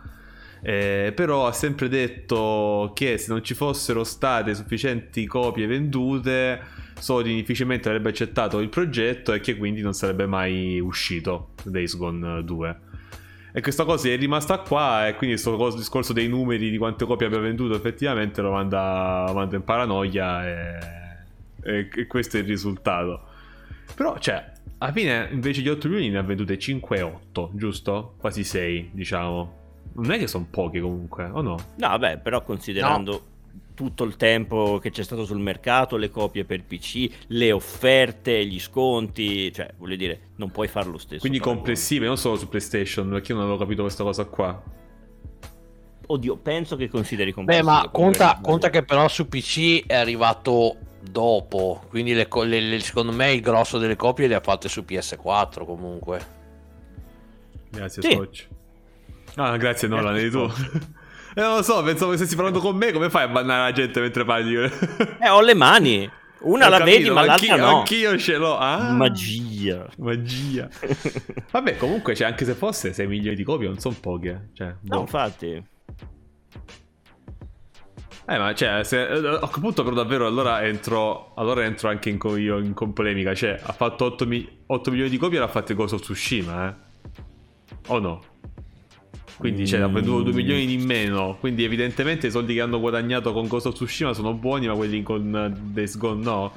Eh, però ha sempre detto che se non ci fossero state sufficienti copie vendute Sony difficilmente avrebbe accettato il progetto e che quindi non sarebbe mai uscito Days Gone 2 e questa cosa è rimasta qua e quindi questo discorso dei numeri di quante copie abbia venduto effettivamente lo manda, manda in paranoia e, e, e, questo è il risultato però cioè alla fine invece di 8 milioni ne ha vendute 5-8 giusto? quasi 6 diciamo non è che sono poche comunque, o no? No, vabbè, però considerando no. tutto il tempo che c'è stato sul mercato, le copie per PC, le offerte, gli sconti, cioè, voglio dire, non puoi fare lo stesso. Quindi complessive, non solo su PlayStation, perché io non avevo capito questa cosa qua. Oddio, penso che consideri complessive. Beh, ma conta, conta che però su PC è arrivato dopo, quindi le, le, le, secondo me il grosso delle copie le ha fatte su PS4 comunque. Grazie, sì. Scotch. Ah, grazie Nolan, eri tu. *laughs* Eh, non lo so, pensavo che stessi parlando con me, come fai a bannare la gente mentre parli? *laughs* eh, ho le mani. Una ho la capito, vedi, ma l'altra no. Anch'io ce l'ho. Ah, magia. Magia. *laughs* Vabbè, comunque, cioè, anche se fosse 6 milioni di copie, non sono poche. Cioè, boh. No, infatti. Eh, ma cioè, se, eh, a quel punto però davvero allora entro, allora entro anche in, io in, in polemica. Cioè, ha fatto 8, mi, 8 milioni di copie e l'ha fatto Ghost of Tsushima, eh? O no? Quindi cioè, ha venduto 2 milioni di meno. Quindi, evidentemente, i soldi che hanno guadagnato con Ghost of Tsushima sono buoni, ma quelli con Days Gone no.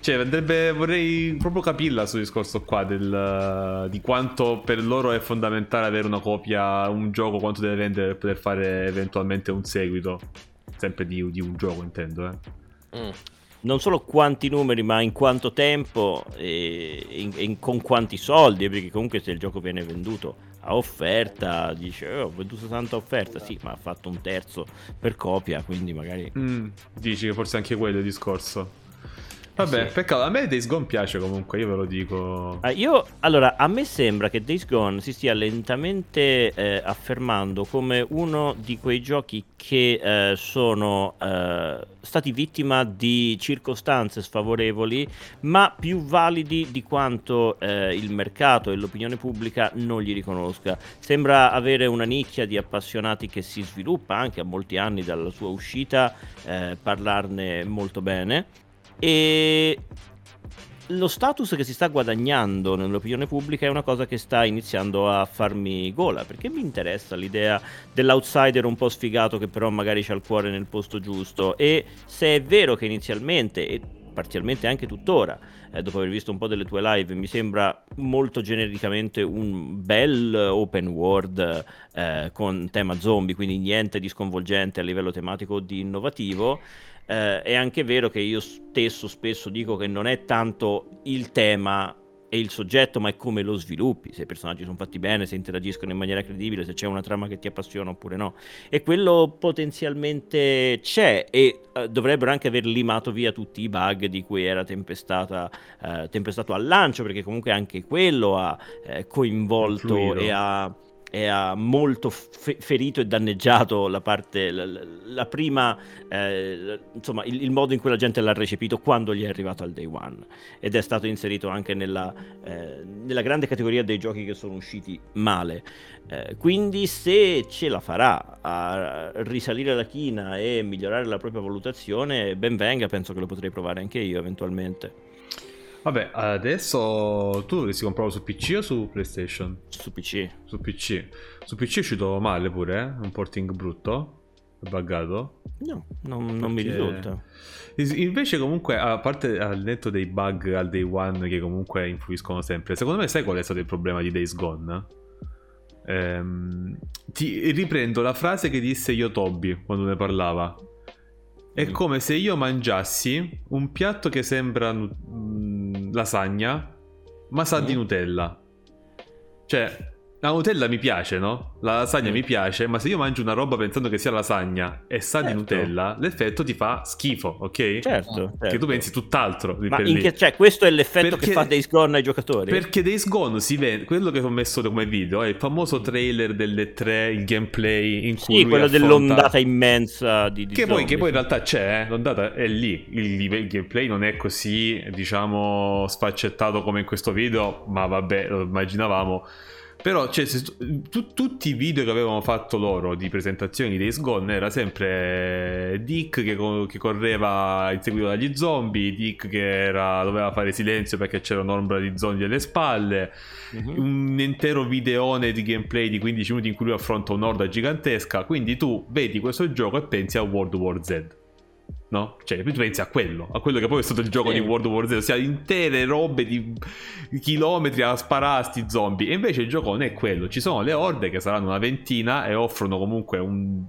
Cioè, andrebbe, vorrei proprio capirla questo discorso qua del, di quanto per loro è fondamentale avere una copia, un gioco, quanto deve vendere per poter fare eventualmente un seguito. Sempre di, di un gioco, intendo, eh. Mm non solo quanti numeri, ma in quanto tempo e, in, in, con quanti soldi, perché comunque se il gioco viene venduto a offerta, dice oh, ho venduto tanta offerta, sì, ma ha fatto un terzo per copia, quindi magari... Mm, dici che forse anche quello è il discorso. Vabbè, sì. peccato. A me Days Gone piace comunque, io ve lo dico. Ah, io, allora, a me sembra che Days Gone si stia lentamente eh, affermando come uno di quei giochi che eh, sono eh, stati vittima di circostanze sfavorevoli, ma più validi di quanto eh, il mercato e l'opinione pubblica non gli riconosca. Sembra avere una nicchia di appassionati che si sviluppa anche a molti anni dalla sua uscita, eh, parlarne molto bene e lo status che si sta guadagnando nell'opinione pubblica è una cosa che sta iniziando a farmi gola perché mi interessa l'idea dell'outsider un po' sfigato che però magari c'ha il cuore nel posto giusto. E se è vero che inizialmente e parzialmente anche tuttora eh, dopo aver visto un po' delle tue live mi sembra molto genericamente un bel open world eh, con tema zombie quindi niente di sconvolgente a livello tematico o di innovativo eh, è anche vero che io stesso spesso dico che non è tanto il tema e il soggetto, ma è come lo sviluppi, se i personaggi sono fatti bene, se interagiscono in maniera credibile, se c'è una trama che ti appassiona oppure no. E quello potenzialmente c'è e uh, dovrebbero anche aver limato via tutti i bug di cui era tempestata, uh, tempestato al lancio, perché comunque anche quello ha uh, coinvolto Fluido. e ha e ha molto fe- ferito e danneggiato la parte, la, la prima, eh, insomma, il, il, modo in cui la gente l'ha recepito quando gli è arrivato al day one ed è stato inserito anche nella, eh, nella grande categoria dei giochi che sono usciti male. Eh, quindi se ce la farà a risalire la china e migliorare la propria valutazione, ben venga, penso che lo potrei provare anche io eventualmente. Vabbè, adesso tu dovresti comprarlo su PC o su PlayStation? Su PC. Su PC. Su PC è uscito male pure, eh? Un porting brutto? Buggato? No, non, non mi risulta. Invece comunque, a parte al netto dei bug al day one che comunque influiscono sempre, secondo me sai qual è stato il problema di Days Gone? Ehm, ti riprendo la frase che disse Yotobi quando ne parlava. È come se io mangiassi un piatto che sembra mm, lasagna, ma sa mm. di Nutella. Cioè, la Nutella mi piace, no? La lasagna mm. mi piace, ma se io mangio una roba pensando che sia lasagna e sa certo. di Nutella, l'effetto ti fa schifo, ok? Certo. certo. Che tu pensi tutt'altro. Ma che, cioè, questo è l'effetto perché, che fa Days Gone ai giocatori? Perché Days Gone si vede, quello che ho messo come video è il famoso trailer delle tre, il gameplay in cui Sì, quello affronta... dell'ondata immensa di, di che, poi, che poi in realtà c'è, eh? l'ondata è lì, il, il gameplay non è così, diciamo, sfaccettato come in questo video, ma vabbè, lo immaginavamo. Però cioè, tu, tutti i video che avevano fatto loro di presentazioni Days Gone era sempre Dick che, che correva inseguito dagli zombie, Dick che era, doveva fare silenzio perché c'era un'ombra di zombie alle spalle, uh-huh. un intero videone di gameplay di 15 minuti in cui lui affronta un'orda gigantesca. Quindi tu vedi questo gioco e pensi a World War Z no? Cioè, tu pensi a quello, a quello che poi è stato il gioco sì. di World War Z, ossia intere robe di chilometri a sparare a sti zombie. E invece il gioco non è quello, ci sono le orde che saranno una ventina e offrono comunque un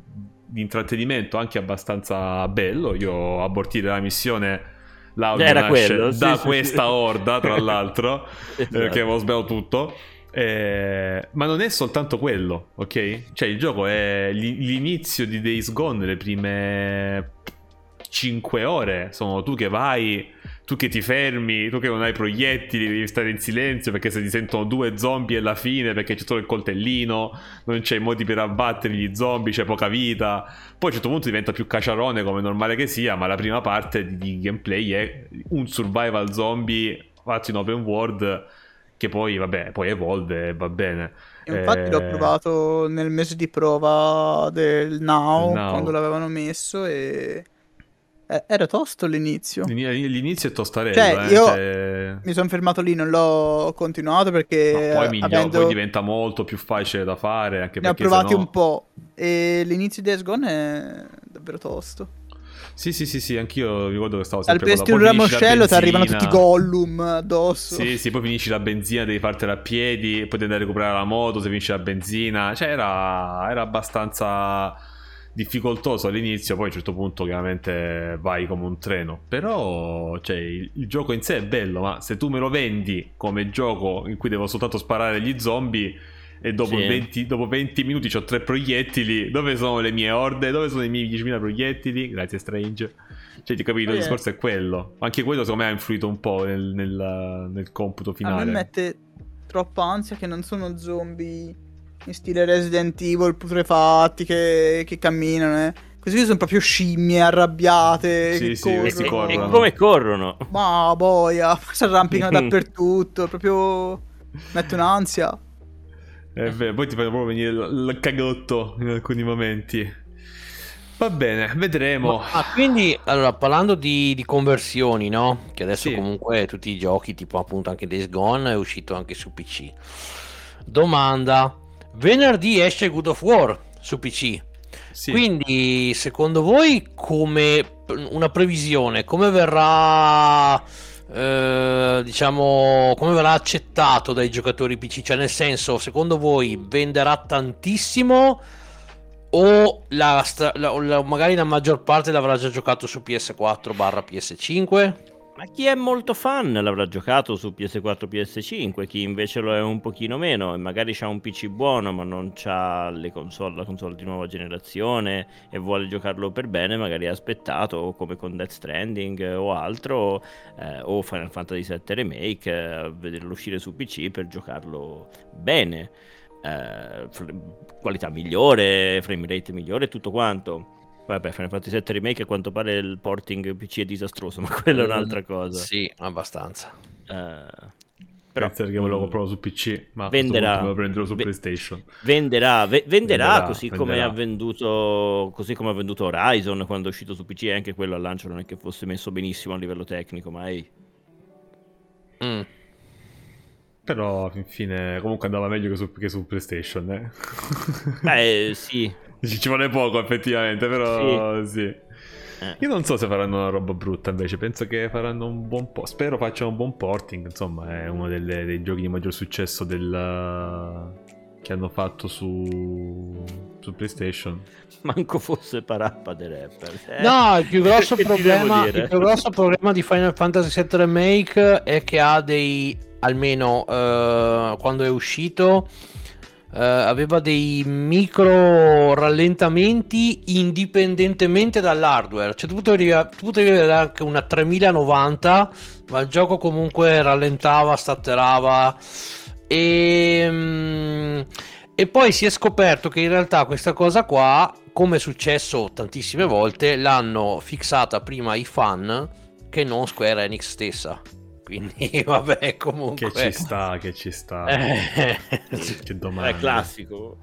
intrattenimento anche abbastanza bello. Io abortire la missione l'audio Era quello, da sì, questa sì. orda, tra *laughs* l'altro, esatto. perché avevo sbagliato tutto. Eh, ma non è soltanto quello, ok? Cioè, il gioco è l'inizio di Days Gone, le prime 5 ore sono tu che vai, tu che ti fermi, tu che non hai proiettili, devi stare in silenzio perché se ti sentono due zombie alla fine perché c'è solo il coltellino, non c'è modi per abbattere gli zombie, c'è poca vita. Poi a un certo punto diventa più caciarone come normale che sia, ma la prima parte di, di gameplay è un survival zombie fatto in open world che poi, vabbè, poi evolve e va bene. Infatti eh... l'ho provato nel mese di prova del Now, Now. quando l'avevano messo e eh, era tosto l'inizio. L'inizio è tostarello. Cioè, eh, io cioè... mi sono fermato lì, non l'ho continuato perché. Ma poi, miglior, avendo... poi diventa molto più facile da fare. Anche ne ho provati sennò... un po'. E l'inizio di Days Gone è davvero tosto. Sì, sì, sì, sì, anch'io ricordo che stavo sempre Al con un ramoscello ti arrivano tutti i Gollum addosso. Sì, sì, poi finisci la benzina, devi fartela a piedi, poi devi andare a recuperare la moto se finisci la benzina. Cioè, era, era abbastanza difficoltoso all'inizio, poi a un certo punto chiaramente vai come un treno. Però cioè, il, il, gioco in sé è bello, ma se tu me lo vendi come gioco in cui devo soltanto sparare gli zombie e dopo, sì. 20, dopo 20 minuti ho tre proiettili, dove sono le mie orde? Dove sono i miei 10.000 proiettili? Grazie Strange. Cioè, ti capito, il discorso è quello. Anche quello secondo me ha influito un po' nel, nel, nel computo finale. A me mette troppa ansia che non sono zombie in stile Resident Evil putrefatti che, che camminano. Eh. Questi sono proprio scimmie arrabbiate. Sì, che sì, questi corrono. E come corrono? Ma boia, *laughs* si arrampicano *laughs* dappertutto. Proprio mette un'ansia. È vero, poi ti fa proprio venire il cagotto in alcuni momenti. Va bene, vedremo. Ma, ah, quindi, allora, parlando di, di, conversioni, no? Che adesso sì. comunque tutti i giochi, tipo appunto anche Days Gone, è uscito anche su PC. Domanda, Venerdì esce God of War su PC. Sì. Quindi, secondo voi, come una previsione, come verrà, eh, diciamo, come verrà accettato dai giocatori PC? Cioè, nel senso, secondo voi venderà tantissimo o la, la, la, magari la maggior parte l'avrà già giocato su PS4 barra PS5? Ma chi è molto fan l'avrà giocato su PS4, PS5, chi invece lo è un pochino meno e magari ha un PC buono ma non ha le console, la console di nuova generazione e vuole giocarlo per bene, magari ha aspettato come con Death Stranding o altro eh, o Final Fantasy VII Remake eh, vederlo uscire su PC per giocarlo bene. Eh, qualità migliore, frame rate migliore, tutto quanto Vabbè, Final Fantasy VII Remake a quanto pare il porting PC è disastroso, *laughs* ma quella è un'altra cosa. Sì, abbastanza. Uh, però Grazie perché volevo comprarlo su PC, ma venderà, volevo prenderlo su PlayStation. Venderà, ve- venderà, venderà così, venderà. Come ha venduto, così come ha venduto Horizon quando è uscito su PC, e anche quello al lancio non è che fosse messo benissimo a livello tecnico, ma ehi. Mm. Però infine comunque andava meglio che su, che su PlayStation. Eh? Beh, sì. Ci vuole poco effettivamente, però sì. sì. Eh. Io non so se faranno una roba brutta invece, penso che faranno un buon po'. Spero facciano un buon porting. Insomma, è uno delle, dei giochi di maggior successo del, che hanno fatto su, su PlayStation. Manco fosse parappa dei rapper. Eh, no, il più, grosso *laughs* problema, il più grosso problema di Final Fantasy VII Remake è che ha dei, almeno uh, quando è uscito, Uh, aveva dei micro rallentamenti indipendentemente dall'hardware. Cioè, tu potevi, tu potevi avere anche una 3090, ma il gioco comunque rallentava, statterava. E, um, e poi si è scoperto che in realtà questa cosa qua, come è successo tantissime volte, l'hanno fissata prima i fan che non Square Enix stessa. Quindi, *laughs* vabbè, comunque. Che ci sta, che ci sta. *laughs* Eh. che domanda. È classico.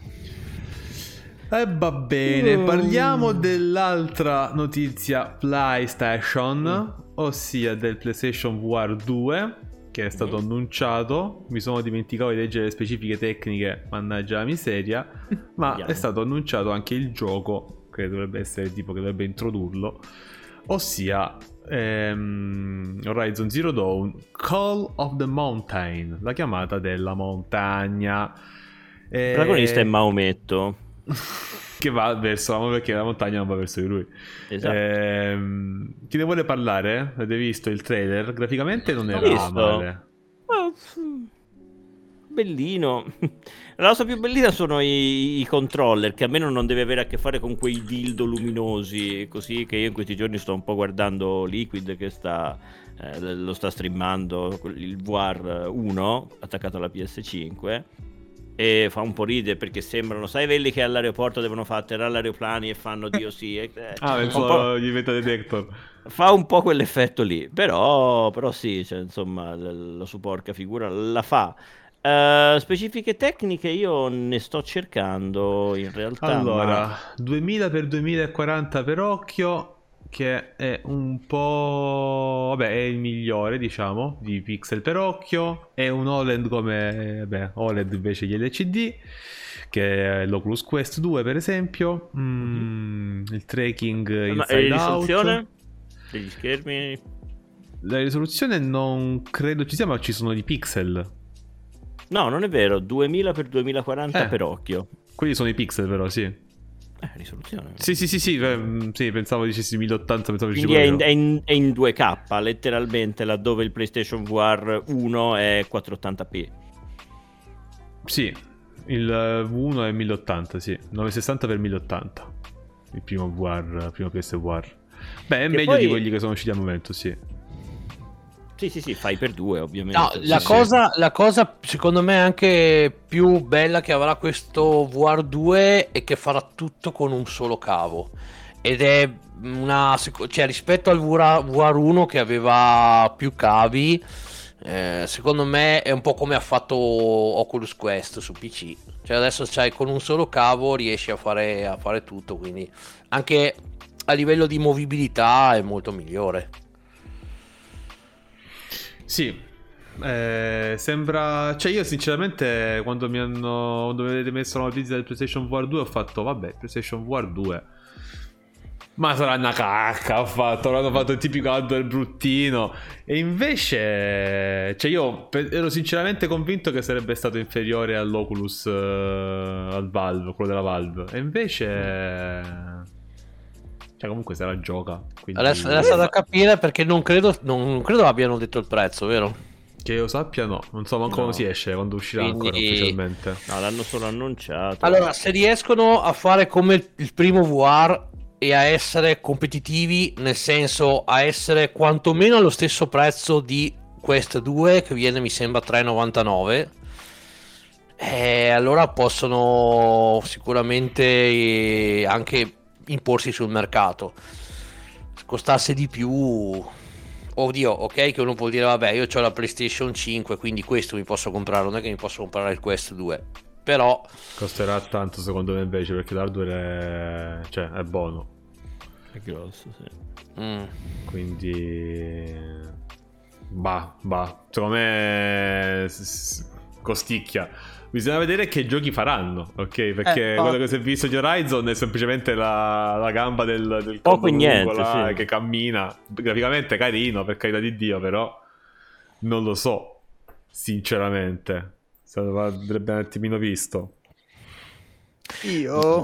E eh, va bene, mm. parliamo dell'altra notizia PlayStation, mm. ossia del PlayStation VR 2 che è stato mm. annunciato. Mi sono dimenticato di leggere le specifiche tecniche, mannaggia la miseria, *laughs* ma è stato annunciato anche il gioco, che dovrebbe essere tipo che dovrebbe introdurlo, ossia ehm, Horizon Zero Dawn Call of the Mountain, la chiamata della montagna. E... Il protagonista è Maometto. *laughs* che va verso la perché la montagna non va verso di lui. Esatto. Ehm, chi ne vuole parlare? Avete visto il trailer? Graficamente non era male. Oh, bellino. La cosa più bellina sono i, i, controller, che almeno non deve avere a che fare con quei dildo luminosi, così che io in questi giorni sto un po' guardando Liquid che sta, eh, lo sta streamando, il VR 1 attaccato alla PS5 e fa un po' ridere perché sembrano, sai quelli che all'aeroporto devono fare atterrare l'aeroplano e fanno Dio sì. Eh, ah, penso gli meta detector. Fa un po' quell'effetto lì, però, però sì, cioè, insomma, la, la sua porca figura la fa. Uh, specifiche tecniche io ne sto cercando in realtà. Allora, ma... 2000 x 2040 per occhio, che è un po'... vabbè, è il migliore, diciamo, di pixel per occhio. È un OLED come... vabbè, OLED invece gli LCD, che è l'Oculus Quest 2 per esempio. Mm, il tracking inside e risoluzione degli schermi? La risoluzione non credo ci sia, ma ci sono i pixel. No, non è vero, 2000 x 2040 eh, per occhio. Quelli sono i pixel però, sì. Eh, risoluzione. Sì, sì, sì, sì, eh, sì pensavo dicessi 1080, pensavo Quindi è in, è, in, è in 2K, letteralmente, laddove il PlayStation VR 1 è 480p. Sì, il V1 è 1080, sì, 960 x 1080. Il primo VR, il primo PS VR. Beh, è che meglio poi... di quelli che sono usciti al momento, sì. Sì, sì, sì, fai per due ovviamente. No, la, sì, cosa, sì. la, cosa, secondo me anche più bella che avrà questo VR2 è che farà tutto con un solo cavo. Ed è una... cioè rispetto al VR, 1 che aveva più cavi, eh, secondo me è un po' come ha fatto Oculus Quest su PC. Cioè adesso c'hai con un solo cavo riesci a fare, a fare tutto, quindi anche a livello di movibilità è molto migliore. Sì, eh, sembra. Cioè, io sinceramente, quando mi hanno. Quando mi avete messo la notizia del PlayStation VR 2, ho fatto, vabbè, PlayStation VR 2. Ma sarà una cacca, ho fatto, l'hanno fatto il tipico hardware bruttino. E invece, cioè io ero sinceramente convinto che sarebbe stato inferiore all'Oculus, uh, al Valve, quello della Valve. E invece... Cioè, comunque se la gioca. Quindi... Adesso, adesso da capire perché non credo, non credo abbiano detto il prezzo, vero? Che io sappia, no, non so manco no. come si esce quando uscirà Quindi... ancora ufficialmente. No, l'hanno solo annunciato. Allora, se riescono a fare come il primo VR e a essere competitivi, nel senso a essere quantomeno allo stesso prezzo di Quest 2, che viene mi sembra 3,99. Eh, allora possono sicuramente eh, anche imporsi sul mercato. Costasse di più, oddio, ok, che uno può dire, vabbè, io ho la PlayStation 5, quindi questo mi posso comprare, non è che mi posso comprare il Quest 2. Però costerà tanto secondo me invece perché l'hardware è, cioè, è buono. È grosso, sì. Mm. Quindi bah, bah, secondo me costicchia. Bisogna vedere che giochi faranno, ok? Perché eh, quello che si è visto di Horizon è semplicemente la, la gamba del, del Poco niente, là, sì. che cammina. Graficamente carino, per carità di Dio, però non lo so, sinceramente. Andrebbe un attimino visto. Io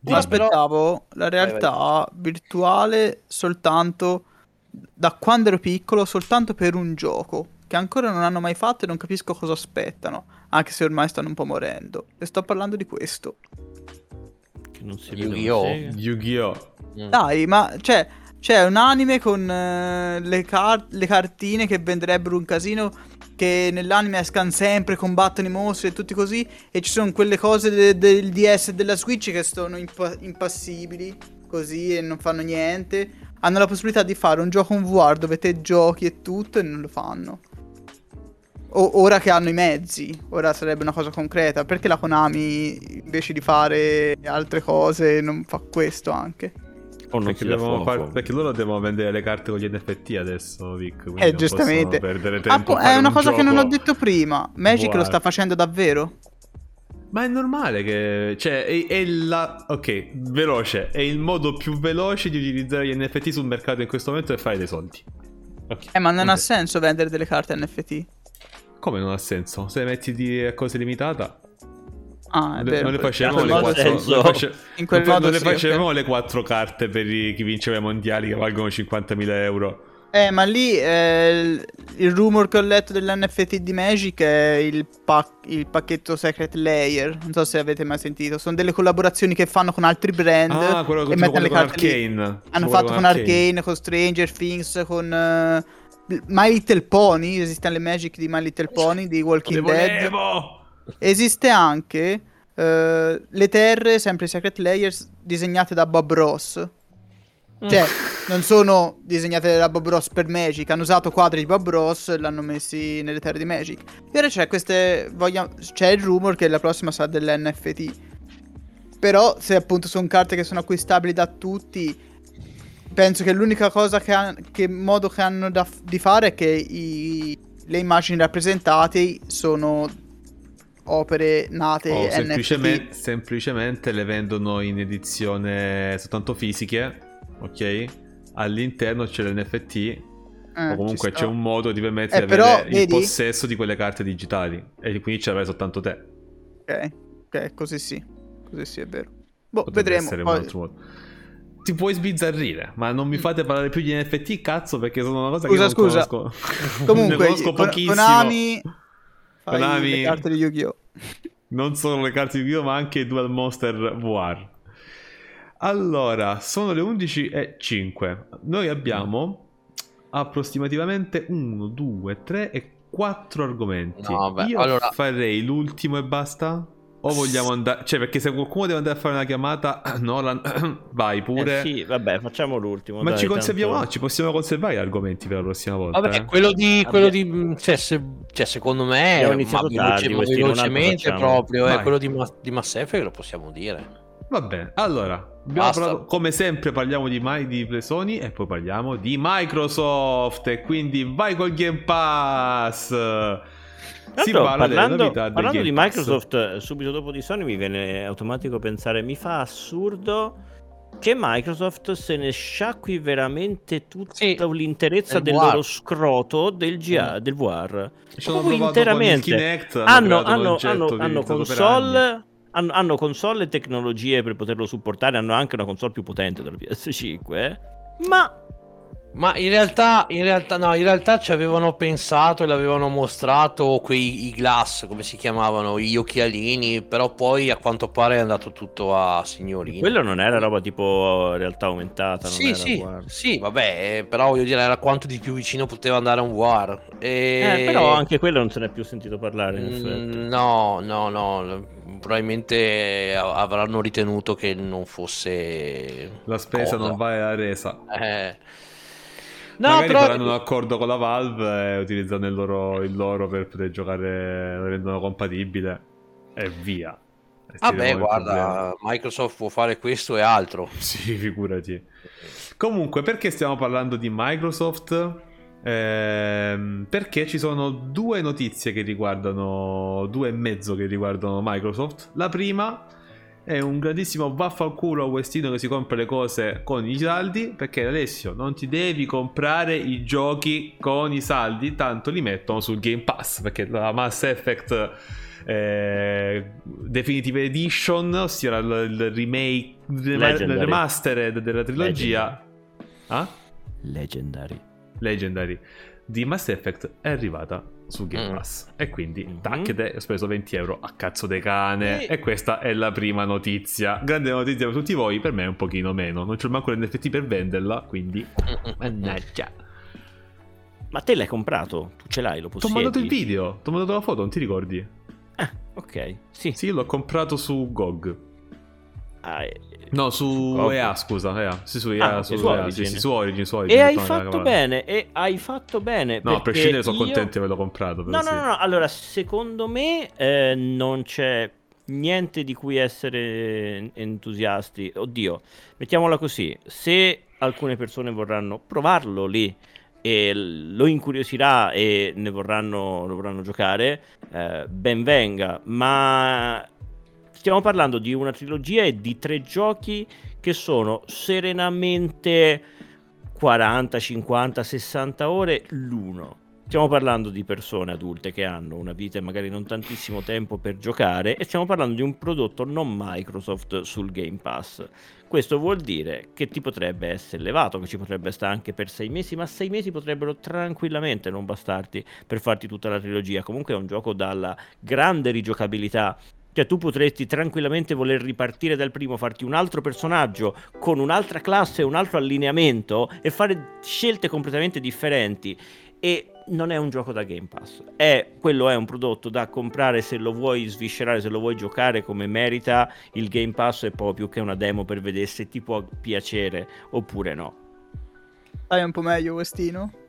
mi aspettavo la realtà vai, vai. virtuale soltanto da quando ero piccolo, soltanto per un gioco che ancora non hanno mai fatto e non capisco cosa aspettano, anche se ormai stanno un po' morendo. E sto parlando di questo. Che non si Yu-Gi-Oh! Yu-Gi-Oh! Mm. Dai, ma cioè, c'è un anime con uh, le, car- le cartine che venderebbero un casino che nell'anime escano sempre, combattono i mostri e tutti così, e ci sono quelle cose de- del DS e della Switch che sono imp- impassibili, così, e non fanno niente. Hanno la possibilità di fare un gioco in VR dove te giochi e tutto e non lo fanno. O- ora che hanno i mezzi, ora sarebbe una cosa concreta. Perché la Konami invece di fare altre cose non fa questo anche? Perché, far... perché, loro devono vendere le carte con gli NFT adesso, Vic. Eh, giustamente. Perdere tempo ah, è una un cosa che non ho detto prima. Magic lo sta facendo davvero? Ma è normale che. Cioè, è, è, la. Ok, veloce. È il modo più veloce di utilizzare gli NFT sul mercato in questo momento e fare dei soldi. Okay. Eh, ma non okay. ha senso vendere delle carte NFT. Come non ha senso? Se le metti di cose limitata. Ah, è vero. Non le facevamo le quattro. Non, face... in quel non, non le facevamo okay. le quattro carte per chi vinceva i mondiali che valgono 50.000 euro. Eh, ma lì eh, il rumor che ho letto dell'NFT di Magic è il, pac- il, pacchetto Secret Layer. Non so se avete mai sentito. Sono delle collaborazioni che fanno con altri brand. Ah, quello che e mettono le carte Arcane. Lì. Hanno fatto con Arcane. Arcane, con Stranger Things, con. Uh, My Little Pony, esistono le Magic di My Little Pony di Walking Dead. Esiste anche uh, le terre, sempre Secret Layers, disegnate da Bob Ross. Cioè, mm. non sono disegnate da Bob Ross per Magic, hanno usato quadri di Bob Ross e l'hanno messi nelle terre di Magic. E ora c'è queste. Vogliamo, c'è il rumor che la prossima sarà dell'NFT. Però, se appunto sono carte che sono acquistabili da tutti penso che l'unica cosa che, ha, che modo che hanno da, di fare è che i, le immagini rappresentate sono opere nate oh, semplicemente, semplicemente le vendono in edizione soltanto fisiche ok? All'interno c'è l'NFT eh, o comunque c'è un modo di permettere eh, di avere il vedi? possesso di quelle carte digitali e quindi ce l'avrai soltanto te. Ok ok così sì così sì è vero. Boh, Potrebbe vedremo poi... ti puoi sbizzarrire, ma non mi fate parlare più di NFT, cazzo, perché sono una cosa scusa, che non scusa. conosco. *laughs* Comunque, ne conosco con, pochissimo. Konami, Konami le carte di Yu-Gi-Oh! *laughs* Non solo le carte di Yu-Gi-Oh, ma anche Dual Monster VR. Allora, sono le 11.05. Noi abbiamo approssimativamente 1, 2, 3 e 4 argomenti. No, beh, Io allora... farei l'ultimo e basta. O vogliamo andare... Cioè, perché se qualcuno deve andare a fare una chiamata, *clears throat* Nolan, *clears throat* vai pure. Eh sì, vabbè, facciamo l'ultimo. Ma dai, ci conserviamo... Tanto... No, ci possiamo conservare gli argomenti per la prossima volta. Vabbè, eh? quello di... Quello di cioè, se... cioè, secondo me... È iniziato tardi, veloce, velocemente proprio. È quello di, Ma... di Mass Effect, lo possiamo dire. Va bene, allora, parlato, come sempre parliamo di, mai di Sony e poi parliamo di Microsoft e quindi vai col Game Pass. Si parla parlando, parlando di Microsoft eh, subito dopo di Sony mi viene automatico pensare mi fa assurdo che Microsoft se ne sciacqui veramente tutta sì, l'interezza del VR. loro scroto del, GA, mm. del VR. Proprio interamente. Kinect, hanno, hanno, hanno, hanno console hanno, hanno, console e tecnologie per poterlo supportare, hanno anche una console più potente del PS5, eh? ma ma in realtà, in realtà, no, in realtà ci avevano pensato e l'avevano mostrato quei i glass, come si chiamavano, gli occhialini, però poi a quanto pare è andato tutto a signorini. Quello non era roba tipo realtà aumentata, sì, sì, sì, vabbè, però voglio dire, era quanto di più vicino poteva andare a un War. E... Eh, però anche quello non se ne è più sentito parlare, mm, No, no, no, probabilmente avranno ritenuto che non fosse... La spesa cosa. non va alla resa. Eh... No, Magari però... faranno un accordo con la Valve e utilizzano il loro, il loro per poter giocare, lo rendono compatibile e via. Vabbè, guarda, Microsoft può fare questo e altro. *laughs* Sì, figurati. Comunque, perché stiamo parlando di Microsoft? Ehm, perché ci sono due notizie che riguardano, due e mezzo che riguardano Microsoft. La prima è un grandissimo vaffanculo a Westino che si compra le cose con i saldi. Perché Alessio, non ti devi comprare i giochi con i saldi, tanto li mettono sul Game Pass. Perché la Mass Effect eh, Definitive Edition, ossia il, remake, il remastered della trilogia. Legendary. Ah? Legendary. Legendary di Mass Effect è arrivata su Game mm. Pass. Mm. E quindi, mm-hmm. tac, te, ho speso 20 euro a cazzo de cane. E... e... questa è la prima notizia. Grande notizia per tutti voi, per me è un pochino meno. Non c'è manco l'NFT per venderla, quindi... Mannaggia. Ma te l'hai comprato? Tu ce l'hai, lo possiedi? Ti ho mandato il video, ti ho mandato la foto, non ti ricordi? Ah, ok, sì. Sì, l'ho comprato su GOG. Ah, No, su oh, EA, scusa, EA. Sì, su EA, ah, su, su, EA, sì, sì, su Origin, su Origin. E hai fatto bene, e hai fatto bene. No, a prescindere sono io... contento di averlo comprato. No, sì. no, no, allora, secondo me eh, non c'è niente di cui essere entusiasti. Oddio, mettiamola così, se alcune persone vorranno provarlo lì e lo incuriosirà e ne vorranno, lo vorranno giocare, eh, ben venga, ma stiamo parlando di una trilogia e di tre giochi che sono serenamente 40, 50, 60 ore l'uno. Stiamo parlando di persone adulte che hanno una vita e magari non tantissimo tempo per giocare e stiamo parlando di un prodotto non Microsoft sul Game Pass. Questo vuol dire che ti potrebbe essere elevato, che ci potrebbe stare anche per sei mesi, ma sei mesi potrebbero tranquillamente non bastarti per farti tutta la trilogia. Comunque è un gioco dalla grande rigiocabilità cioè tu potresti tranquillamente voler ripartire dal primo, farti un altro personaggio con un'altra classe, un altro allineamento e fare scelte completamente differenti. E non è un gioco da Game Pass. È, quello è un prodotto da comprare se lo vuoi sviscerare, se lo vuoi giocare come merita. Il Game Pass è proprio più che una demo per vedere se ti può piacere oppure no. Hai un po' meglio, Westino?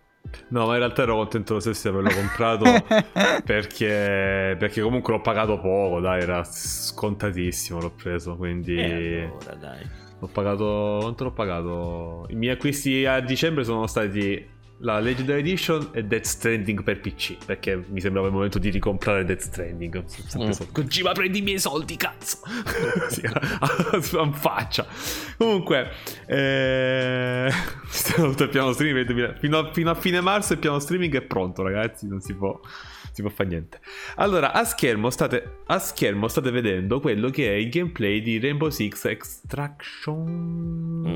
No, ma in realtà ero contento lo stesso di averlo comprato *laughs* perché, perché, comunque l'ho pagato poco, dai, era scontatissimo, l'ho preso, quindi... Eh, allora, dai. L'ho pagato... quanto l'ho pagato? I miei acquisti a dicembre sono stati la Legendary Edition e Death Stranding per PC perché mi sembrava il momento di ricomprare Death Stranding. Mm. Kojima prendi i miei soldi cazzo. *laughs* Sì, *laughs* in faccia. Comunque eh... *laughs* il piano streaming fino a, fino a fine marzo il piano streaming è pronto ragazzi non si può si può fare niente. Allora, a schermo, state, a schermo state vedendo quello che è il gameplay di Rainbow Six Extraction.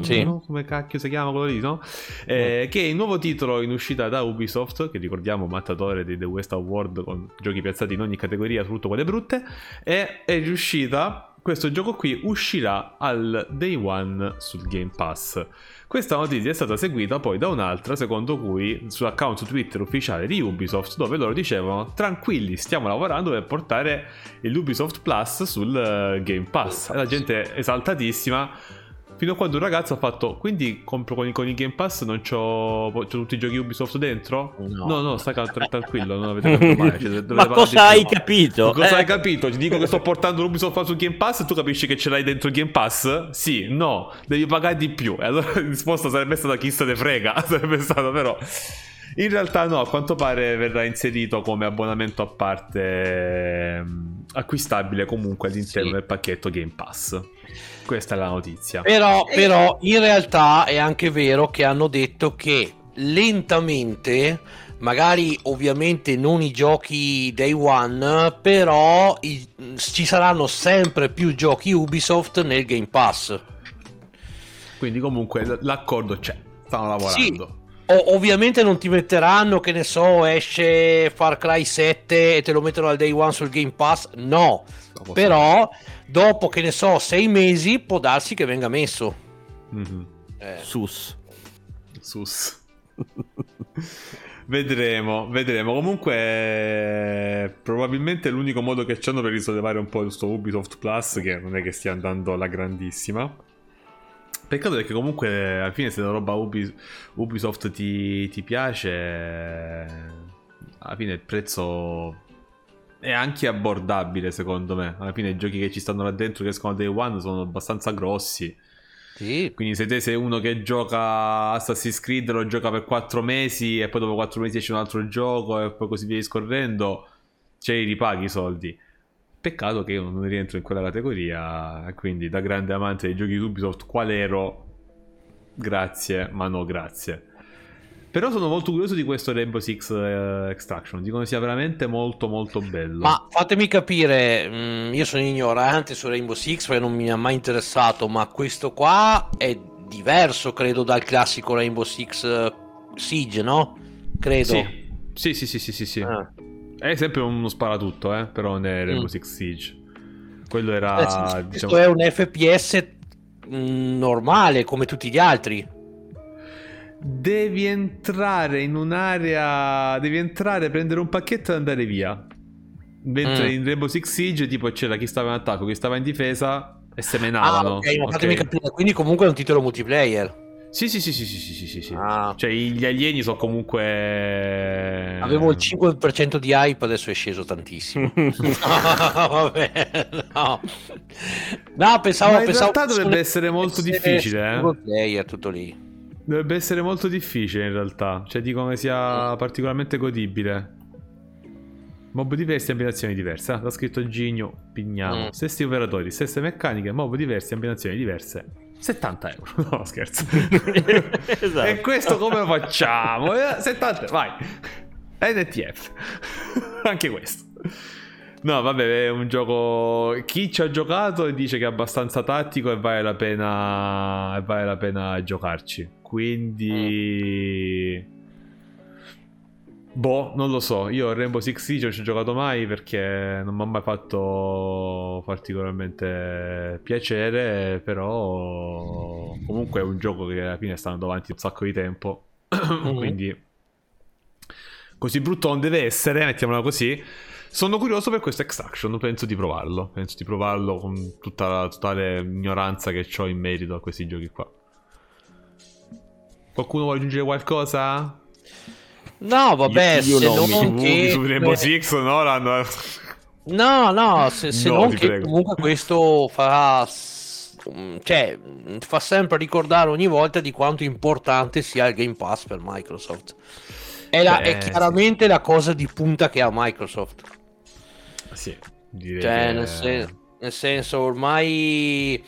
Sì. No? Come cacchio si chiama quello lì, no? Eh, mm. Che è il nuovo titolo in uscita da Ubisoft, che ricordiamo mattatore di The West Award con giochi piazzati in ogni categoria, soprattutto quelle brutte. E è riuscita. Questo gioco qui uscirà al day one sul Game Pass. Questa notizia è stata seguita poi da un'altra, secondo cui sull'account Twitter ufficiale di Ubisoft, dove loro dicevano: Tranquilli, stiamo lavorando per portare l'Ubisoft Plus sul eh, Game Pass. E la gente esaltatissima Fino a quando un ragazzo ha fatto, quindi compro con, con il Game Pass, non c'ho, c'ho, tutti i giochi Ubisoft dentro? No, no, no sta tranquillo, non avete *laughs* capito mai. Cioè, Ma cosa hai capito? Cosa eh. hai capito? Ti dico che sto portando l'Ubisoft sul Game Pass e tu capisci che ce l'hai dentro il Game Pass? Sì, no, devi pagare di più. E allora *laughs* la risposta sarebbe stata chi se ne frega, *laughs* sarebbe stata però... In realtà no, a quanto pare verrà inserito come abbonamento a parte ehm, acquistabile comunque all'interno sì. del pacchetto Game Pass. Questa è la notizia. Però, però in realtà è anche vero che hanno detto che lentamente magari ovviamente non i giochi day one però i, ci saranno sempre più giochi Ubisoft nel Game Pass quindi comunque l'accordo c'è stanno lavorando sì. O- ovviamente non ti metteranno che ne so esce Far Cry 7 e te lo mettono al day one sul Game Pass? No. Però dopo che ne so sei mesi può darsi che venga messo. Mm-hmm. eh. sus. Sus. *laughs* Vedremo vedremo. Comunque probabilmente l'unico modo che c'hanno per risollevare un po' questo Ubisoft Plus che non è che stia andando alla grandissima peccato perché comunque alla fine se la roba Ubis- Ubisoft ti, ti piace alla fine il prezzo è anche abbordabile secondo me. Alla fine i giochi che ci stanno là dentro che escono Day One sono abbastanza grossi. Sì. Quindi se te sei uno che gioca Assassin's Creed, lo gioca per 4 mesi e poi dopo 4 mesi esce un altro gioco e poi così via discorrendo, cioè ripaghi i soldi. Peccato che io non rientro in quella categoria, quindi da grande amante dei giochi Ubisoft qual ero? Grazie, ma no grazie. Però sono molto curioso di questo Rainbow Six uh, Extraction. Dicono sia veramente molto molto bello. Ma fatemi capire, mh, mm, io sono ignorante su Rainbow Six perché non mi ha mai interessato, ma questo qua è diverso, credo, dal classico Rainbow Six uh, Siege, no? Credo. Sì, sì, sì, sì, sì, sì. Ah. È sempre uno sparatutto, eh? però non è Rainbow mm. Six Siege. Quello era... Eh, questo diciamo... è un FPS mm, normale, come tutti gli altri devi entrare in un'area, devi entrare, prendere un pacchetto e andare via. Mentre mm. in Rainbow Six Siege tipo c'era chi stava in attacco, chi stava in difesa e semenavano. Ah, ok, ma fatemi okay. capire, quindi comunque è un titolo multiplayer. Sì, sì, sì, sì, sì, sì, sì, sì. Ah. Cioè gli alieni sono comunque... Avevo il 5% di hype, adesso è sceso tantissimo. *laughs* no, vabbè, no. No, pensavo... Ma in pensavo realtà dovrebbe essere molto difficile, eh. Player, tutto lì. Dovrebbe essere molto difficile in realtà. Cioè, dicono che sia particolarmente godibile. Mob diversi, ambientazioni diverse. Ah, l'ha scritto Gigno Pignano. Mm. Stessi operatori, stesse meccaniche, mob diversi, ambientazioni diverse. 70 euro. *laughs* No, scherzo. *laughs* esatto. E questo come facciamo? 70, eh, vai. NTF. *laughs* Anche questo. No, vabbè, è un gioco. Chi ci ha giocato dice che è abbastanza tattico e vale la pena. Vale la pena giocarci. Quindi... Mm. Boh, non lo so. Io a Rainbow Six Siege non ci ho giocato mai perché non mi ha mai fatto particolarmente piacere. Però comunque è un gioco che alla fine sta andando avanti un sacco di tempo. Mm-hmm. *coughs* Quindi così brutto non deve essere, mettiamola così. Sono curioso per questo Extraction, penso di provarlo. Penso di provarlo con tutta la totale ignoranza che ho in merito a questi giochi qua. Qualcuno vuole aggiungere qualcosa? No, vabbè, io, io se non, non che... Su Rainbow no? No, no, se, se no, non che prego. comunque questo farà... Cioè, fa sempre ricordare ogni volta di quanto importante sia il Game Pass per Microsoft. È, la, Beh, è chiaramente sì. la cosa di punta che ha Microsoft. Sì, direi cioè, che... nel, sen- nel senso, ormai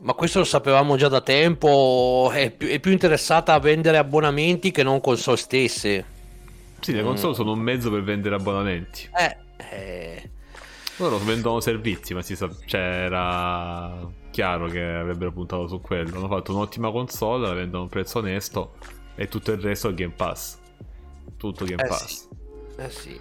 ma questo lo sapevamo già da tempo, è più, è più interessata a vendere abbonamenti che non console stesse. Sì, le console mm. sono un mezzo per vendere abbonamenti. Eh, eh. Loro vendono servizi, ma si sa, cioè, era chiaro che avrebbero puntato su quello. Hanno fatto un'ottima console, la vendono a un prezzo onesto e tutto il resto è Game Pass. Tutto Game eh Pass. Sì. Eh sì.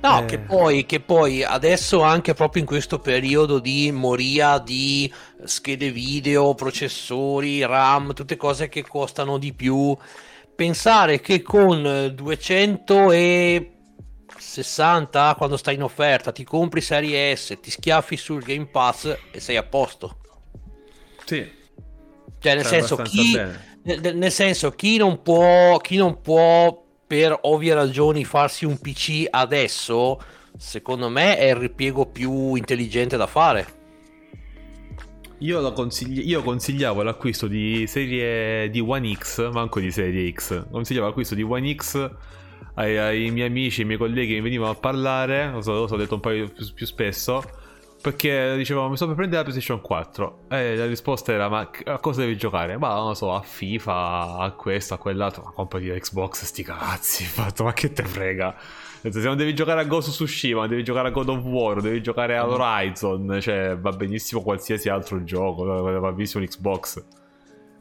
No, eh... che, poi, che, poi, adesso anche proprio in questo periodo di moria di schede video, processori, RAM, tutte cose che costano di più, pensare che con 260 quando stai in offerta ti compri Serie S, ti schiaffi sul Game Pass e sei a posto. Sì. Cioè, nel senso, chi, nel, nel senso, chi non può, chi non può per ovvie ragioni farsi un PC adesso, secondo me è il ripiego più intelligente da fare. Io, consigli- io, consigliavo l'acquisto di serie di One X, manco di serie X. Consigliavo l'acquisto di One X ai, ai miei amici, ai miei colleghi che mi venivano a parlare. Lo so, lo so, ho detto un po' più, più spesso perché dicevamo mi sto per prendere la PlayStation 4 e la risposta era ma a cosa devi giocare? Ma non lo so, a FIFA, a questo, a quell'altro, ma compri Xbox sti cazzi, *laughs* fatto, ma che te frega? Se non devi giocare a Ghost of Tsushima, devi giocare a God of War, devi giocare a Horizon, cioè va benissimo qualsiasi altro gioco, va benissimo l'Xbox.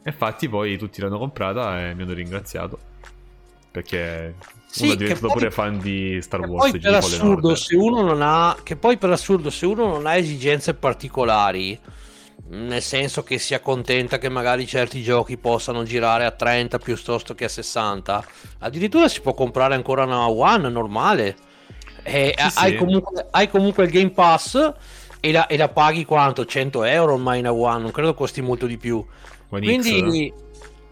Infatti poi tutti l'hanno comprata e mi hanno ringraziato. Perché sì, uno è diventato poi, pure fan di Star Wars. Poi per assurdo, se uno non ha, che poi per assurdo, se uno non ha esigenze particolari, nel senso che si accontenta che magari certi giochi possano girare a 30 piuttosto che a 60, addirittura si può comprare ancora una One normale. E sì, hai, sì. Comunque, hai, Comunque, il Game Pass e la, e la, paghi quanto? 100 euro ormai una One, non credo costi molto di più. One Quindi... X,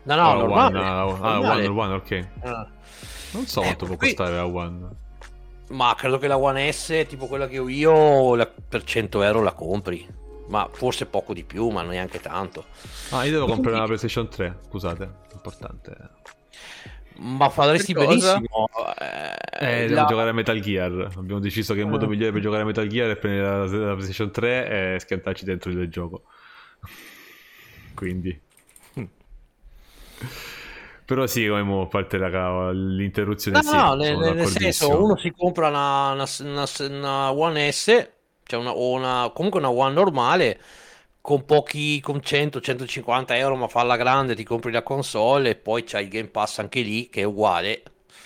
no, no, oh, normale. One, uh, normale. One, one, ok. Uh. Non so quanto eh, può qui... costare la One. Ma credo che la One S, tipo quella che ho io, la... per 100 euro la compri. ma forse poco di più, ma neanche tanto. Ah, io devo Quindi... comprare una PlayStation 3, scusate, importante. Ma faresti benissimo. Eh, eh, devo la... giocare a Metal Gear. Abbiamo deciso che il modo eh. migliore per giocare a Metal Gear è prendere la, la PlayStation 3 e schiantarci dentro il gioco. *laughs* Quindi. *laughs* Però sì, come a parte la, l'interruzione. No, sì, no, nel, nel senso, uno si compra una, una, una, una One S, cioè una, o una, comunque una One normale, con pochi, con 100-150 euro, ma fa la grande, ti compri la console e poi c'hai il Game Pass anche lì, che è uguale.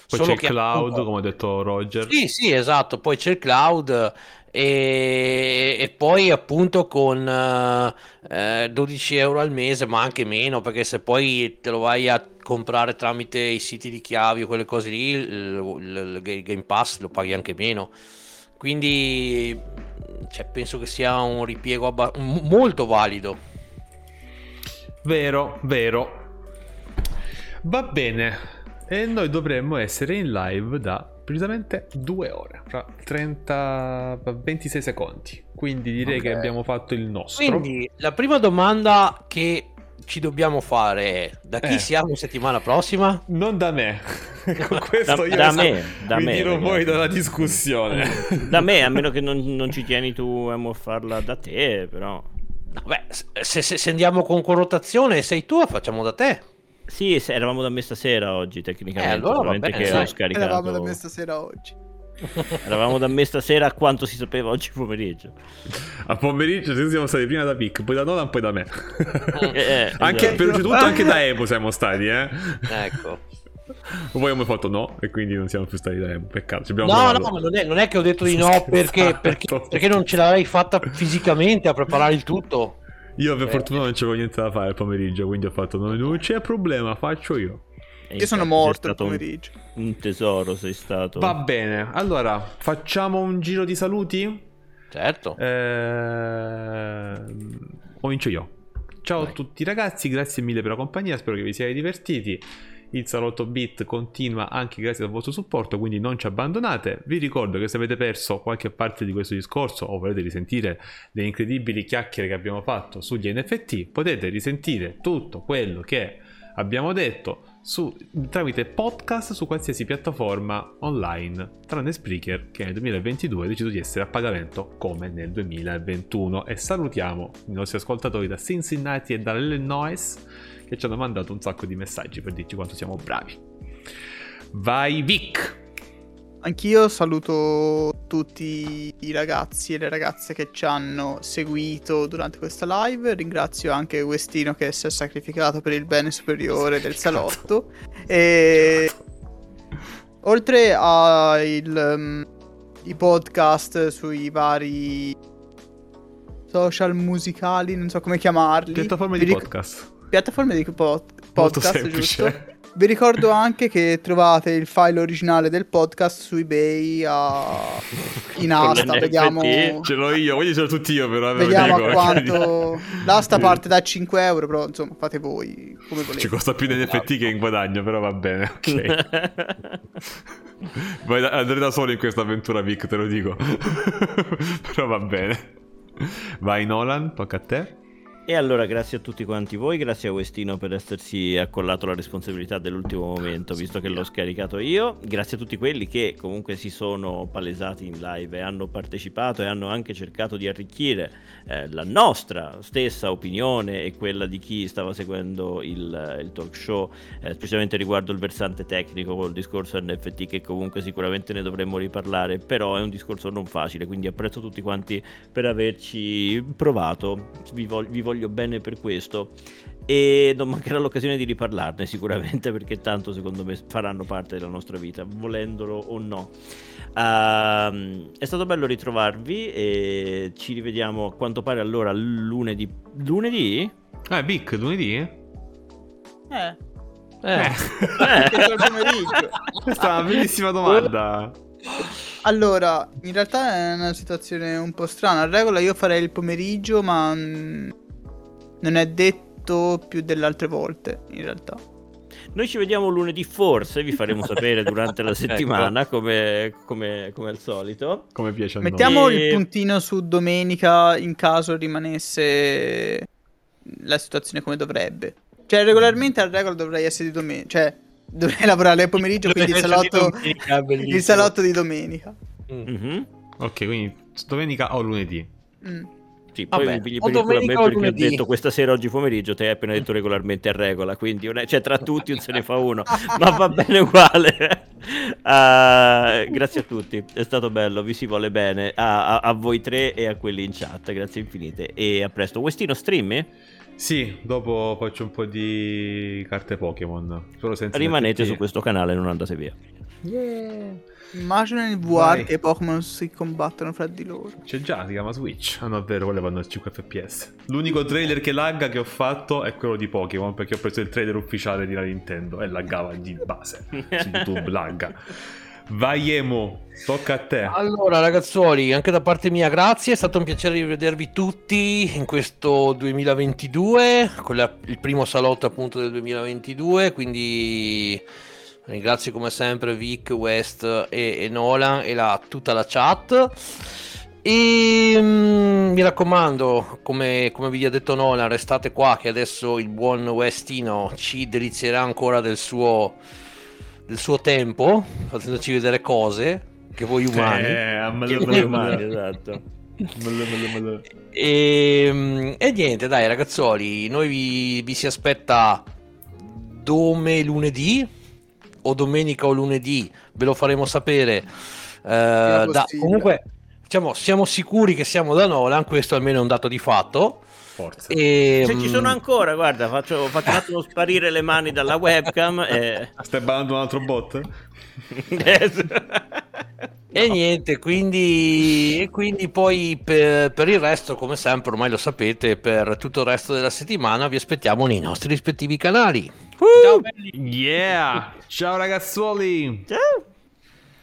Poi Solo c'è il cloud, appunto... come ha detto Roger. Sì, sì, esatto, poi c'è il cloud e, e poi appunto con eh, 12 euro al mese, ma anche meno, perché se poi te lo vai a comprare tramite i siti di chiavi o quelle cose lì, il, il, il Game Pass lo paghi anche meno. Quindi cioè, penso che sia un ripiego abba- molto valido. Vero, vero. Va bene. E noi dovremmo essere in live da precisamente due ore, fra 30, 26 secondi. Quindi direi okay. che abbiamo fatto il nostro. Quindi la prima domanda che ci dobbiamo fare da chi eh. siamo settimana prossima? Non da me. *laughs* Questo da, io da me, da mi me, dirò voi dalla discussione. *laughs* da me, a meno che non, non ci tieni tu a farla da te, però. Vabbè, se, se, se andiamo con rotazione sei tu, facciamo da te. Sì, eravamo da me stasera oggi tecnicamente. Eh, allora bene, che ho scaricato... Eravamo da me stasera oggi. *laughs* Eravamo da me stasera a quanto si sapeva oggi pomeriggio. A pomeriggio siamo stati prima da Pic, poi da Nolan, poi da me. Eh, eh, *laughs* anche, esatto. per tutto anche da Evo siamo stati, eh. Ecco. Poi abbiamo fatto no e quindi non siamo più stati da Evo. Peccato. no, provato. no, ma non è, non è, che ho detto di no *laughs* perché, perché, perché non ce l'avrei fatta fisicamente a preparare il tutto. Io per eh. fortuna non c'avevo niente da fare il pomeriggio, quindi ho fatto no, non c'è problema, faccio io. Io sono morto il pomeriggio. Un, un, tesoro sei stato. Va bene, allora facciamo un giro di saluti? Certo. Eh... Comincio io. Ciao Vai. a tutti ragazzi, grazie mille per la compagnia, spero che vi siate divertiti. Il salotto bit continua anche grazie al vostro supporto, quindi non ci abbandonate. Vi ricordo che se avete perso qualche parte di questo discorso o volete risentire le incredibili chiacchiere che abbiamo fatto sugli NFT, potete risentire tutto quello che abbiamo detto su, tramite podcast su qualsiasi piattaforma online, tranne Spreaker che nel 2022 ha deciso di essere a pagamento come nel 2021. E salutiamo i nostri ascoltatori da Cincinnati e dall'Illinois che ci hanno mandato un sacco di messaggi per dirci quanto siamo bravi. Vai Vic! Anch'io saluto tutti i ragazzi e le ragazze che ci hanno seguito durante questa live. Ringrazio anche Westino che si è sacrificato per il bene superiore del salotto. E oltre ai um, podcast sui vari social musicali, non so come chiamarli. Piattaforme di ric- podcast. Piattaforme di pod- podcast, giusto? Vi ricordo anche che trovate il file originale del podcast su eBay a... in asta. Vediamo. Ce l'ho io, voglio ce l'ho tutti io, però. Vediamo a quanto. L'asta parte da 5 euro, però insomma, fate voi come volete. Ci costa più negli NFT che in guadagno, però va bene. Ok. *laughs* Vai da, andrei da solo in questa avventura, Vic, te lo dico. *laughs* però va bene. Vai, Nolan, tocca a te. E allora grazie a tutti quanti voi, grazie a Westino per essersi accollato la responsabilità dell'ultimo momento, visto che l'ho scaricato io. Grazie a tutti quelli che comunque si sono palesati in live e hanno partecipato e hanno anche cercato di arricchire eh, la nostra stessa opinione e quella di chi stava seguendo il, il talk show, eh, specialmente riguardo il versante tecnico col discorso NFT che comunque sicuramente ne dovremmo riparlare, però è un discorso non facile, quindi apprezzo tutti quanti per averci provato. Vi voglio, voglio bene per questo e non mancherà l'occasione di riparlarne *laughs* sicuramente perché tanto secondo me faranno parte della nostra vita, volendolo o no. Uh, è stato bello ritrovarvi e ci rivediamo a quanto pare allora lunedì. Lunedì? Ah, Vic, lunedì? Eh. Eh. eh. Questa è una bellissima domanda. Allora, in realtà è una situazione un po' strana. A regola io farei il pomeriggio, ma non è detto più delle altre volte, in realtà. Noi ci vediamo lunedì, forse vi faremo *laughs* sapere durante la ecco. settimana, ecco. come, come, come, al solito. Come piace a Mettiamo noi. il puntino su domenica in caso rimanesse la situazione come dovrebbe. Cioè, regolarmente la regola dovrei essere di domenica. Cioè, *laughs* dovrei lavorare al pomeriggio, quindi il salotto, il salotto di domenica. Mm-hmm. Ok, quindi domenica o lunedì. Mm. Sì, poi Vabbè, pigli per il culo perché ho detto questa sera oggi pomeriggio, te hai appena detto regolarmente a regola, quindi cioè, tra tutti un se ne fa uno, *laughs* ma va bene uguale. Uh, *laughs* grazie a tutti, è stato bello, vi si vuole bene, a, a, a, voi tre e a quelli in chat, grazie infinite e a presto. Westino stream? Sì, dopo faccio un po' di carte Pokémon. Rimanete su questo canale, non andate via. Yeah. Immagina in VR Vai. che i Pokémon si combattono fra di loro. C'è già, si chiama Switch. Ah no, è vero, quello vanno a 5 fps. L'unico trailer che lagga che ho fatto è quello di Pokémon, perché ho preso il trailer ufficiale di la Nintendo e laggava di base. Su YouTube lagga. Vai Emo, tocca a te. Allora ragazzuoli, anche da parte mia grazie, è stato un piacere rivedervi tutti in questo 2022, con la, il primo salotto appunto del 2022, quindi Ringrazio come sempre Vic, West e, e Nolan e la, tutta la chat. E mm, mi raccomando, come, come, vi ha detto Nolan, restate qua che adesso il buon Westino ci delizierà ancora del suo, del suo tempo, facendoci vedere cose che voi umani. Eh, che voi umani, esatto. e, mm, e, niente, dai ragazzoli, noi vi, vi si aspetta dome lunedì o domenica o lunedì, ve lo faremo sapere. Eh, da, comunque, diciamo, siamo sicuri che siamo da Nolan, questo almeno è un dato di fatto. Forza. E, Se ci sono ancora, guarda, faccio, faccio un attimo sparire le mani dalla webcam. E... *laughs* Stai ballando un altro bot? *laughs* E niente, quindi, e quindi poi per, per, il resto, come sempre, ormai lo sapete, per tutto il resto della settimana vi aspettiamo nei nostri rispettivi canali. Uh! Ciao belli! Yeah! Ciao ragazzuoli! Ciao!